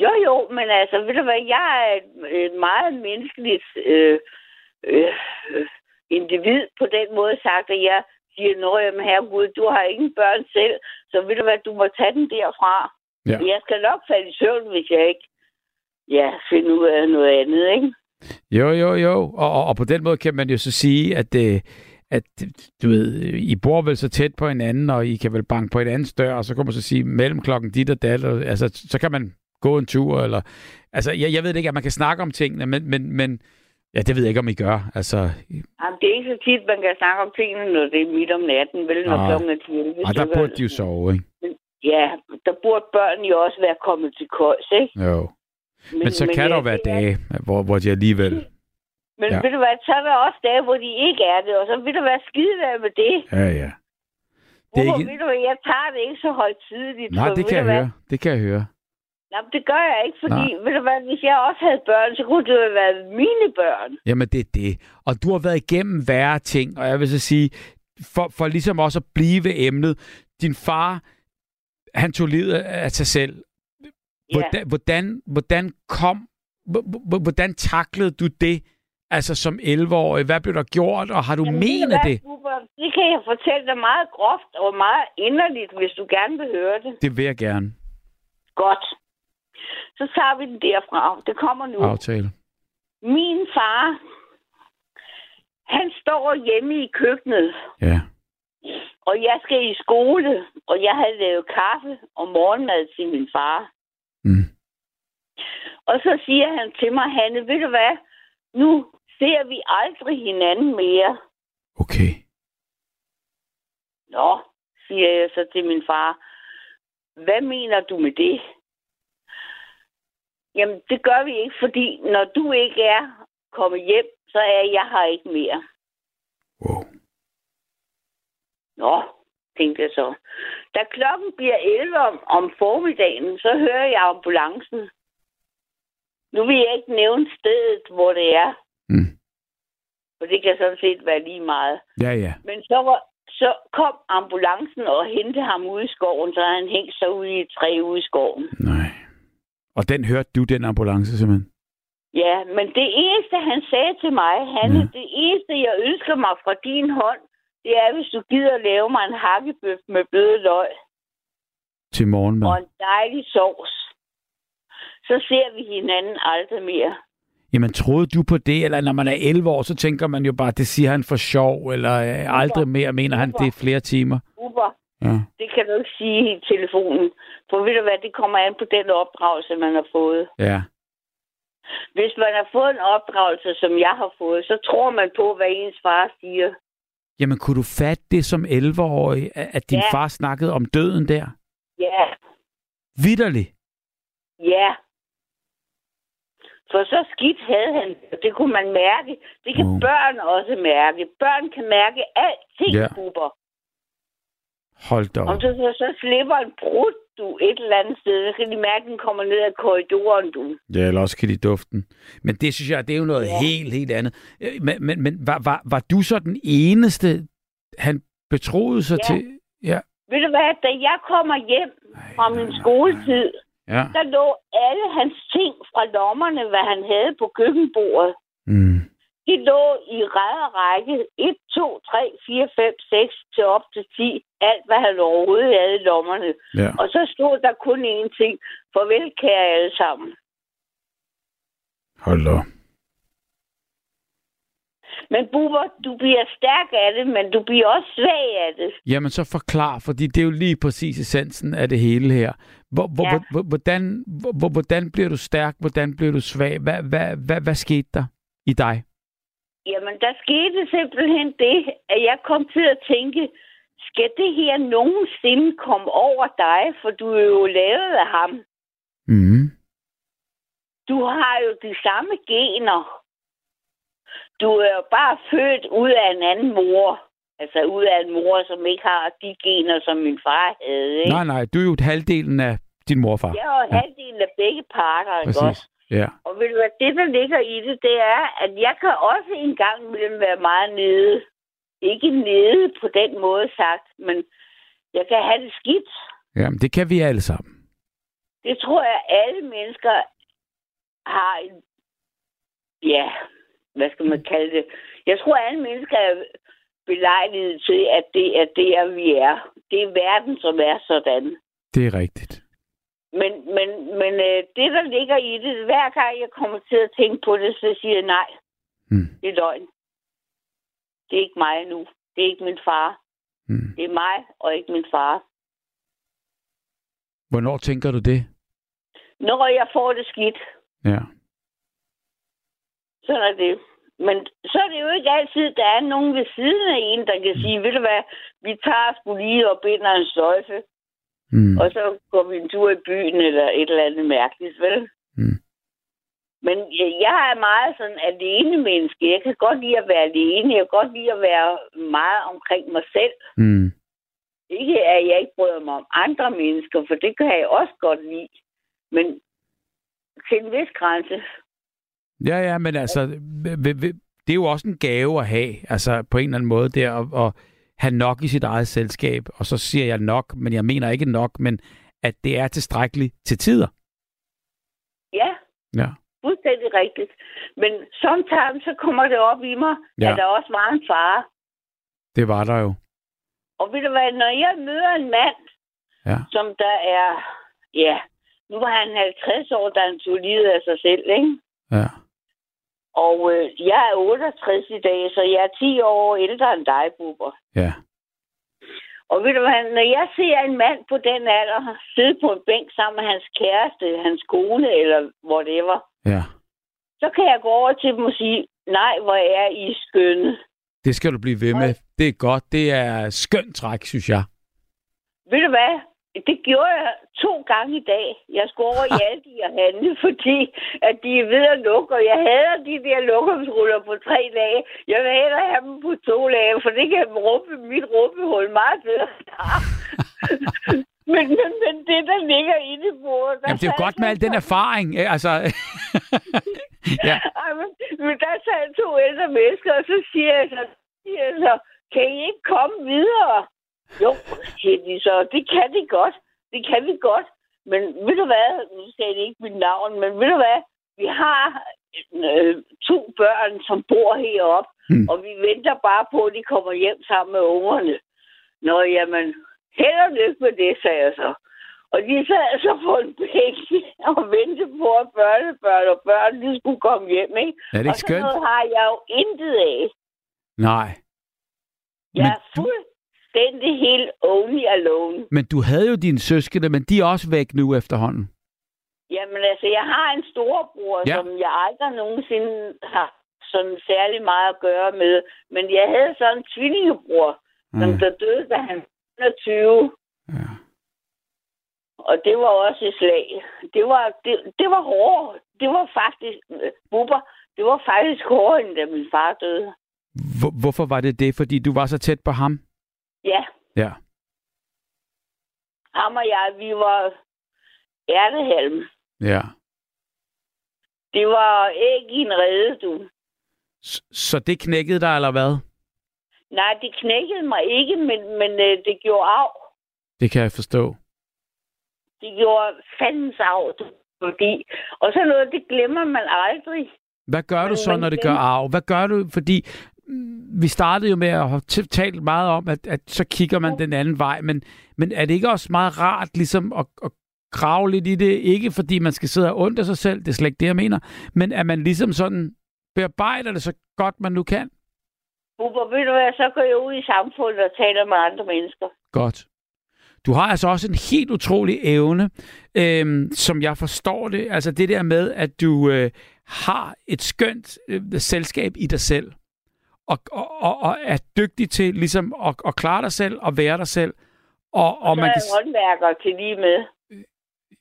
Jo, jo, men altså, ved du hvad, jeg er et, et meget menneskeligt øh, øh, øh, individ på den måde sagt, at jeg siger, nå, jamen herregud, du har ingen børn selv, så ved du hvad, du må tage den derfra. Ja. Jeg skal nok falde i søvn, hvis jeg ikke ja, finder ud af noget andet, ikke? Jo, jo, jo. Og, og, og på den måde kan man jo så sige, at, øh, at du ved, I bor vel så tæt på hinanden, og I kan vel banke på et andet dør, og så kan man så sige, mellem klokken dit og dat, og, altså, så kan man gå en tur, eller... Altså, jeg, jeg ved ikke, at man kan snakke om tingene, men, men, men ja, det ved jeg ikke, om I gør. Altså, Jamen, det er ikke så tit, man kan snakke om tingene, når det er midt om natten, vel, når Nej. klokken er 10. og der burde de jo sove, ikke? Ja, der burde børn jo også være kommet til køjs, ikke? Jo. Men, men så men kan der jo være dage, hvor, hvor de alligevel... Men Ja. ved du hvad, så er der også dage, hvor de ikke er det, og så vil der være skide være med det. Ja, ja. Det er Hvorfor, ikke- ved du hvad, jeg tager det ikke så højtidligt. Nej, det kan jeg hvad, høre. Det kan jeg høre. Nej, men det gør jeg ikke, fordi, ved du hvad, hvis jeg også havde børn, så kunne det jo have været mine børn. Jamen, det er det. Og du har været igennem værre ting, og jeg vil så sige, for, for ligesom også at blive ved emnet, din far, han tog livet af sig selv. Hvordan, hvordan, hvordan kom, hvordan taklede du det, altså som 11-årig? Hvad blev der gjort, og har du Jamen, menet det? Bubber, Det kan jeg fortælle dig meget groft og meget inderligt, hvis du gerne vil høre det. Det vil jeg gerne. Godt. Så tager vi den derfra. Det kommer nu. Aftale. Min far, han står hjemme i køkkenet, Ja. og jeg skal i skole, og jeg havde lavet kaffe og morgenmad til min far. Mm. Og så siger han til mig, Hanne, ved du hvad? Nu ser vi aldrig hinanden mere. Okay. Nå, siger jeg så til min far. hvad mener du med det? Jamen, det gør vi ikke, fordi når du ikke er kommet hjem, så er jeg her ikke mere. Wow. Nå, tænkte jeg så. Da klokken bliver 11 om, om formiddagen, så hører jeg ambulancen. Nu vil jeg ikke nævne stedet, hvor det er. Mm. For det kan sådan set være lige meget. Ja, ja. Men så, var, så kom ambulancen og hentede ham ude i skoven, så han hængt sig ude i et træ ude i skoven. Nej. Og den hørte du, den ambulance simpelthen? Ja, men det eneste, han sagde til mig, Hanne, Ja. det eneste, jeg ønsker mig fra din hånd, det er, hvis du gider lave mig en hakkebøf med bløde løg Til morgenmad? og en dejlig sovs. Så ser vi hinanden aldrig mere. Jamen, troede du på det? Eller når man er 11 år, så tænker man jo bare, det siger han for sjov, eller øh, aldrig mere, mener han, det er flere timer? Uber, Ja. det kan du ikke sige i telefonen. For ved du hvad, det kommer an på den opdragelse, man har fået. Ja. Hvis man har fået en opdragelse, som jeg har fået, så tror man på, hvad ens far siger. Jamen, kunne du fatte det som 11-årig, at din Ja. far snakkede om døden der? Ja, Vitterligt. ja. For så skidt havde han det. Det kunne man mærke. Det kan Wow. børn også mærke. Børn kan mærke alting, ja. Buber. Hold da Om op. du så, så slipper en brud, du et eller andet sted, så kan de mærke, at den kommer ned ad korridoren, du. Ja, eller også kan de duften. Men det synes jeg, det er jo noget Ja. helt, helt andet. Øh, Men, men, men var, var, var du så den eneste, han betroede sig Ja. til? Ja. Ved du hvad, da jeg kommer hjem fra min skoletid, Ja. der lå alle hans ting fra lommerne, hvad han havde på køkkenbordet. Mm. De lå i række 1, 2, 3, 4, 5, 6 til op til 10. Alt, hvad han overhovedet havde i lommerne. Ja. Og så stod der kun én ting. Farvel, kære alle sammen. Hold da. Men Bubber, du bliver stærk af det, men du bliver også svag af det. Jamen så forklar, fordi det er jo lige præcis essensen af det hele her. Hvor, hvor, Ja. hvor, hvordan, hvor, hvordan bliver du stærk? Hvordan bliver du svag? Hvad, hvad, hvad, hvad skete der i dig? Jamen, der skete simpelthen det, at jeg kom til at tænke, skal det her nogensinde komme over dig, for du er jo lavet af ham. Mm. Du har jo de samme gener. Du er jo bare født ud af en anden mor. Altså ud af en mor, som ikke har de gener, som min far havde. Ikke? Nej, nej, du er jo halvdelen af din morfar. Jeg er jo halvdelen af begge parter, ikke også? Ja. Og ved du hvad, det der ligger i det, det er, at jeg kan også en gang imellem være meget nede. Ikke nede på den måde sagt, men jeg kan have det skidt. Jamen, det kan vi alle sammen. Det tror jeg, alle mennesker har en... Ja, hvad skal man kalde det? Jeg tror, alle mennesker er belejligt til, at det er der, vi er. Det er verden, som er sådan. Det er rigtigt. Men, men, men øh, det, der ligger i det, hver gang jeg kommer til at tænke på det, så siger jeg nej. Mm. Det er løgn. Det er ikke mig nu. Det er ikke min far. Mm. Det er mig, og ikke min far. Hvornår tænker du det? Når jeg får det skidt, Ja. så er det. Men så er det jo ikke altid, der er nogen ved siden af en, der kan sige, ved du hvad, vi tager sgu lige og binder en sløjfe, Mm. og så går vi en tur i byen eller et eller andet mærkeligt, vel? Mm. Men jeg, jeg er meget sådan alene menneske. Jeg kan godt lide at være alene. Jeg kan godt lide at være meget omkring mig selv. Mm. Ikke at jeg ikke bryder mig om andre mennesker, for det kan jeg også godt lide. Men til en vis grænse. Ja, ja, men altså, det er jo også en gave at have, altså på en eller anden måde der, at, at have nok i sit eget selskab, og så siger jeg nok, men jeg mener ikke nok, men at det er tilstrækkeligt til tider. Ja, Ja. fuldstændig rigtigt. Men sometimes så kommer det op i mig, Ja. at der også var en far. Det var der jo. Og ved du hvad, når jeg møder en mand, Ja. som der er, ja, nu var han 50 år, da han tog livet af sig selv, ikke? Ja. Og øh, jeg er 68 i dag, så jeg er 10 år ældre end dig, Bubber. Ja. Og ved du hvad, når jeg ser en mand på den alder sidde på en bænk sammen med hans kæreste, hans kone eller whatever, Ja. så kan jeg gå over til dem og sige, nej, hvor er I skønne. Det skal du blive ved med. Det er godt. Det er skønt træk, synes jeg. Ved du hvad? Det gjorde jeg to gange i dag. Jeg skulle over i Aldi og handle, fordi at de er ved at lukke, og jeg hader de der lukkumsruller på tre dage. Jeg vil hellere have dem på to dage, for det kan rumpe mit rumpehul meget bedre. men, men, men det, der ligger i det bordet... Der Jamen, det er jo godt med al den erfaring. Altså, ja. Ej, men, men der sad to ældre mennesker, og så siger jeg så, siger jeg så kan I ikke komme videre? Jo, siger de så, det kan de godt. Det kan vi godt. Men ved du hvad, nu sagde det ikke mit navn, men ved du hvad, vi har øh, to børn, som bor heroppe, Hmm. og vi venter bare på, at de kommer hjem sammen med ungerne. Nå, jamen, held og lykke med det, sagde jeg så. Og de sad så på en bænk og ventede på, at børnebørn og børn, de skulle komme hjem, ikke? Er det ikke og sådan skønt? noget har jeg jo intet af. Nej. Jeg Men er fuldstændig helt only alone. Men du havde jo dine søskende, men de er også væk nu efterhånden. Jamen altså, jeg har en storebror, Ja. ja. som jeg aldrig nogensinde har sådan særlig meget at gøre med. Men jeg havde sådan en tvillingebror, som Mm. der døde, da han var 20. Ja. Og det var også et slag. Det var, det, det var hårdt. Det var faktisk, Bubber, det var faktisk hårdere, end da min far døde. Hvor, hvorfor var det det? Fordi du var så tæt på ham? Ja, Ja. ham og jeg, vi var ærtehalm. Ja. Det var ikke en rede, du. S- Så det knækkede dig, eller hvad? Nej, det knækkede mig ikke, men, men øh, det gjorde af. Det kan jeg forstå. Det gjorde fandens af, du. fordi... Og så noget, det glemmer man aldrig. Hvad gør du så, når det gør arv? Hvad gør du? Fordi vi startede jo med at have talt meget om, at, at så kigger man den anden vej. Men, men er det ikke også meget rart ligesom at, at grave lidt i det? Ikke fordi man skal sidde og af sig selv, det er slet ikke det, jeg mener. Men at man ligesom sådan bearbejder det så godt, man nu kan. Bubber, ved du hvad, så går jeg ud i samfundet og taler med andre mennesker. Godt. Du har altså også en helt utrolig evne, øhm, som jeg forstår det. Altså det der med, at du øh, har et skønt øh, selskab i dig selv. Og, og, og, og er dygtig til ligesom at, at klare dig selv og være dig selv. Og, og så man kan... håndværker til lige med.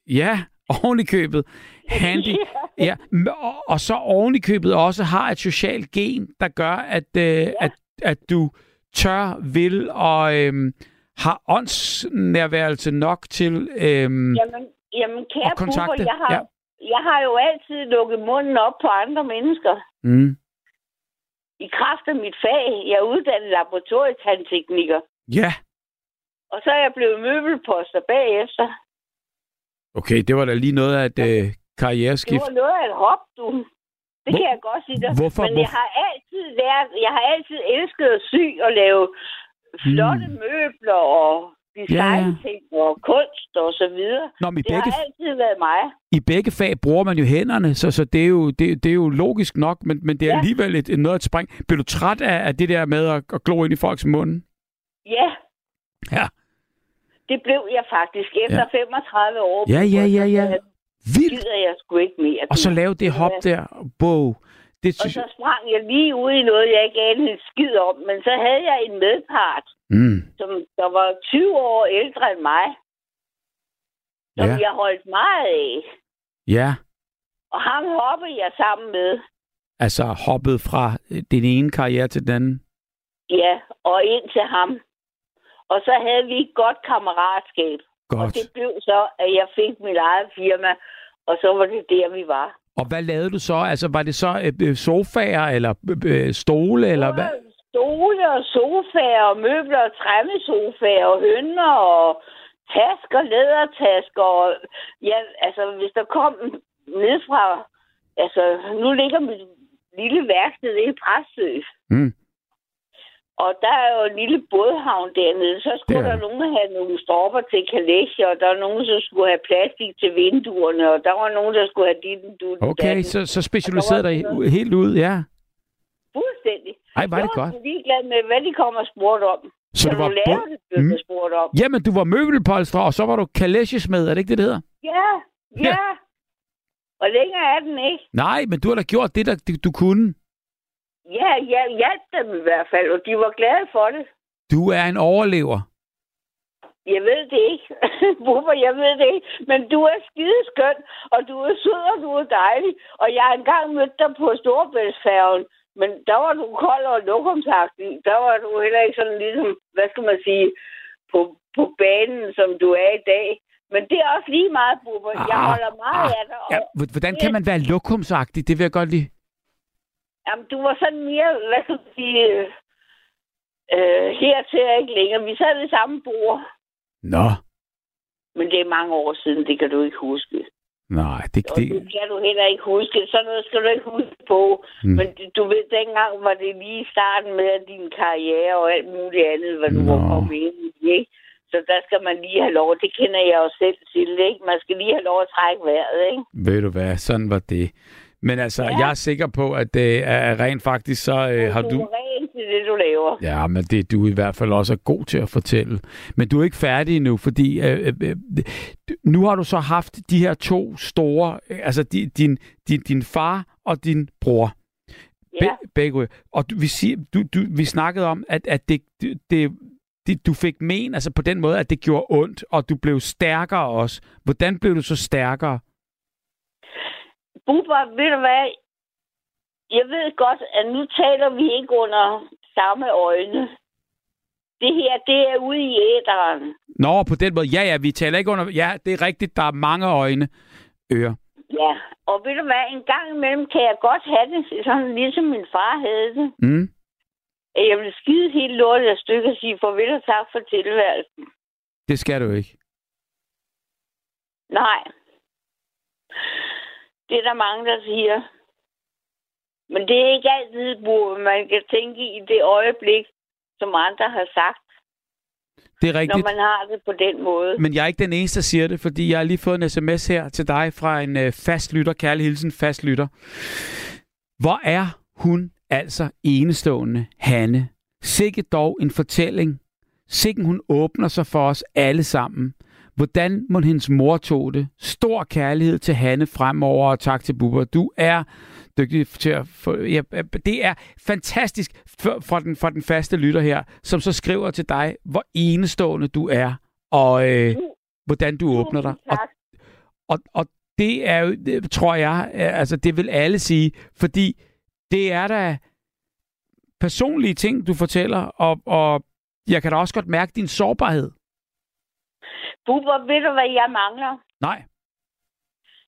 Ja, oven i købet. Handy. Ja, og, og så oven i købet også har et socialt gen, der gør, at, øh, at, at du tør, vil og øhm, har åndsnærværelse nok til... Øhm, Jamen, jamen kære Og kontakte, Bubber, jeg har, ja. jeg har jo altid lukket munden op på andre mennesker. mm, I kraft af mit fag. Jeg er uddannet laboratorietandtekniker. ja, Og så er jeg blevet møbelposter bagefter. okay, det var da lige noget af et øh, Det karriereskift. var noget af et hop, du. Det Hvor- kan jeg godt sige dig. Hvorfor- Men jeg har altid lært, jeg har altid elsket at sy og lave flotte Mm. møbler og designting og kunst og så videre. Nå, men i Det begge, har altid været mig. i begge fag bruger man jo hænderne, så, så det, er jo, det, det er jo logisk nok, men, men det er Ja. alligevel et, et noget at spring. Bliver du træt af, af det der med at, at glo ind i folks munde? Ja, Ja. det blev jeg faktisk. Efter 35 år. Ja, ja, ja, ja. Vildt! gider jeg sgu ikke mere. Og så lave det hop der. Wow. Det Og så sprang jeg lige ud i noget, jeg ikke anede skid om. Men så havde jeg en medpart, Mm. som der var 20 år ældre end mig. Som Ja. jeg holdt meget af. Ja, Og ham hoppede jeg sammen med. altså hoppet fra øh, den ene karriere til den anden. Ja, og ind til ham. Og så havde vi et godt kammeratskab. Og Godt. det blev så, at jeg fik mit eget firma. Og så var det der, vi var. Og hvad lavede du så? Altså, var det så øh, øh, sofaer, eller øh, stole, eller hvad? Stole og sofaer og møbler og træmmesofaer og hønder og tasker, lædertasker. Og, ja, altså, hvis der kom ned fra... Altså, nu ligger mit lille værksted i Præstø. Mm. Og der er jo en lille bådhavn dernede. Så skulle er der der. nogen have nogle stropper til kalesjer, og der var nogen, der skulle have plastik til vinduerne, og der var nogen, der skulle have dit du Okay, så, så specialiserede dig helt ud, ja. Fuldstændig. Ej, var det jeg var godt. sgu ligeglad med, hvad de kommer og spurgte om. Så Kan du var du bund- det, blev Mm. der spurgt om. Jamen, du var møbelpolstrer, og så var du kalesjesmed, er det ikke det, det hedder? Ja, Ja. ja. Og længere er den ikke. Nej, men du har da gjort det, der du, du kunne. Ja, jeg hjalp dem i hvert fald, og de var glade for det. Du er en overlever. Jeg ved det ikke. Hvorfor? Jeg ved det ikke. Men du er skideskøn, og du er sød, og du er dejlig. Og jeg har engang mødt dig på Storebæltsfærgen, men der var du kold og lokumsagtig. Der var du heller ikke sådan ligesom, hvad skal man sige, på, på banen, som du er i dag. Men det er også lige meget, Bubber. Jeg Ah, holder meget ah, af dig. Ja, hvordan kan man være lokumsagtig? Det vil jeg godt lide. Jamen, du var sådan mere, hvad skal man sige, øh, her til ikke længere. Vi sad ved samme bord. Nå, Men det er mange år siden, det kan du ikke huske. Nej, det, Og det, det kan du heller ikke huske. Sådan noget skal du ikke huske på. Mm. Men du ved, dengang var det lige i starten med din karriere og alt muligt andet, hvad du Nå. var kommet ind i, ikke? Så der skal man lige have lov. Det kender jeg jo selv til, ikke? Man skal lige have lov at trække vejret, ikke? ved du hvad, sådan var det. Men altså, ja. Jeg er sikker på, at det er rent faktisk, så øh, har du du... er ren til det, du laver. Ja, men det er du i hvert fald også er god til at fortælle. Men du er ikke færdig endnu, fordi øh, øh, øh, nu har du så haft de her to store, øh, altså di, din, din, din far og din bror. Ja. Be, begge. Og du, vi, siger, du, du, vi snakkede om, at, at det, det, det, det, du fik men, altså på den måde, at det gjorde ondt, og du blev stærkere også. Hvordan blev du så stærkere? Bubber, ved du hvad? Jeg ved godt, at nu taler vi ikke under samme øjne. Det her, det er ude i æderen. Nå, på den måde. Ja, ja, vi taler ikke under... Ja, det er rigtigt, der er mange øjne. Ører. Ja, og ved du hvad, en gang imellem kan jeg godt have det, sådan ligesom min far havde det. Mm. Jeg vil skide helt lortet af stykker og sige farvel og tak for tilværelsen. Det skal du ikke. Nej. Det er der mange, der siger. Men det er ikke altid, hvor man kan tænke i det øjeblik, som andre har sagt, Det er når rigtigt. man har det på den måde. Men jeg er ikke den eneste, der siger det, fordi jeg har lige fået en sms her til dig fra en øh, fast lytter, kærlig hilsen, fast lytter. Hvor er hun altså enestående, Hanne? Sikke dog en fortælling. Sikken hun åbner sig for os alle sammen. Hvordan må hendes mor tog det? Stor kærlighed til Hanne fremover, og tak til Bubber. Du er dygtig til at få... Ja, det er fantastisk for, den, for den faste lytter her, som så skriver til dig, hvor enestående du er, og øh, hvordan du åbner dig. Og, og, og det er jo, det tror jeg, øh, altså det vil alle sige, fordi det er da personlige ting, du fortæller, og, og jeg kan da også godt mærke din sårbarhed. Bubber, ved du, hvad jeg mangler? Nej.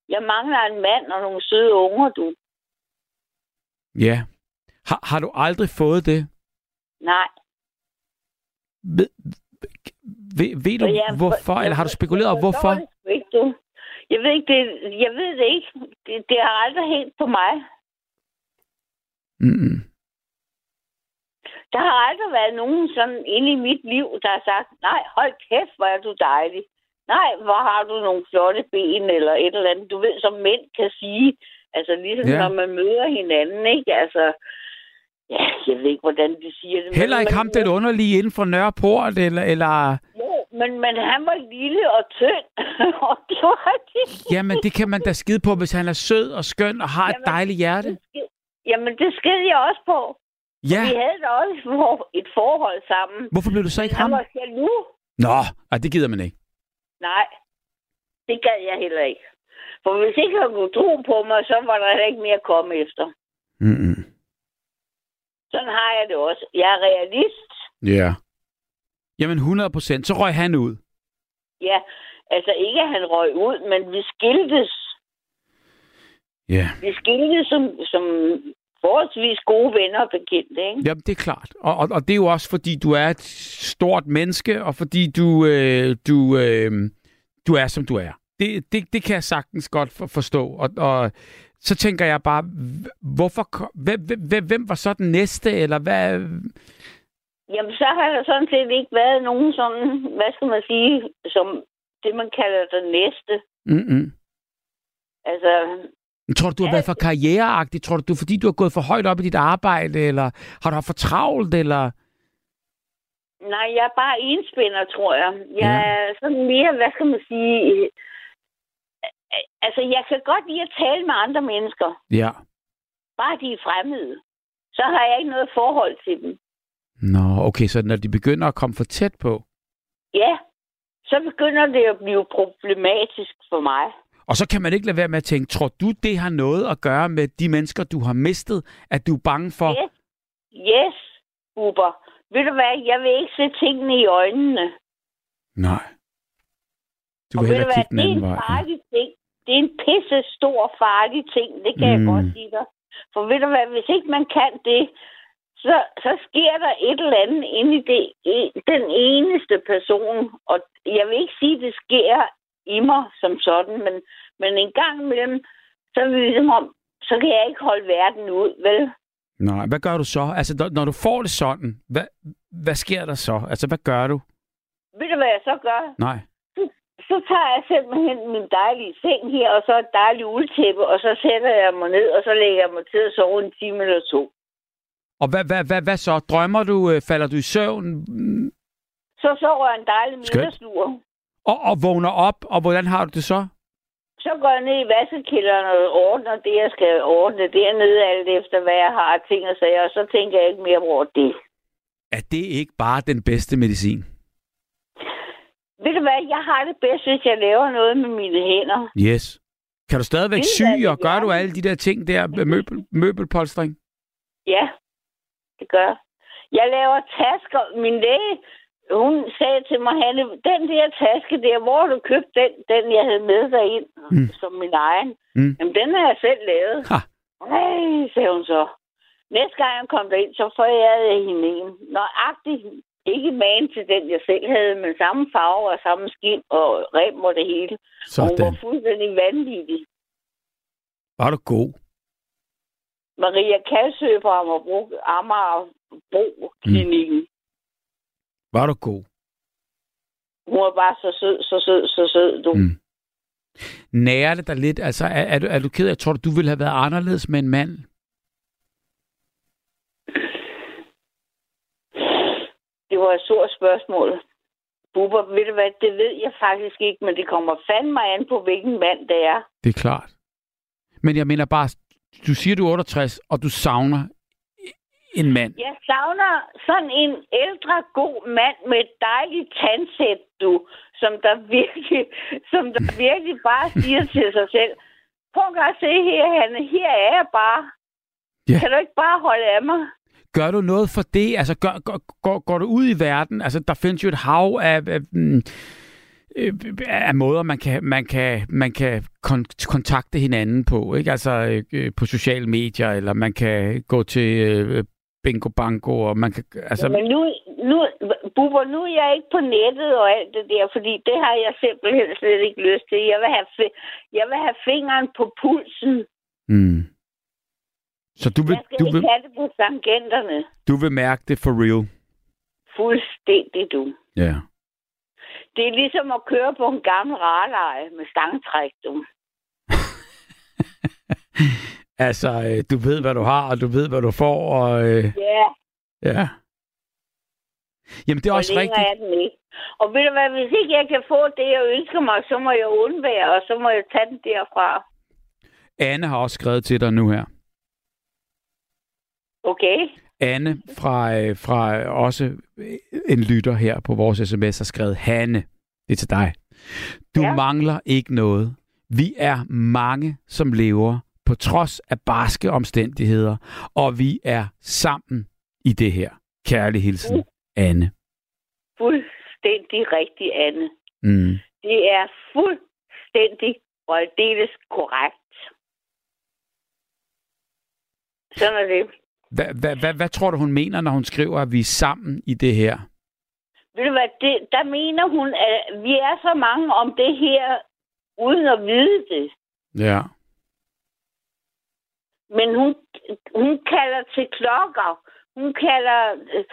Jeg mangler en mand og nogle søde unger, du. Ja. Har, har du aldrig fået det? Nej. Ved, ved, ved du, jeg- hvorfor? jeg- Eller har du spekuleret over, jeg hvorfor? det ikke, du. Jeg ved ikke, det, jeg ved det ikke. Det, det har aldrig helt på mig. Mm-mm. Der har aldrig været nogen sådan inde i mit liv, der har sagt, nej, hold kæft, hvor er du dejlig. Nej, hvor har du nogle flotte ben, eller et eller andet. Du ved, som mænd kan sige, altså ligesom Ja. når man møder hinanden, ikke? Altså, ja, jeg ved ikke, hvordan de siger det. Heller ikke men- ham den underlige inden for Nørreport, eller, eller... Jo, men, men han var lille og tynd. og det var det. Jamen, det kan man da skide på, hvis han er sød og skøn og har et Jamen, dejligt hjerte. Det Jamen, det sked jeg også på. Ja, Vi havde da også et for- et forhold sammen. hvorfor blev du så ikke Han ham? var jaloux. Nå, ej, det gider man ikke. Nej, det gad jeg heller ikke. For hvis ikke han kunne tro på mig, så var der ikke mere at komme efter. Mm-mm. Sådan har jeg det også. Jeg er realist. Ja. Jamen 100 procent. Så røg han ud. Ja, altså ikke at han røg ud, men vi skiltes. Ja. Vi skiltes som, som forholdsvis gode venner og bekendte, ikke? Jamen, det er klart. Og, og, og det er jo også, fordi du er et stort menneske, og fordi du, øh, du, øh, du er, som du er. Det, det, det kan jeg sagtens godt for, forstå. Og, og så tænker jeg bare, hvorfor, hvem, hvem, hvem var så den næste, eller hvad? Jamen, så har der sådan set ikke været nogen sådan, hvad skal man sige, som det, man kalder det næste. Mm-mm. Altså, Men Tror du, du har Ja, været for karriereagtig? Tror du, du fordi du har gået for højt op i dit arbejde, eller har du haft for travlt, eller... nej, jeg er bare enspænder, tror jeg. Jeg Ja. er sådan mere, hvad skal man sige, altså, jeg kan godt lide at tale med andre mennesker. Ja. Bare de er fremmede. Så har jeg ikke noget forhold til dem. Nå, okay, så når de begynder at komme for tæt på, Ja, så begynder det at blive problematisk for mig. Og så kan man ikke lade være med at tænke, tror du, det har noget at gøre med de mennesker, du har mistet? At du er bange for... Yes, yes Uber. Ved du hvad, jeg vil ikke se tingene i øjnene. Nej. Du Og vil ved hellere kigge den det er anden en vej. farlig ting. Det er en pisse stor farlig ting, det kan mm. jeg Mm. godt sige dig. For ved du hvad, hvis ikke man kan det, så, så sker der et eller andet inde i det, den eneste person. Og jeg vil ikke sige, at det sker i mig som sådan, men, men en gang imellem, så er det ligesom om, så kan jeg ikke holde verden ud, vel? Nej, hvad gør du så? Altså, når- du får det sådan, hvad, hvad sker der så? Altså, hvad gør du? Ved du, hvad jeg så gør? Nej. så tager jeg simpelthen min dejlige seng her, og så et dejligt uldtæppe, og så sætter jeg mig ned, og så lægger jeg mig til at sove en time eller to. Og hvad, hvad, hvad, hvad så? Drømmer du? øh, Falder du i søvn? Så sover jeg en dejlig middagslur. Og, og vågner op? Og hvordan har du det så? Så går jeg ned i vaskekælderen og ordner det, jeg skal ordne dernede, alt efter hvad jeg har ting og sager, og så tænker jeg ikke mere over det. Er det ikke bare den bedste medicin? Ved du hvad, jeg har det bedst, hvis jeg laver noget med mine hænder. Yes. Kan du stadigvæk Det sy, og gør du alle de der ting der med møbel, møbelpolstring? Ja, det gør jeg. Jeg laver tasker. Min læge, hun sagde til mig, Hanne, den der taske der, hvor du købt den, den jeg havde med derind, Mm. mm. som min egen. Mm. Jamen, den har jeg selv lavet. Ha. Nej, sagde hun så. Næste gang jeg kom derind, så forærede jeg hende en. Nøjagtigt ikke man til den, jeg selv havde, men samme farve og samme skin og rem og det hele. Og hun var Sådan. fuldstændig vanvittig. Var du god? Maria Kalsø fra Amagerbro, Amagerbro klinikken. Mm. Var du god? Hun var bare så sød, så sød, så sød, du. Mm. Nærer det dig lidt? Altså, er, er, du, er du ked af, tror du, du ville have været anderledes med en mand? Det var et stort spørgsmål. Bubber, ved du hvad, det ved jeg faktisk ikke, men det kommer fandme an på, hvilken mand det er. Det er klart. Men jeg mener bare, du siger, du er 68, og du savner en mand. Jeg savner sådan en ældre, god mand med et dejligt tandsæt, du, som der virkelig, som der virkelig bare siger til sig selv, prøv at se her, Hanne, her er jeg bare. Ja. Kan du ikke bare holde af mig? Gør du noget for det? Altså, gør, går, går, går du ud i verden? Altså, der findes jo et hav af, af, mm, øh, af måder, man kan, man kan, man kan kon- kontakte hinanden på. Ikke? Altså, øh, på sociale medier, eller man kan gå til øh, bingo bango, og man kan... Altså, Men nu, nu, Bubber, nu er jeg ikke på nettet og alt det der, fordi det har jeg simpelthen slet ikke lyst til. Jeg vil have, jeg vil have fingeren på pulsen. mm. Så du vil, Jeg skal du, ikke vil, have det på tangenterne. du vil mærke det for real? Fuldstændig, du. Ja. Det er ligesom at køre på en gammel rarleje med stangtræk, du. Altså, øh, du ved, hvad du har, og du ved, hvad du får, og... Øh, Ja, ja. Jamen, det er og også rigtigt. er den ikke. Og ved du hvad, hvis ikke jeg kan få det, jeg ønsker mig, så må jeg undvære, og så må jeg tage den derfra. Anne har også skrevet til dig nu her. Okay? Anne fra, øh, fra også en lytter her på vores sms har skrevet, Hanne, det er til dig. Du. Ja. mangler ikke noget. Vi er mange, som lever på trods af barske omstændigheder, og vi er sammen i det her. Kærlig hilsen, Anne. Fuldstændig rigtigt, Anne. Mm. Det er fuldstændig og aldeles korrekt. Sådan er det. Hvad, hvad, hvad, hvad tror du, hun mener, når hun skriver, at vi er sammen i det her? Ved du hvad, det, der mener hun, at vi er så mange om det her, uden at vide det. Ja. Men hun, hun kalder til klokker. Hun kalder øh,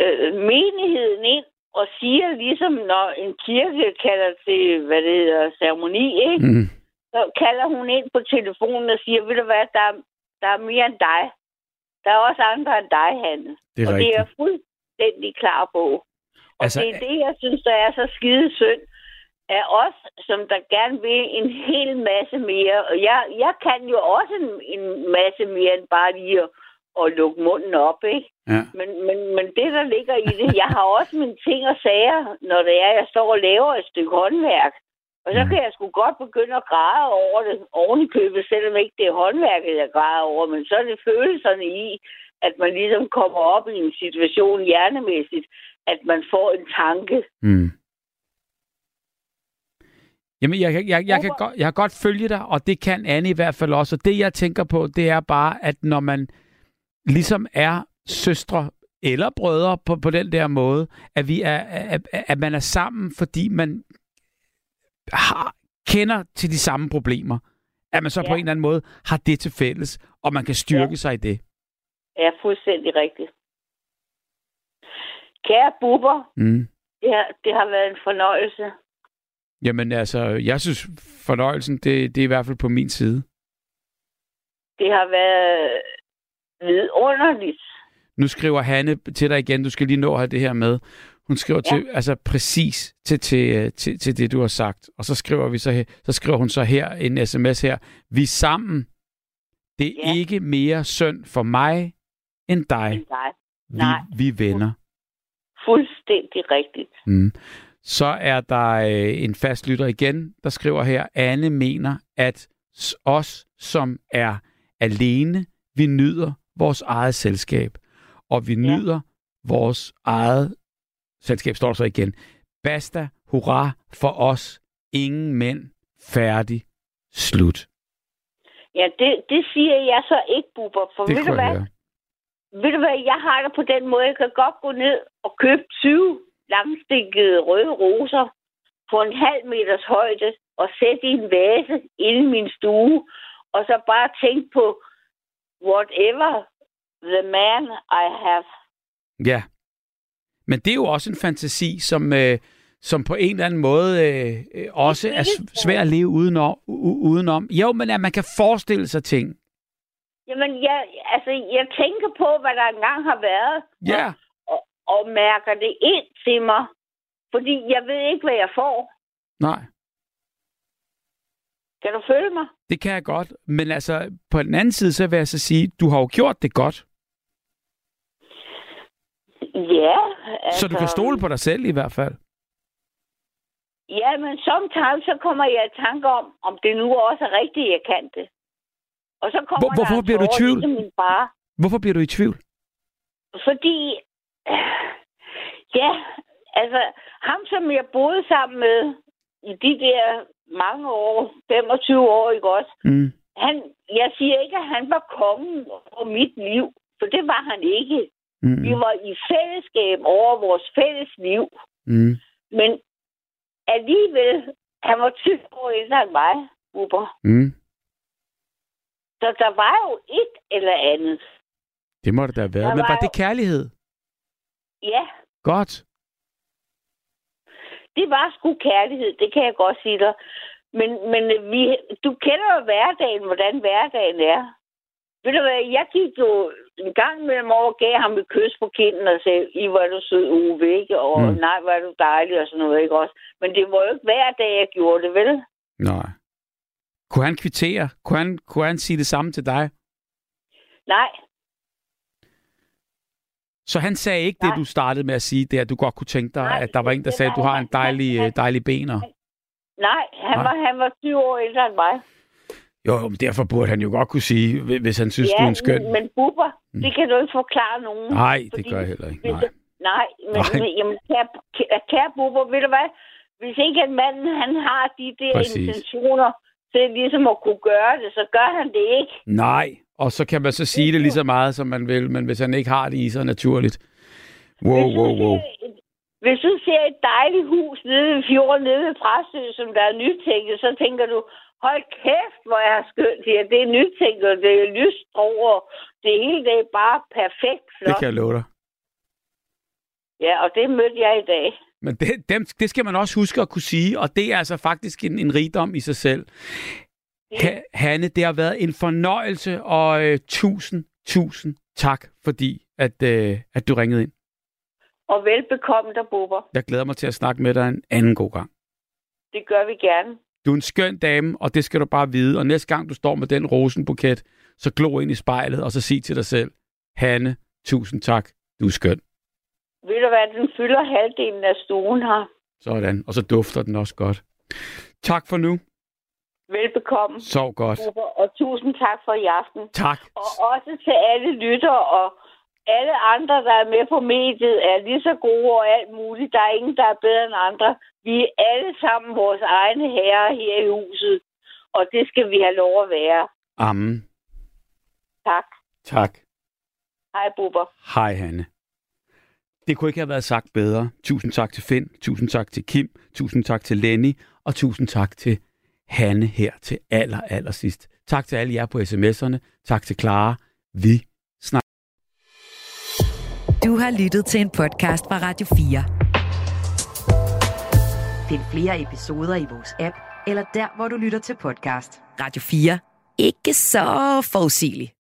øh, menigheden ind og siger ligesom, når en kirke kalder til, hvad det hedder, ceremoni, ikke? Mm. så kalder hun ind på telefonen og siger, ved du hvad, der, er- der er mere end dig. Der er også andre end dig, Hanne. Det er og det er jeg rigtigt. fuldstændig klar på. Og altså, det er det, jeg synes, der er så skide synd af os, som der gerne vil en hel masse mere. Og jeg, jeg kan jo også en, en masse mere end bare lige at, at lukke munden op, ikke? Ja. Men, men, men det, der ligger i det, jeg har også mine ting og sager, når det er, jeg står og laver et stykke håndværk. Og så Mm. kan jeg sgu godt begynde at græde over det oven i købet, selvom ikke det er håndværket, jeg græder over. Men så er det følelserne i, at man ligesom kommer op i en situation hjernemæssigt, at man får en tanke. Mm. Jamen, jeg, kan- jeg, jeg, kan godt, jeg kan godt følge dig, og det kan Anne i hvert fald også. Og det, jeg tænker på, det er bare, at når man ligesom er søstre eller brødre på, på den der måde, at, vi er, at, at man er sammen, fordi man har, kender til de samme problemer. At man så ja. på Ja. en eller anden måde har det til fælles, og man kan styrke ja. sig i det. er fuldstændig rigtigt. Kære buber, Mm. det har, det har været en fornøjelse. Jamen altså, jeg synes fornøjelsen, det, det er i hvert fald på min side. Det har været vidunderligt. Nu skriver Hanne til dig igen, du skal lige nå at have det her med. Hun skriver ja. til, altså præcis til, til, øh, til, til det, du har sagt. Og så skriver, vi så, så skriver hun så her en sms her. Vi er sammen. Det er Ja. ikke mere synd for mig end dig. Nej, Vi, Nej. vi er venner. fuldstændig rigtigt. Mm. Så er der øh, en fast lytter igen, der skriver her, Anne mener, at os, som er alene, vi nyder vores eget selskab. Og vi Ja. nyder vores eget selskab, står der så igen. Basta, hurra for os. Ingen mænd. Færdig. Slut. Ja, det, det siger jeg så ikke, buber. For Det ved du hvad? høre. Ved du hvad, jeg har det på den måde, jeg kan godt gå ned og købe 20 langstikkede røde roser på en halv meters højde og sætte i en vase inde i min stue, og så bare tænke på whatever the man I have. Ja. Men det er jo også en fantasi, som, øh, som på en eller anden måde øh, øh, også er svær at leve udenom, udenom. Jo, men at man kan forestille sig ting. Jamen, jeg, altså, jeg tænker på, hvad der engang har været, Ja. og, og mærker det ind til mig, fordi jeg ved ikke, hvad jeg får. Nej, Kan du følge mig? det kan jeg godt. Men altså, på den anden side, så vil jeg så sige, du har jo gjort det godt. Ja. Altså... Så du kan stole på dig selv i hvert fald. Ja, men sometimes så kommer jeg i tanke om, om det nu også er rigtigt, jeg kan det. Og så kommer Hvor- hvorfor der bliver du i tvivl? Ligesom min far. Hvorfor bliver du i tvivl? Fordi, ja, altså, ham som jeg boede sammen med i de der mange år, 25 år, ikke også? Mm. Han, jeg siger ikke, at han var kongen over mit liv, for det var han ikke. Mm. Vi var i fællesskab over vores fælles liv. Mm. Men alligevel, han var 20 år ældre end mig, Uber. Mm. Så der var jo et eller andet. Det må det da have været. Der Men var var det kærlighed? Ja, Godt. det var sgu kærlighed, det kan jeg godt sige dig. Men, men vi, du kender jo hverdagen, hvordan hverdagen er. Ved du hvad, jeg gik jo en gang mellem over, gav ham et kys på kinden og sagde, I er du sød, Uwe, ikke? Og Mm. nej, er du dejlig og sådan noget, ikke også? Men det var jo ikke hver dag, jeg gjorde det, vel? Nej. Kunne han kvittere? Kunne han, kunne han sige det samme til dig? Nej, Så han sagde ikke Nej. det, du startede med at sige, det at du godt kunne tænke dig, Nej, at der var en, der sagde, at du har en dejlig, øh, dejlig bener. nej, han, Nej. Var, han var 20 år ældre end mig. Jo, men derfor burde han jo godt kunne sige, hvi- hvis han synes, du er en skøn. men, buber, Mm. det kan du ikke forklare nogen. Nej, det gør jeg heller ikke. Nej. Nej, men, Nej. men jamen, kære, kære, buber, ved du hvad? Hvis ikke at manden han har de der Præcis. intentioner til ligesom at kunne gøre det, så gør han det ikke. Nej, og så kan man så sige det lige så meget, som man vil, men hvis han ikke har det i sig naturligt. Wow, wow, wow. Hvis du ser et dejligt hus nede ved fjorden, nede ved Præstø, som der er nytænket, så tænker du, hold kæft, hvor er skønt her. Det er nytænket, det er lyst over. Det hele det er bare perfekt Det flot. kan jeg love dig. Ja, og det mødte jeg i dag. Men det, dem, det skal man også huske at kunne sige, og det er altså faktisk en, en rigdom i sig selv. Ha, Hanne, det har været en fornøjelse, og øh, tusind, tusind tak, fordi at, øh, at du ringede ind. Og velbekomme dig, Bubber. Jeg glæder mig til at snakke med dig en anden god gang. Det gør vi gerne. Du er en skøn dame, og det skal du bare vide. Og næste gang du står med den rosenbuket, så glo ind i spejlet, og så sig til dig selv, Hanne, tusind tak. Du er skøn. Ved du hvad, den fylder halvdelen af stuen her. Sådan. Og så dufter den også godt. Tak for nu. Velbekomme. Sov godt. Og tusind tak for i aften. Tak. Og også til alle lyttere og alle andre, der er med på mediet, er lige så gode og alt muligt. Der er ingen, der er bedre end andre. Vi er alle sammen vores egne herrer her i huset, og det skal vi have lov at være. Amen. Tak. Tak. Hej, Bubber. Hej, Hanne. Det kunne ikke have været sagt bedre. Tusind tak til Finn, tusind tak til Kim, tusind tak til Lenny, og tusind tak til Hanne her til aller, aller sidst. Tak til alle jer på sms'erne. Tak til Clara. Vi snakker. Du har lyttet til en podcast fra Radio 4. Find flere episoder i vores app, eller der, hvor du lytter til podcast. Radio 4. Ikke så forudsigeligt.